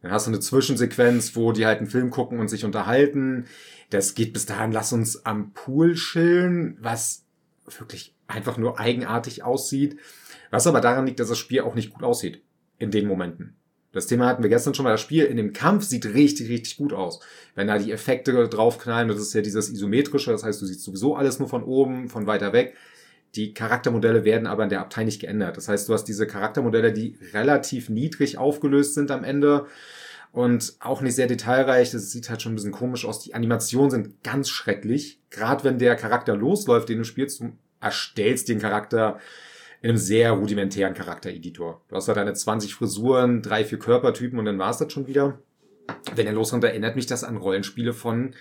Dann hast du eine Zwischensequenz, wo die halt einen Film gucken und sich unterhalten. Das geht bis dahin, lass uns am Pool chillen, was wirklich einfach nur eigenartig aussieht. Was aber daran liegt, dass das Spiel auch nicht gut aussieht. In den Momenten. Das Thema hatten wir gestern schon mal. Das Spiel in dem Kampf sieht richtig, richtig gut aus. Wenn da die Effekte draufknallen, das ist ja dieses isometrische, das heißt, du siehst sowieso alles nur von oben, von weiter weg. Die Charaktermodelle werden aber in der Abtei nicht geändert. Das heißt, du hast diese Charaktermodelle, die relativ niedrig aufgelöst sind am Ende und auch nicht sehr detailreich. Das sieht halt schon ein bisschen komisch aus. Die Animationen sind ganz schrecklich. Gerade wenn der Charakter losläuft, den du spielst, du erstellst den Charakter in einem sehr rudimentären Charaktereditor. Du hast da deine 20 Frisuren, drei, vier Körpertypen und dann war's das schon wieder. Wenn er losrennt, erinnert mich das an Rollenspiele von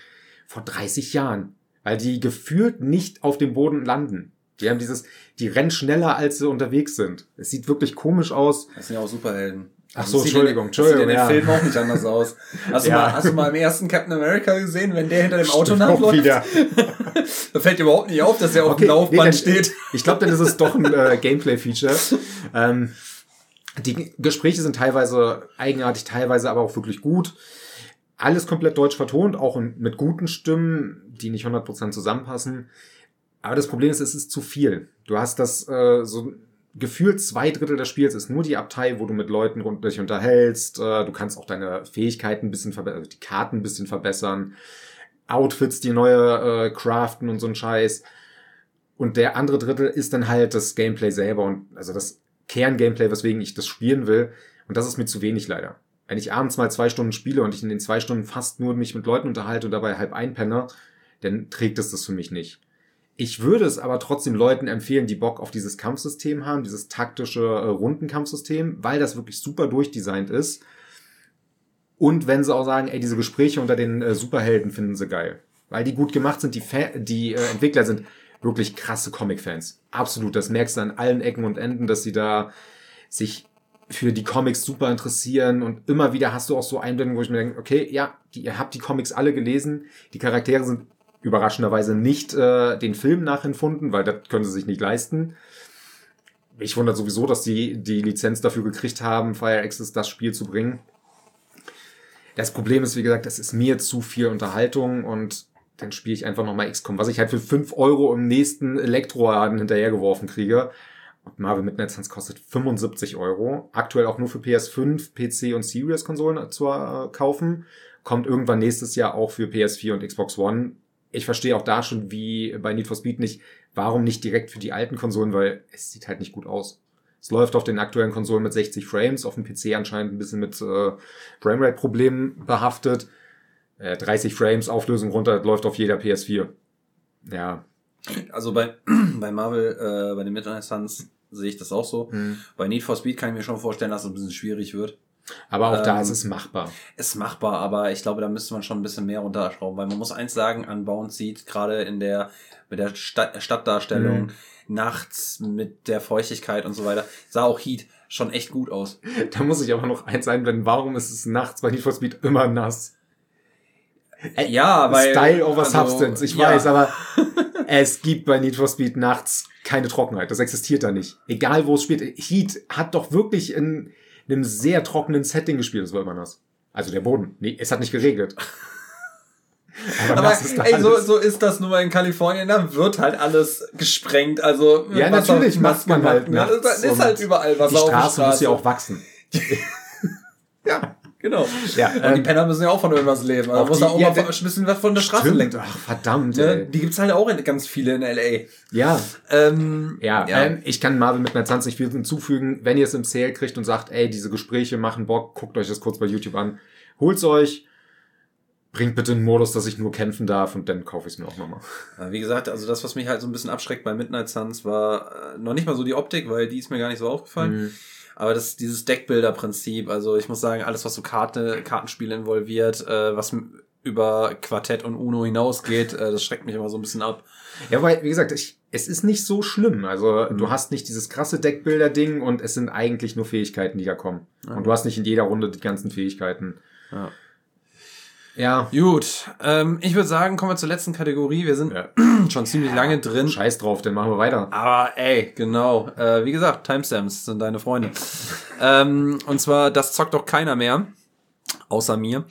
vor 30 Jahren. Weil die gefühlt nicht auf dem Boden landen. Die haben dieses, die rennen schneller, als sie unterwegs sind. Es sieht wirklich komisch aus. Das sind ja auch Superhelden. Ach Das so, Entschuldigung, in, das sieht in den Entschuldigung, ja. Filmen auch nicht anders aus. Hast, du Ja. mal, hast du mal im ersten Captain America gesehen, wenn der hinter dem Auto Stimmt nachläuft? da fällt dir überhaupt nicht auf, dass er auf Okay, dem Laufband nee, dann- steht. Ich glaube, dann ist es doch ein äh, Gameplay-Feature. Ähm, die Gespräche sind teilweise eigenartig, teilweise aber auch wirklich gut. Alles komplett deutsch vertont, auch in, mit guten Stimmen, die nicht 100% zusammenpassen. Aber das Problem ist, es ist zu viel. Du hast das äh, so gefühlt zwei Drittel des Spiels ist nur die Abtei, wo du mit Leuten rund dich unterhältst. Äh, du kannst auch deine Fähigkeiten ein bisschen verbessern, die Karten ein bisschen verbessern. Outfits, die neue äh, craften und so ein Scheiß. Und der andere Drittel ist dann halt das Gameplay selber und also das Kerngameplay, weswegen ich das spielen will. Und das ist mir zu wenig leider. Wenn ich abends mal zwei Stunden spiele und ich in den zwei Stunden fast nur mich mit Leuten unterhalte und dabei halb einpenne, dann trägt es das für mich nicht. Ich würde es aber trotzdem Leuten empfehlen, die Bock auf dieses Kampfsystem haben, dieses taktische äh, Rundenkampfsystem, weil das wirklich super durchdesignt ist. Und wenn sie auch sagen, ey, diese Gespräche unter den äh, Superhelden finden sie geil. Weil die gut gemacht sind, die, Fa die äh, Entwickler sind wirklich krasse Comic-Fans. Absolut, das merkst du an allen Ecken und Enden, dass sie da sich für die Comics super interessieren und immer wieder hast du auch so Einblendungen, wo ich mir denke, okay, ja, die, ihr habt die Comics alle gelesen, die Charaktere sind überraschenderweise nicht äh, den Film nachempfunden, weil das können sie sich nicht leisten. Ich wundere sowieso, dass die die Lizenz dafür gekriegt haben, Fire Access das Spiel zu bringen. Das Problem ist, wie gesagt, das ist mir zu viel Unterhaltung und dann spiele ich einfach nochmal XCOM, was ich halt für 5 Euro im nächsten Elektroladen hinterhergeworfen kriege. Und Marvel Midnight Suns kostet 75 Euro. Aktuell auch nur für PS5, PC und Series-Konsolen zu äh, kaufen. Kommt irgendwann nächstes Jahr auch für PS4 und Xbox One. Ich verstehe auch da schon, wie bei Need for Speed nicht, warum nicht direkt für die alten Konsolen, weil es sieht halt nicht gut aus. Es läuft auf den aktuellen Konsolen mit 60 Frames, auf dem PC anscheinend ein bisschen mit äh, Framerate-Problemen behaftet. Äh, 30 Frames, Auflösung runter, läuft auf jeder PS4. Ja. Also bei, bei Marvel, äh, bei den Midnight Suns sehe ich das auch so. Bei Need for Speed kann ich mir schon vorstellen, dass es ein bisschen schwierig wird. Aber auch da Ähm, ist es machbar. Ist machbar, aber ich glaube, da müsste man schon ein bisschen mehr runterschrauben, weil man muss eins sagen, an Bound sieht gerade in der mit der Stadt, Stadtdarstellung Mhm. nachts mit der Feuchtigkeit und so weiter sah auch Heat schon echt gut aus. Da muss ich aber noch eins einblenden. Warum ist es nachts bei Need for Speed immer nass? Äh, ja, weil Style over also, Substance, ich ja. weiß, aber es gibt bei Need for Speed nachts keine Trockenheit. Das existiert da nicht. Egal wo es spielt. Heat hat doch wirklich in einem sehr trockenen Setting gespielt, das war immer das. Also der Boden. Nee, es hat nicht geregnet. Aber da ey, so, so ist das nur mal in Kalifornien, da wird halt alles gesprengt. Also Ja, Wasser- natürlich macht man halt Es ist halt überall Wasser Die auf der Straße muss ja auch wachsen. Ja, genau. Ja, Und die ähm, Penner müssen ja auch von irgendwas leben. Da auch muss die- da auch ja, mal ein bisschen was von der Straße lenken. Ach, verdammt, Ne? Die gibt's halt auch in, ganz viele in L.A. Ja, Ähm, Ja, Ja. Ähm, ich kann Marvel mit einer 20 viel hinzufügen. Wenn ihr es im Sale kriegt und sagt, ey, diese Gespräche machen Bock, guckt euch das kurz bei YouTube an. Holt's euch, bringt bitte einen Modus, dass ich nur kämpfen darf und dann kaufe ich es mir auch nochmal. Wie gesagt, also das, was mich halt so ein bisschen abschreckt bei Midnight Suns, war äh, noch nicht mal so die Optik, weil die ist mir gar nicht so aufgefallen. Mhm. Aber das dieses Deckbilder-Prinzip, also ich muss sagen, alles, was so Karte, Kartenspiele involviert, äh, was über Quartett und Uno hinausgeht, äh, das schreckt mich immer so ein bisschen ab. Ja, weil, wie gesagt, ich, es ist nicht so schlimm. Also, Mhm. du hast nicht dieses krasse Deckbilder-Ding und es sind eigentlich nur Fähigkeiten, die da kommen. Ja. Und du hast nicht in jeder Runde die ganzen Fähigkeiten. Ja. Ja. Gut, ähm, ich würde sagen, kommen wir zur letzten Kategorie. Wir sind ja. schon ziemlich lange drin. Scheiß drauf, dann machen wir weiter. Aber ey, genau. Äh, wie gesagt, Timestamps sind deine Freunde. ähm, und zwar, das zockt doch keiner mehr. Außer mir.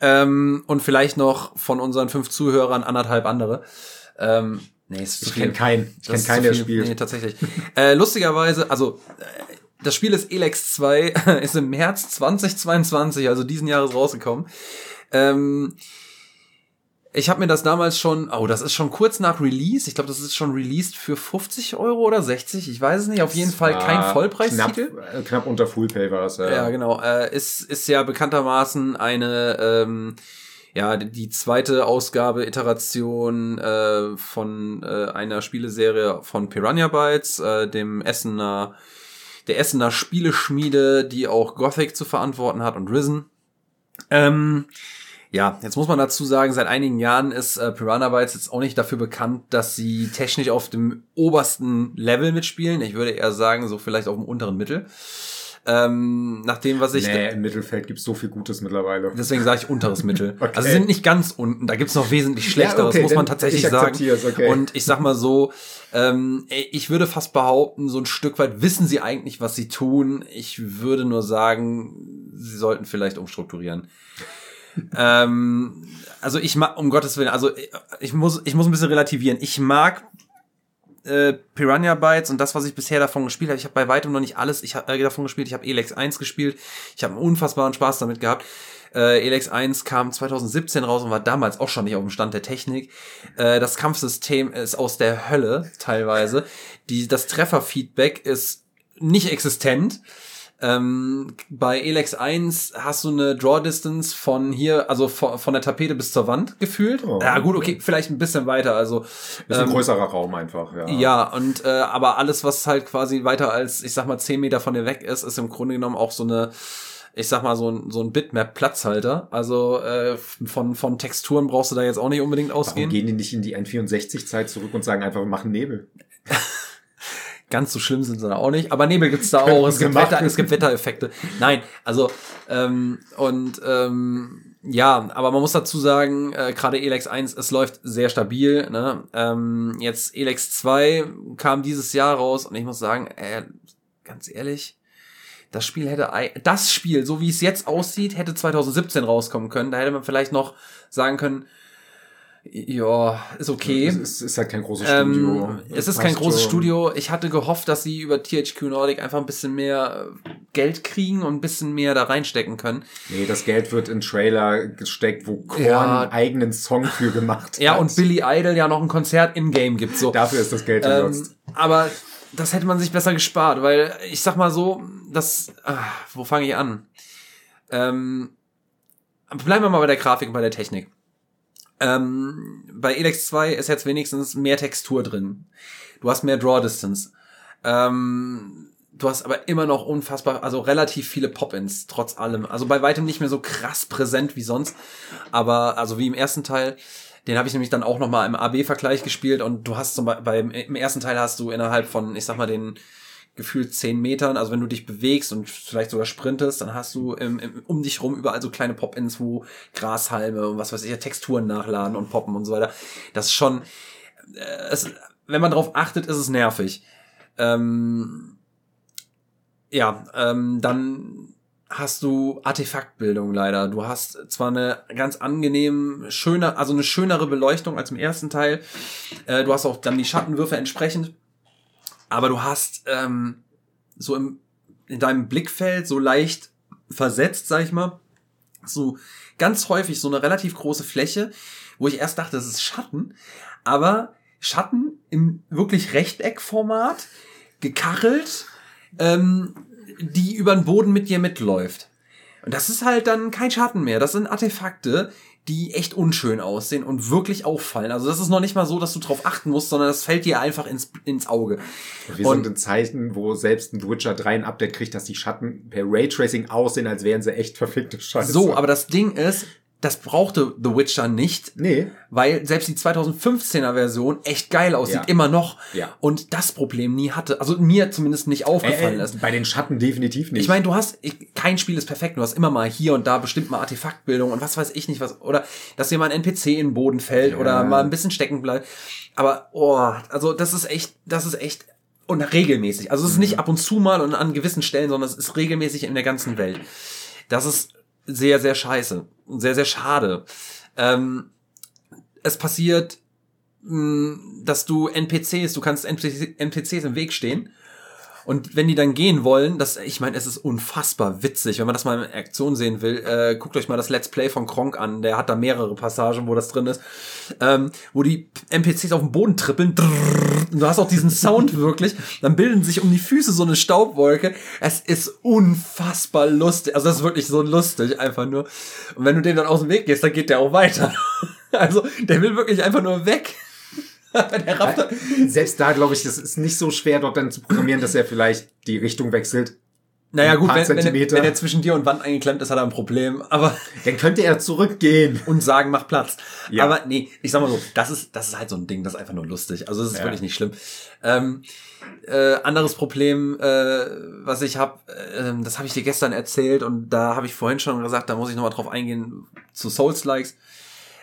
Ähm, und vielleicht noch von unseren fünf Zuhörern anderthalb andere. Ähm, nee, ist Ich kenne keinen. Ich kenne keinen, der spielt. Nee, tatsächlich. äh, lustigerweise, also äh, das Spiel ist Elex 2, ist im März 2022, also diesen Jahres rausgekommen. Ähm, ich habe mir das damals schon, oh, das ist schon kurz nach Release. Ich glaube, das ist schon released für 50 Euro oder 60. Ich weiß es nicht. Auf jeden Fall kein Vollpreistitel. Knapp, äh, knapp unter Fullpay war es. Ja, Ja, genau. Äh, ist, ist ja bekanntermaßen eine, ähm, ja, die- die zweite Ausgabe, Iteration äh, von äh, einer Spieleserie von Piranha Bytes, äh, dem Essener, der Essener Spieleschmiede, die auch Gothic zu verantworten hat und Risen. Ähm, ja, jetzt muss man dazu sagen, seit einigen Jahren ist äh, Piranha Bytes jetzt auch nicht dafür bekannt, dass sie technisch auf dem obersten Level mitspielen. Ich würde eher sagen, so vielleicht auf dem unteren Mittel. Ähm, nach dem, was ich. Nee, im Mittelfeld gibt's so viel Gutes mittlerweile. Deswegen sage ich unteres Mittel. Okay. Also sie sind nicht ganz unten, da gibt's noch wesentlich schlechteres, okay, muss man tatsächlich ich sagen. okay. Und ich sag mal so, ähm, ich würde fast behaupten, so ein Stück weit wissen sie eigentlich, was sie tun. Ich würde nur sagen, sie sollten vielleicht umstrukturieren. Ähm, also ich mag, um Gottes Willen, also ich muss, ich muss ein bisschen relativieren. Ich mag äh, Piranha Bytes und das, was ich bisher davon gespielt habe. Ich habe bei weitem noch nicht alles ich hab, äh, davon gespielt. Ich habe Elex 1 gespielt. Ich habe einen unfassbaren Spaß damit gehabt. Äh, Elex 1 kam 2017 raus und war damals auch schon nicht auf dem Stand der Technik. Äh, das Kampfsystem ist aus der Hölle teilweise. Die, das Trefferfeedback ist nicht existent. Ähm, bei Elex 1 hast du eine Draw Distance von hier, also von, von der Tapete bis zur Wand gefühlt. Oh. Ja, gut, okay, vielleicht ein bisschen weiter. Also Ist ein ähm, größerer Raum einfach, ja. ja, und äh, aber alles, was halt quasi weiter als, ich sag mal, 10 Meter von dir weg ist, ist im Grunde genommen auch so eine, ich sag mal, so ein, so ein Bitmap-Platzhalter. Also äh, von, von Texturen brauchst du da jetzt auch nicht unbedingt Warum ausgehen. gehen die nicht in die N64-Zeit zurück und sagen einfach, wir machen Nebel? Ganz so schlimm sind sie da auch nicht. Aber Nebel gibt's da auch. Es gibt, Wetter, es gibt Wettereffekte. Nein, also ähm, und ähm, ja, aber man muss dazu sagen, äh, gerade Elex 1, es läuft sehr stabil. Ne? Ähm, jetzt Elex 2 kam dieses Jahr raus und ich muss sagen, äh, ganz ehrlich, das Spiel hätte, das Spiel, so wie es jetzt aussieht, hätte 2017 rauskommen können. Da hätte man vielleicht noch sagen können, ja, ist okay. Es ist, ist halt kein großes Studio. Ähm, es ist kein großes. Studio. Ich hatte gehofft, dass sie über THQ Nordic einfach ein bisschen mehr äh, Geld kriegen und ein bisschen mehr da reinstecken können. Nee, das Geld wird in Trailer gesteckt, wo Korn Ja. einen eigenen Song für gemacht Ja, hat. und Billy Idol ja noch ein Konzert in-game gibt. So. Dafür ist das Geld Ähm, genutzt. aber das hätte man sich besser gespart, weil ich sag mal so, das, ah, wo fange ich an? Ähm, bleiben wir mal bei der Grafik und bei der Technik. Ähm, bei Elex 2 ist jetzt wenigstens mehr Textur drin. Du hast mehr Draw Distance. Ähm, du hast aber immer noch unfassbar, also relativ viele Pop-ins, trotz allem. Also bei weitem nicht mehr so krass präsent wie sonst. Aber, also wie im ersten Teil, den habe ich nämlich dann auch nochmal im AB-Vergleich gespielt und du hast zum Beispiel, im ersten Teil hast du innerhalb von, ich sag mal, den gefühlt zehn Metern. Also wenn du dich bewegst und vielleicht sogar sprintest, dann hast du im, im, um dich rum überall so kleine Pop-ins, wo Grashalme und was weiß ich, Texturen nachladen und poppen und so weiter. Das ist schon, äh, es, wenn man drauf achtet, ist es nervig. Ähm, ja, ähm, dann hast du Artefaktbildung leider. Du hast zwar eine ganz angenehm schöne, also eine schönere Beleuchtung als im ersten Teil. Äh, du hast auch dann die Schattenwürfe entsprechend. Aber du hast ähm, so im, in deinem Blickfeld so leicht versetzt, sag ich mal, so ganz häufig so eine relativ große Fläche, wo ich erst dachte, das ist Schatten, aber Schatten im wirklich Rechteckformat, gekachelt, ähm, die über den Boden mit dir mitläuft. Und das ist halt dann kein Schatten mehr. Das sind Artefakte, die echt unschön aussehen und wirklich auffallen. Also das ist noch nicht mal so, dass du drauf achten musst, sondern das fällt dir einfach ins, ins Auge. Wir und sind in Zeiten, wo selbst ein Witcher 3 ein Update kriegt, dass die Schatten per Raytracing aussehen, als wären sie echt verfickte Scheiße. So, aber das Ding ist, das brauchte The Witcher nicht. Nee. Weil selbst die 2015er Version echt geil aussieht, ja. immer noch. Ja. Und das Problem nie hatte. Also mir zumindest nicht aufgefallen äh, ist. Bei den Schatten definitiv nicht. Ich meine, du hast, ich, kein Spiel ist perfekt. Du hast immer mal hier und da bestimmt mal Artefaktbildung und was weiß ich nicht was. Oder dass dir mal ein NPC in den Boden fällt ja. oder mal ein bisschen stecken bleibt. Aber, oh, also das ist echt, das ist echt und regelmäßig. Also es ist nicht mhm. ab und zu mal und an gewissen Stellen, sondern es ist regelmäßig in der ganzen Welt. Das ist sehr, sehr scheiße. Sehr, sehr schade. Ähm, es passiert, mh, hm, dass du NPCs, du kannst NPCs im Weg stehen und wenn die dann gehen wollen, das, ich meine, es ist unfassbar witzig, wenn man das mal in Aktion sehen will. Äh, guckt euch mal das Let's Play von Kronk an. Der hat da mehrere Passagen, wo das drin ist, ähm, wo die NPCs auf dem Boden trippeln. Und du hast auch diesen Sound wirklich. Dann bilden sich um die Füße so eine Staubwolke. Es ist unfassbar lustig. Also das ist wirklich so lustig, einfach nur. Und wenn du dem dann aus dem Weg gehst, dann geht der auch weiter. Also der will wirklich einfach nur weg. Raptor. Selbst da glaube ich, das ist nicht so schwer, dort dann zu programmieren, dass er vielleicht die Richtung wechselt. Naja, gut, wenn, wenn, er, wenn er zwischen dir und Wand eingeklemmt ist, hat er ein Problem. Aber dann könnte er zurückgehen und sagen, mach Platz. Ja. Aber nee, ich sag mal so, das ist das ist halt so ein Ding, das ist einfach nur lustig. Also das ist ja. wirklich nicht schlimm. Ähm, äh, anderes Problem, äh, was ich habe, äh, das habe ich dir gestern erzählt und da habe ich vorhin schon gesagt, da muss ich nochmal drauf eingehen zu Souls-Likes.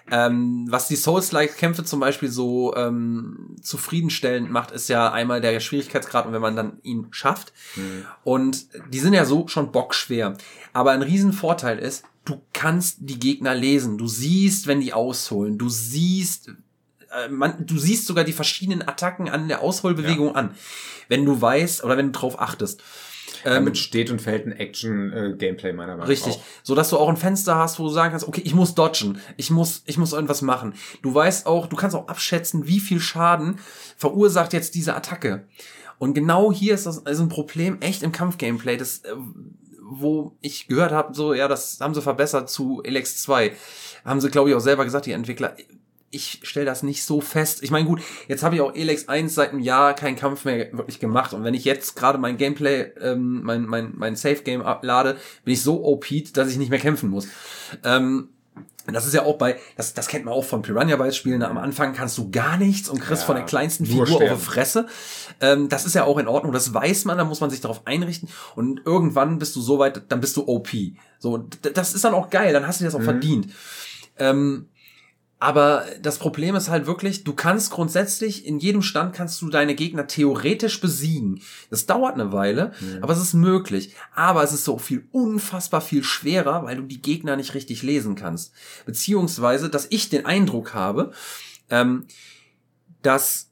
Ähm, was die Souls-like-Kämpfe zum Beispiel so ähm, zufriedenstellend macht, ist ja einmal der Schwierigkeitsgrad und wenn man dann ihn schafft. Mhm. Und die sind ja so schon bockschwer. Aber ein Riesenvorteil ist, du kannst die Gegner lesen. Du siehst, wenn die ausholen. Du siehst, äh, man, du siehst sogar die verschiedenen Attacken an der Ausholbewegung ja. an. Wenn du weißt oder wenn du drauf achtest. Damit ähm, steht und fällt ein Action-Gameplay meiner Meinung nach. Richtig. So dass du auch ein Fenster hast, wo du sagen kannst, okay, ich muss dodgen. Ich muss, ich muss irgendwas machen. Du weißt auch, du kannst auch abschätzen, wie viel Schaden verursacht jetzt diese Attacke. Und genau hier ist das ist ein Problem echt im Kampf-Gameplay, das, äh, wo ich gehört habe, so, ja, das haben sie verbessert zu Elex 2. Haben sie, glaube ich, auch selber gesagt, die Entwickler ich stelle das nicht so fest. Ich meine, gut, jetzt habe ich auch Elex 1 seit einem Jahr keinen Kampf mehr wirklich gemacht. Und wenn ich jetzt gerade mein Gameplay, ähm, mein, mein, mein Safe-Game ablade, bin ich so OP, dass ich nicht mehr kämpfen muss. Ähm, das ist ja auch bei, das, das kennt man auch von Piranha Bytes Spielen. Am Anfang kannst du gar nichts und kriegst ja, von der kleinsten Figur sterben. auf die Fresse. Ähm, das ist ja auch in Ordnung. Das weiß man, da muss man sich darauf einrichten. Und irgendwann bist du so weit, dann bist du OP. So, das ist dann auch geil. Dann hast du das auch mhm. verdient. Ähm, aber das Problem ist halt wirklich, du kannst grundsätzlich in jedem Stand kannst du deine Gegner theoretisch besiegen. Das dauert eine Weile, mhm. aber es ist möglich. Aber es ist so viel unfassbar viel schwerer, weil du die Gegner nicht richtig lesen kannst. Beziehungsweise, dass ich den Eindruck habe, ähm, dass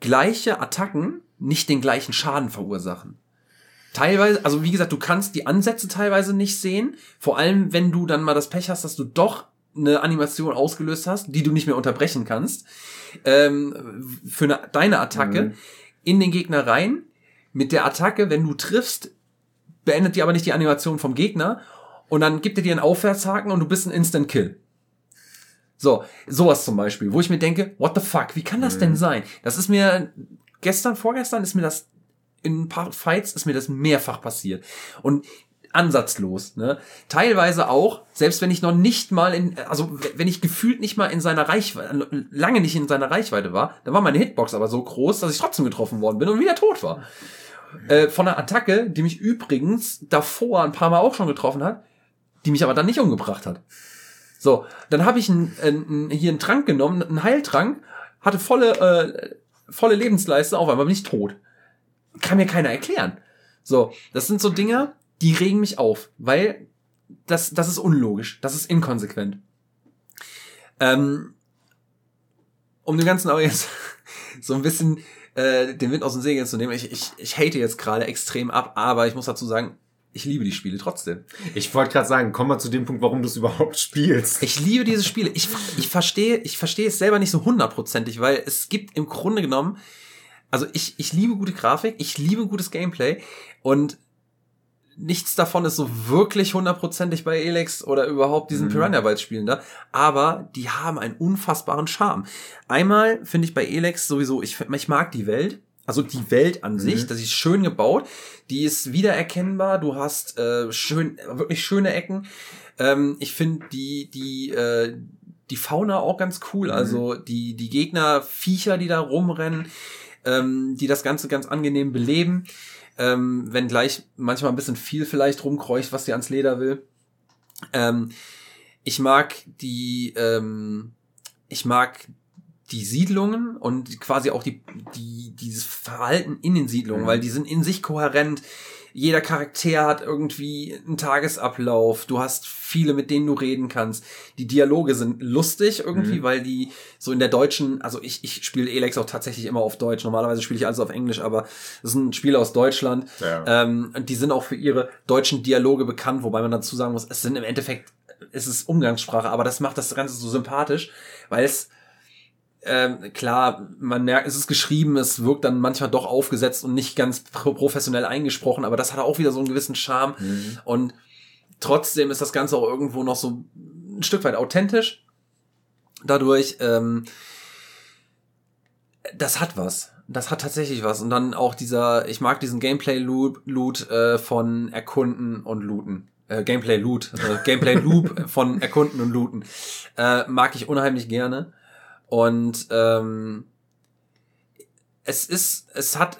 gleiche Attacken nicht den gleichen Schaden verursachen. Teilweise, also wie gesagt, du kannst die Ansätze teilweise nicht sehen. Vor allem, wenn du dann mal das Pech hast, dass du doch eine Animation ausgelöst hast, die du nicht mehr unterbrechen kannst, ähm, für eine, deine Attacke mhm. in den Gegner rein. Mit der Attacke, wenn du triffst, beendet die aber nicht die Animation vom Gegner und dann gibt er dir einen Aufwärtshaken und du bist ein Instant Kill. So, sowas zum Beispiel, wo ich mir denke, what the fuck, wie kann das mhm. denn sein? Das ist mir gestern, vorgestern ist mir das in ein paar Fights ist mir das mehrfach passiert. Und ansatzlos. Ne? Teilweise auch, selbst wenn ich noch nicht mal in, also wenn ich gefühlt nicht mal in seiner Reichweite, lange nicht in seiner Reichweite war, dann war meine Hitbox aber so groß, dass ich trotzdem getroffen worden bin und wieder tot war. äh, von einer Attacke, die mich übrigens davor ein paar Mal auch schon getroffen hat, die mich aber dann nicht umgebracht hat. So, dann habe ich ein, ein, hier einen Trank genommen, einen Heiltrank, hatte volle, äh, volle Lebensleiste, auf einmal bin ich tot. Kann mir keiner erklären. So, das sind so Dinge, die regen mich auf, weil das, das ist unlogisch, das ist inkonsequent. Ähm, um dem Ganzen auch jetzt so ein bisschen äh, den Wind aus den Segeln zu nehmen, ich, ich, ich hate jetzt gerade extrem ab, aber ich muss dazu sagen, ich liebe die Spiele trotzdem. Ich wollte gerade sagen, komm mal zu dem Punkt, warum du es überhaupt spielst. Ich liebe diese Spiele. Ich, ich verstehe, ich verstehe es selber nicht so hundertprozentig, weil es gibt im Grunde genommen, also ich, ich liebe gute Grafik, ich liebe gutes Gameplay und nichts davon ist so wirklich hundertprozentig bei Elex oder überhaupt diesen Mhm. Piranha Bytes Spielen da, aber die haben einen unfassbaren Charme. Einmal finde ich bei Elex sowieso, ich, ich mag die Welt, also die Welt an sich, Mhm. das ist schön gebaut, die ist wiedererkennbar, du hast äh, schön, wirklich schöne Ecken. Ähm, ich finde die, die, äh, die Fauna auch ganz cool, Mhm. also die, die Gegner, Viecher, die da rumrennen, ähm, die das Ganze ganz angenehm beleben. Ähm, wenn gleich manchmal ein bisschen viel vielleicht rumkreucht, was dir ans Leder will. Ähm, ich mag die, ähm, ich mag die Siedlungen und quasi auch die, die, dieses Verhalten in den Siedlungen, Mhm. weil die sind in sich kohärent. Jeder Charakter hat irgendwie einen Tagesablauf. Du hast viele, mit denen du reden kannst. Die Dialoge sind lustig irgendwie, Mhm. weil die so in der deutschen, also ich, ich spiele Elex auch tatsächlich immer auf Deutsch. Normalerweise spiele ich alles auf Englisch, aber das sind Spiele aus Deutschland. Ja. Ähm, und die sind auch für ihre deutschen Dialoge bekannt, wobei man dazu sagen muss, es sind im Endeffekt, es ist Umgangssprache, aber das macht das Ganze so sympathisch, weil es ähm, klar, man merkt, es ist geschrieben, es wirkt dann manchmal doch aufgesetzt und nicht ganz pro professionell eingesprochen, aber das hat auch wieder so einen gewissen Charme Mhm. und trotzdem ist das Ganze auch irgendwo noch so ein Stück weit authentisch. Dadurch, ähm, das hat was. Das hat tatsächlich was. Und dann auch dieser, ich mag diesen Gameplay-Loop Loot, äh, von Erkunden und Looten. Äh, Gameplay-Loot. Äh, Gameplay-Loop von Erkunden und Looten. Äh, mag ich unheimlich gerne. Und ähm, es ist, es hat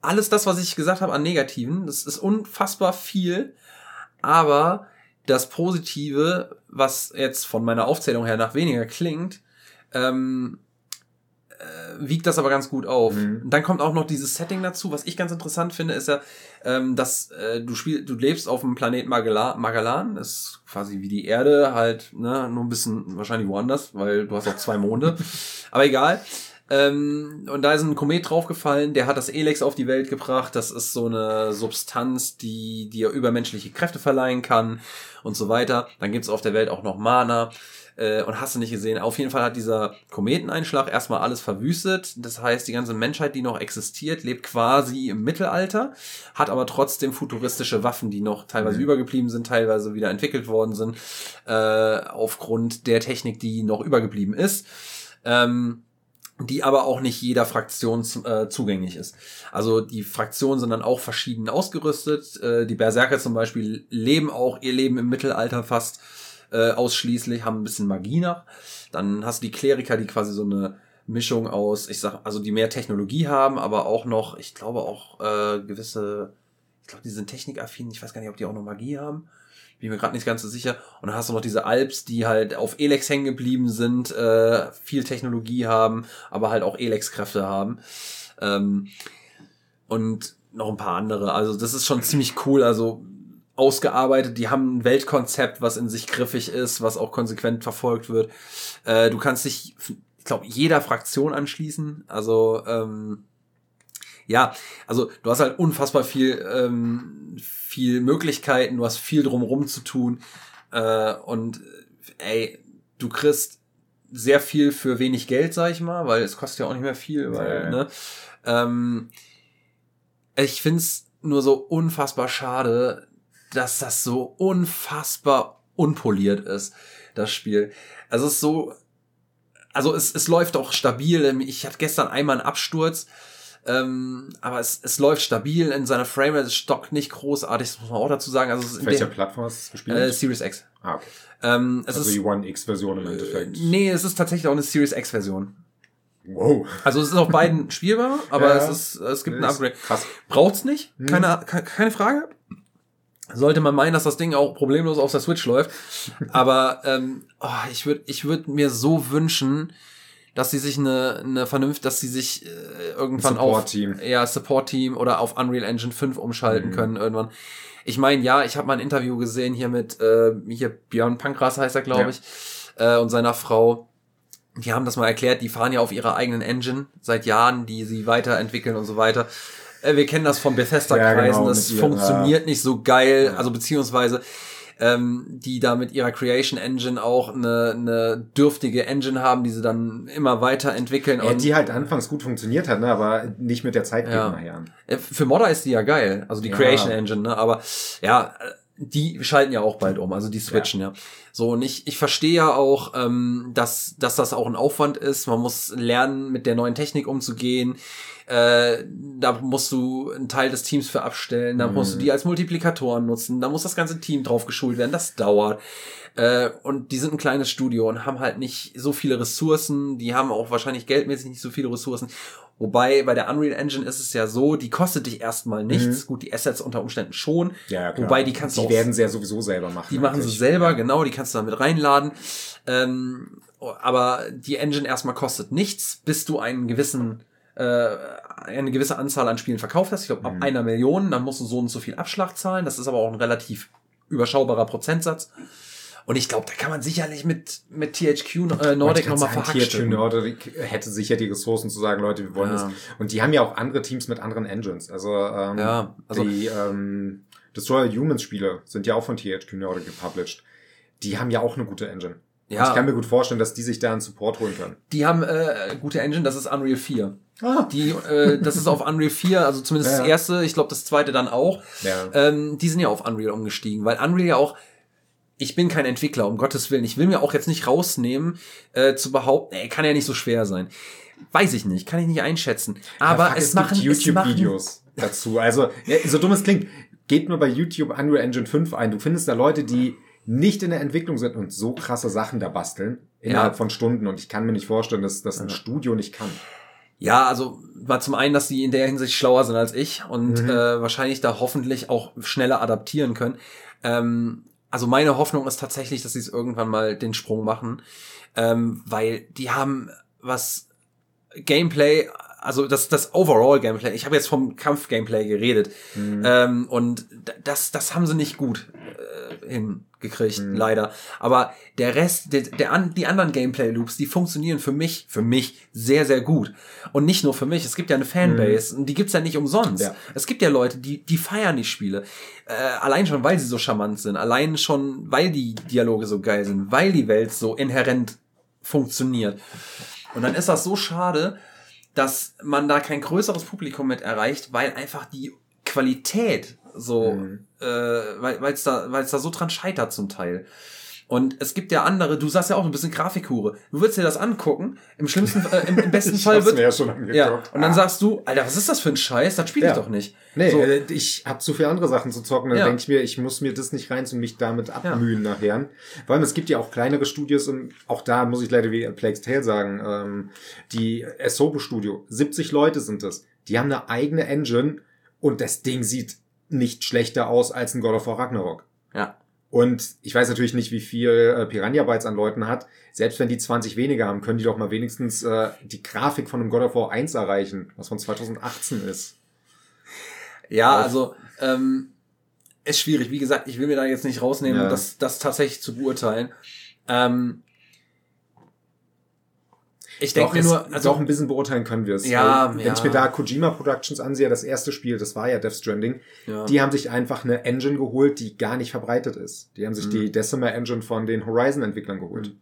alles das, was ich gesagt habe an Negativen, das ist unfassbar viel, aber das Positive, was jetzt von meiner Aufzählung her nach weniger klingt, ähm, äh, wiegt das aber ganz gut auf. Mhm. Und dann kommt auch noch dieses Setting dazu, was ich ganz interessant finde, ist ja, ähm, dass äh, du spielst, du lebst auf dem Planet Magellan, Magellan, ist quasi wie die Erde, halt, ne, nur ein bisschen wahrscheinlich woanders, weil du hast auch zwei Monde. aber egal. Ähm, und da ist ein Komet draufgefallen, der hat das Elex auf die Welt gebracht. Das ist so eine Substanz, die dir übermenschliche Kräfte verleihen kann und so weiter. Dann gibt's auf der Welt auch noch Mana. Äh, und hast du nicht gesehen. Auf jeden Fall hat dieser Kometeneinschlag erstmal alles verwüstet. Das heißt, die ganze Menschheit, die noch existiert, lebt quasi im Mittelalter, hat aber trotzdem futuristische Waffen, die noch teilweise Mhm. übergeblieben sind, teilweise wieder entwickelt worden sind, äh, aufgrund der Technik, die noch übergeblieben ist. Ähm, die aber auch nicht jeder Fraktion äh, zugänglich ist. Also die Fraktionen sind dann auch verschieden ausgerüstet. Äh, die Berserker zum Beispiel leben auch ihr Leben im Mittelalter fast äh, ausschließlich, haben ein bisschen Magie nach. Dann hast du die Kleriker, die quasi so eine Mischung aus, ich sag, also die mehr Technologie haben, aber auch noch, ich glaube auch äh, gewisse, ich glaube, die sind technikaffin, ich weiß gar nicht, ob die auch noch Magie haben. Bin mir gerade nicht ganz so sicher. Und dann hast du noch diese Alps, die halt auf Elex hängen geblieben sind, äh, viel Technologie haben, aber halt auch Elex-Kräfte haben. Ähm, und noch ein paar andere. Also das ist schon ziemlich cool. Also ausgearbeitet. Die haben ein Weltkonzept, was in sich griffig ist, was auch konsequent verfolgt wird. Äh, du kannst dich, ich glaube, jeder Fraktion anschließen. Also ähm, ja, also du hast halt unfassbar viel, ähm, viel Möglichkeiten, du hast viel drumherum zu tun. Äh, und äh, ey, du kriegst sehr viel für wenig Geld, sag ich mal, weil es kostet ja auch nicht mehr viel, weil, Nee. ne? Ähm, ich find's nur so unfassbar schade, dass das so unfassbar unpoliert ist, das Spiel. Also es ist so, also es, es läuft auch stabil. Ich hatte gestern einmal einen Absturz, ähm, aber es, es läuft stabil in seiner Framerate, es stockt nicht großartig, das muss man auch dazu sagen. Also Auf welcher Plattform hast du es gespielt? äh, Series X. ah, okay. Ähm, es Also ist, die One X-Version im äh, Endeffekt. nee, es ist tatsächlich auch eine Series X-Version. Wow. Also es ist auf beiden spielbar, aber Ja, es ist, es gibt ein Upgrade. Krass. Braucht's nicht, Hm. keine, ke- keine Frage. Sollte man meinen, dass das Ding auch problemlos auf der Switch läuft. Aber ähm, oh, ich würde ich würd mir so wünschen, dass sie sich eine, eine Vernunft, dass sie sich äh, irgendwann auf Support-Team. ja, Support-Team oder auf Unreal Engine 5 umschalten Mhm. können irgendwann. Ich meine, ja, ich habe mal ein Interview gesehen hier mit äh, hier Björn Pankras heißt er, glaube Ja. ich, äh, und seiner Frau. Die haben das mal erklärt, die fahren ja auf ihrer eigenen Engine seit Jahren, die sie weiterentwickeln und so weiter. Äh, wir kennen das von Bethesda-Kreisen, Ja, genau, das ihr, funktioniert nicht so geil, Ja. also beziehungsweise ähm, die da mit ihrer Creation Engine auch eine, eine dürftige Engine haben, die sie dann immer weiterentwickeln. Ja, und die halt anfangs gut funktioniert hat, ne, aber nicht mit der Zeit Ja. nachher. äh, Für Modder ist die ja geil, also die Ja. Creation Engine, ne? Aber ja, äh, die schalten ja auch bald um, also die switchen ja. So, und ich, ich verstehe ja auch, ähm, dass, dass das auch ein Aufwand ist. Man muss lernen, mit der neuen Technik umzugehen. Äh, da musst du einen Teil des Teams für abstellen, da musst du die als Multiplikatoren nutzen, da muss das ganze Team drauf geschult werden, das dauert. Äh, und die sind ein kleines Studio und haben halt nicht so viele Ressourcen, die haben auch wahrscheinlich geldmäßig nicht so viele Ressourcen. Wobei bei der Unreal Engine ist es ja so, die kostet dich erstmal nichts. Gut, die Assets unter Umständen schon. Ja, klar. Wobei die kannst du die auch werden sie ja sowieso selber machen. die machen sie selber, genau, die kannst du damit reinladen. Ähm, aber die Engine erstmal kostet nichts, bis du einen gewissen äh, eine gewisse Anzahl an Spielen verkauft hast. Ich glaube, ab Mhm. einer Million, dann musst du so und so viel Abschlag zahlen. Das ist aber auch ein relativ überschaubarer Prozentsatz. Und ich glaube, da kann man sicherlich mit, mit THQ äh, Nordic nochmal THQ verhackstücken. Nordic hätte sicher die Ressourcen zu sagen, Leute, wir wollen Ja. das. Und die haben ja auch andere Teams mit anderen Engines. Also, ähm, Ja, also- die ähm, Destroyer Humans Spiele sind ja auch von THQ Nordic gepublished. Die haben ja auch eine gute Engine. Und Ja. ich kann mir gut vorstellen, dass die sich da einen Support holen können. Die haben äh, gute Engine, das ist Unreal 4. Ah. Die, äh, das ist auf Unreal 4, also zumindest Ja, das erste, ich glaube das zweite dann auch. Ja. Ähm, die sind ja auf Unreal umgestiegen, weil Unreal ja auch, ich bin kein Entwickler, um Gottes Willen. Ich will mir auch jetzt nicht rausnehmen, äh, zu behaupten, ey, kann ja nicht so schwer sein. Weiß ich nicht, kann ich nicht einschätzen. Aber Ja, fuck, es, es machen, YouTube-Videos dazu. Also, ja, so dumm es klingt, geht nur bei YouTube Unreal Engine 5 ein. Du findest da Leute, die nicht in der Entwicklung sind und so krasse Sachen da basteln innerhalb Ja. von Stunden. Und ich kann mir nicht vorstellen, dass das ein Studio nicht kann. Ja, also war zum einen, dass die in der Hinsicht schlauer sind als ich und Mhm. äh, wahrscheinlich da hoffentlich auch schneller adaptieren können. Ähm, also meine Hoffnung ist tatsächlich, dass sie es irgendwann mal den Sprung machen, ähm, weil die haben was Gameplay, also das das Overall Gameplay. Ich habe jetzt vom Kampf-Gameplay geredet Mhm. ähm, und das das haben sie nicht gut äh, hingekriegt, Mhm. leider. Aber der Rest, der, der die anderen Gameplay-Loops, die funktionieren für mich, für mich sehr, sehr gut. Und nicht nur für mich. Es gibt ja eine Fanbase und die gibt's ja nicht umsonst. Ja. Es gibt ja Leute, die, die feiern die Spiele. Äh, allein schon, weil sie so charmant sind. Allein schon, weil die Dialoge so geil sind. Weil die Welt so inhärent funktioniert. Und dann ist das so schade, dass man da kein größeres Publikum mit erreicht, weil einfach die Qualität so, Mhm. äh, weil es da, weil es da so dran scheitert zum Teil. Und es gibt ja andere, du sagst ja auch, bist eine Grafikhure. Du würdest dir das angucken, im schlimmsten, äh, im, im besten Fall wird, mir ja schon angeguckt. ja, und dann Ah. sagst du, Alter, was ist das für ein Scheiß? Das spiele ich Ja. doch nicht. Nee, so, äh, ich habe zu viele andere Sachen zu zocken. Dann Ja. denke ich mir, ich muss mir das nicht rein und mich damit abmühen nachher. Vor allem, es gibt ja auch kleinere Studios und auch da muss ich leider wie Plague's Tale sagen, ähm, die Asobo Studio, 70 Leute sind es. Die haben eine eigene Engine und das Ding sieht nicht schlechter aus als ein God of War Ragnarok. ja. Und ich weiß natürlich nicht, wie viel äh, Piranha Bytes an Leuten hat. Selbst wenn die 20 weniger haben, können die doch mal wenigstens äh, die Grafik von einem God of War 1 erreichen, was von 2018 ist. Ja, Auf- also ähm, ist schwierig. Wie gesagt, ich will mir da jetzt nicht rausnehmen, Ja. das, das tatsächlich zu beurteilen. Ähm, ich denke nur, also doch ein bisschen beurteilen können wir es. Ja, Weil, Wenn ja. ich mir da Kojima Productions ansehe, das erste Spiel, das war ja Death Stranding, ja. die haben sich einfach eine Engine geholt, die gar nicht verbreitet ist. Die haben sich Mhm. die Decima Engine von den Horizon-Entwicklern geholt. Mhm.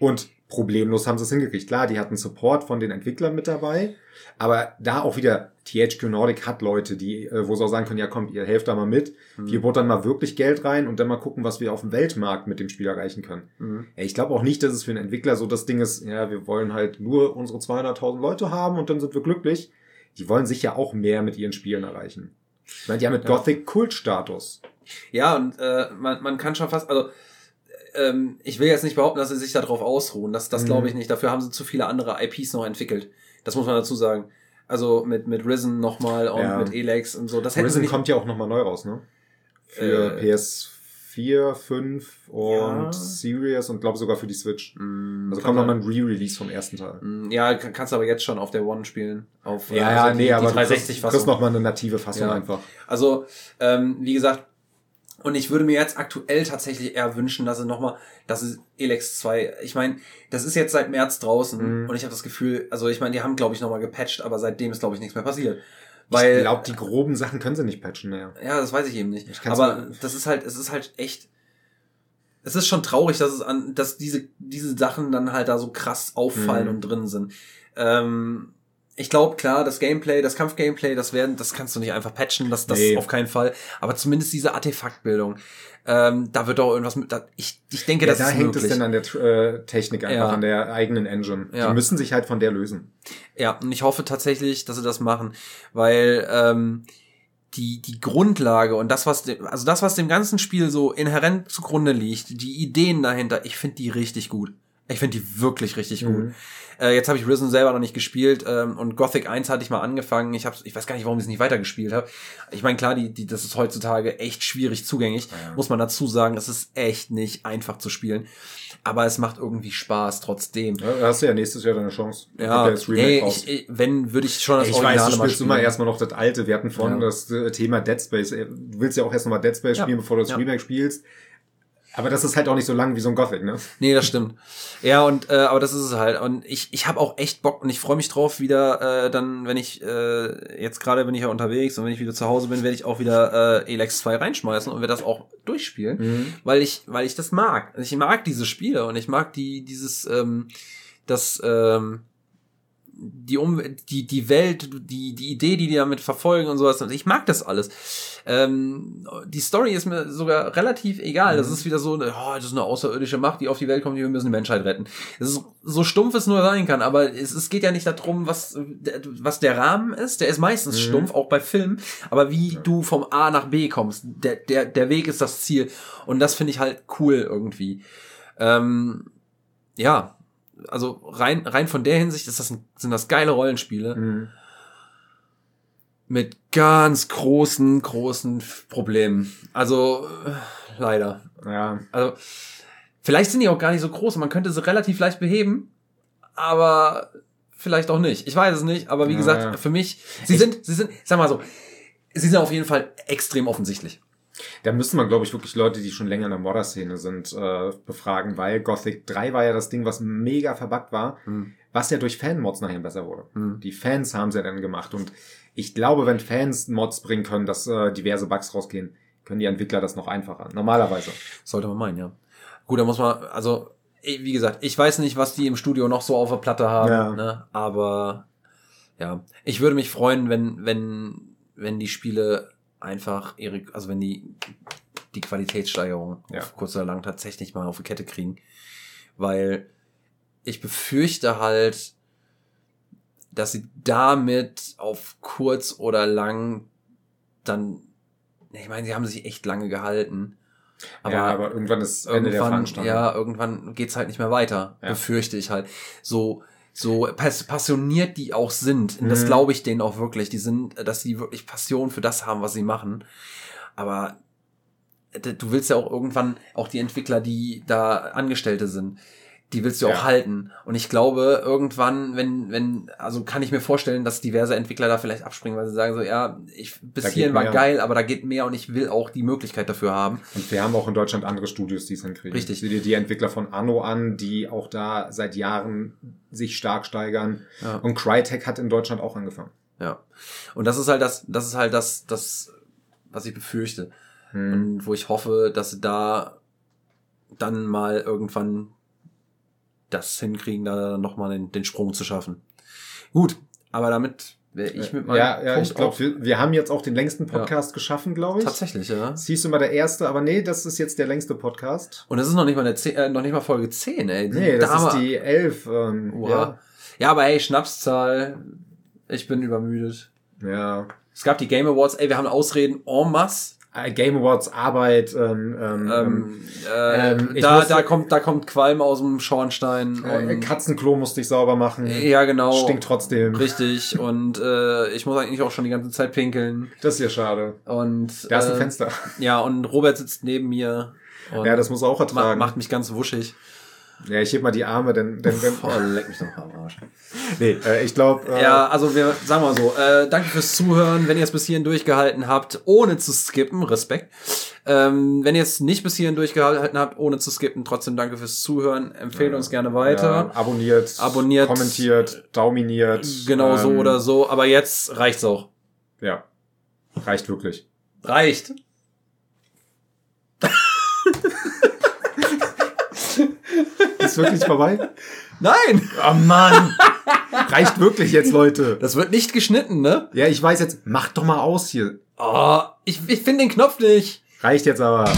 Und problemlos haben sie es hingekriegt. Klar, die hatten Support von den Entwicklern mit dabei, aber da auch wieder, THQ Nordic hat Leute, die, äh, wo sie auch sagen können, ja kommt, ihr helft da mal mit, Mhm. wir buttern mal wirklich Geld rein und dann mal gucken, was wir auf dem Weltmarkt mit dem Spiel erreichen können. Mhm. Ja, ich glaube auch nicht, dass es für einen Entwickler so das Ding ist, ja, wir wollen halt nur unsere 200.000 Leute haben und dann sind wir glücklich. Die wollen sicher auch mehr mit ihren Spielen erreichen. Ich meine, die haben mit Ja. Gothic Kultstatus. Ja, und äh, man, man kann schon fast, also ähm, ich will jetzt nicht behaupten, dass sie sich darauf ausruhen. Das, das Mhm. glaube ich nicht. Dafür haben sie zu viele andere IPs noch entwickelt. Das muss man dazu sagen. Also mit, mit Risen nochmal und Ja. mit Elex und so. Das Risen kommt ja auch nochmal neu raus, ne? Für Äh, PS4, 5 und Ja. Series und glaube sogar für die Switch. Mm, Also kommt nochmal ein Re-Release vom ersten Teil. Mm, Ja, kann- kannst du aber jetzt schon auf der One spielen. Auf, äh, Ja, ja, also nee, aber die du kriegst, 360-Fassung. kriegst nochmal eine native Fassung Ja. einfach. Also, ähm, wie gesagt, und ich würde mir jetzt aktuell tatsächlich eher wünschen, dass sie nochmal, dass sie Elex 2, ich meine, das ist jetzt seit März draußen Mhm. und ich habe das Gefühl, also ich meine, die haben, glaube ich, nochmal gepatcht, aber seitdem ist, glaube ich, nichts mehr passiert. Weil, ich glaube, die groben Sachen können sie nicht patchen, naja. ja, das weiß ich eben nicht. Aber mir- das ist halt, es ist halt echt, es ist schon traurig, dass es an, dass diese, diese Sachen dann halt da so krass auffallen Mhm. und drin sind. Ähm, ich glaube, klar, das Gameplay, das Kampfgameplay, das werden, das kannst du nicht einfach patchen, das, das Nee. auf keinen Fall. Aber zumindest diese Artefaktbildung, ähm, da wird doch irgendwas mit, da, ich, ich denke, Ja, das da ist hängt möglich. es denn an der äh, Technik einfach, Ja. an der eigenen Engine. Ja. Die müssen sich halt von der lösen. Ja, und ich hoffe tatsächlich, dass sie das machen, weil ähm, die die Grundlage und das was dem, also das was dem ganzen Spiel so inhärent zugrunde liegt, die Ideen dahinter, ich finde die richtig gut. Ich finde die wirklich richtig gut. Mhm. Äh, jetzt habe ich Risen selber noch nicht gespielt ähm, und Gothic 1 hatte ich mal angefangen. Ich hab's, ich weiß gar nicht, warum ich es nicht weitergespielt habe. Ich meine, klar, die, die, das ist heutzutage echt schwierig zugänglich, Ja. muss man dazu sagen. Es ist echt nicht einfach zu spielen, aber es macht irgendwie Spaß trotzdem. Ja, da hast du ja nächstes Jahr deine Chance. Ja, ey, raus. ich, ich, wenn würde ich schon das Ich Originale weiß, du mal spielst spielen. immer erstmal noch das alte. Wir hatten vorhin Ja. das äh, Thema Dead Space. Äh, Du willst ja auch erst nochmal Dead Space Ja. spielen, bevor du das Ja. Remake spielst. Aber das ist halt auch nicht so lang wie so ein Gothic, ne? Nee, das stimmt. Ja, und äh, aber das ist es halt. Und ich, ich habe auch echt Bock und ich freue mich drauf, wieder äh, dann, wenn ich äh, jetzt gerade bin ich ja unterwegs und wenn ich wieder zu Hause bin, werde ich auch wieder äh, Elex 2 reinschmeißen und werde das auch durchspielen, Mhm. weil ich, weil ich das mag. Ich mag diese Spiele und ich mag die, dieses, ähm, das, ähm, die um die die Welt die die Idee die die damit verfolgen und sowas. Ich mag das alles. Ähm, die Story ist mir sogar relativ egal. Das Mhm. ist wieder so eine, oh, das ist eine außerirdische Macht die auf die Welt kommt die wir müssen die Menschheit retten. Das ist so stumpf es nur sein kann aber es, es geht ja nicht darum was was der Rahmen ist. Der ist meistens Mhm. stumpf auch bei Filmen. Aber wie du vom A nach B kommst der der der Weg ist das Ziel. Und das finde ich halt cool irgendwie. Ähm, ja also rein, rein von der Hinsicht ist das ein, sind das geile Rollenspiele Mhm. mit ganz großen, großen Problemen. Also äh, leider. Ja. Also vielleicht sind die auch gar nicht so groß. Man könnte sie relativ leicht beheben, aber vielleicht auch nicht. Ich weiß es nicht. Aber wie Ja, gesagt, ja. für mich, sie sind, sie sind, sag mal so, sie sind auf jeden Fall extrem offensichtlich. Da müsste man, glaube ich, wirklich Leute, die schon länger in der Modder-Szene sind, äh, befragen, weil Gothic 3 war ja das Ding, was mega verbuggt war, Hm. was ja durch Fan-Mods nachher besser wurde. Hm. Die Fans haben es ja dann gemacht und ich glaube, wenn Fans Mods bringen können, dass äh, diverse Bugs rausgehen, können die Entwickler das noch einfacher. Normalerweise. Sollte man meinen, ja. Gut, da muss man, also, eh, wie gesagt, ich weiß nicht, was die im Studio noch so auf der Platte haben, Ja. ne? aber ja, ich würde mich freuen, wenn, wenn, wenn die Spiele einfach ihre, also wenn die die Qualitätssteigerung Ja. auf kurz oder lang tatsächlich mal auf die Kette kriegen, weil ich befürchte halt, dass sie damit auf kurz oder lang dann, ich meine, sie haben sich echt lange gehalten, aber, ja, aber irgendwann ist Ende der irgendwann, Veranstaltung. ja, irgendwann geht's halt nicht mehr weiter, Ja. befürchte ich halt. So, so pass passioniert die auch sind, und das Mhm. glaube ich denen auch wirklich, die sind, dass sie wirklich Passion für das haben, was sie machen. Aber d- du willst ja auch irgendwann auch die Entwickler, die da Angestellte sind, die willst du Ja. auch halten. Und ich glaube, irgendwann, wenn, wenn, also kann ich mir vorstellen, dass diverse Entwickler da vielleicht abspringen, weil sie sagen so, ja, ich, bis Da hierhin war mehr. geil, aber da geht mehr und ich will auch die Möglichkeit dafür haben. Und wir haben auch in Deutschland andere Studios, die es hinkriegen. Richtig. Sieh dir die Entwickler von Anno an, die auch da seit Jahren sich stark steigern. Ja. Und Crytek hat in Deutschland auch angefangen. Ja. Und das ist halt das, das ist halt das, das, was ich befürchte. Hm. Und wo ich hoffe, dass da dann mal irgendwann das hinkriegen, da nochmal den, den Sprung zu schaffen. Gut, aber damit wäre ich mit meinem ja, ja, Punkt ich glaube, wir, wir haben jetzt auch den längsten Podcast geschaffen, glaube ich. tatsächlich, ja. Das hieß immer der erste, aber nee, das ist jetzt der längste Podcast. Und das ist noch nicht mal eine 10, äh, noch nicht mal Folge 10, ey. Nee, das Dame- ist die elf. Ähm, Oha. Ja, aber hey, Schnapszahl. Ich bin übermüdet. ja. ja. Es gab die Game Awards, ey, wir haben Ausreden en masse. Äh, Game Awards Arbeit. Ähm, ähm, Ähm, äh, Ähm, da, musste- da kommt, da kommt Qualm aus dem Schornstein. äh, Und, Katzenklo musste ich sauber machen. ja, genau. Stinkt trotzdem. Richtig. Und äh, ich muss eigentlich auch schon die ganze Zeit pinkeln. Das ist ja schade. Und Da ist ein äh, Fenster. Ja, und Robert sitzt neben mir. Ja, das muss er auch ertragen. macht mich ganz wuschig. Ja, ich heb mal die Arme, denn, denn, denn Oh, leck mich doch am Arsch. nee, äh, ich glaube, äh, Ja, also wir sagen mal so, äh, danke fürs Zuhören. Wenn ihr es bis hierhin durchgehalten habt, ohne zu skippen, Respekt. Ähm, wenn ihr es nicht bis hierhin durchgehalten habt, ohne zu skippen, trotzdem danke fürs Zuhören. Empfehlt uns gerne weiter. ja, abonniert, Abonniert. kommentiert, dauminiert. Genau so ähm, oder so. Aber jetzt reicht's auch. Ja, reicht wirklich. Reicht. Ist wirklich vorbei? Nein! Oh Mann! reicht wirklich jetzt, Leute. Das wird nicht geschnitten, ne? Ja, ich weiß jetzt, macht doch mal aus hier. Oh, ich, ich finde den Knopf nicht. Reicht jetzt aber.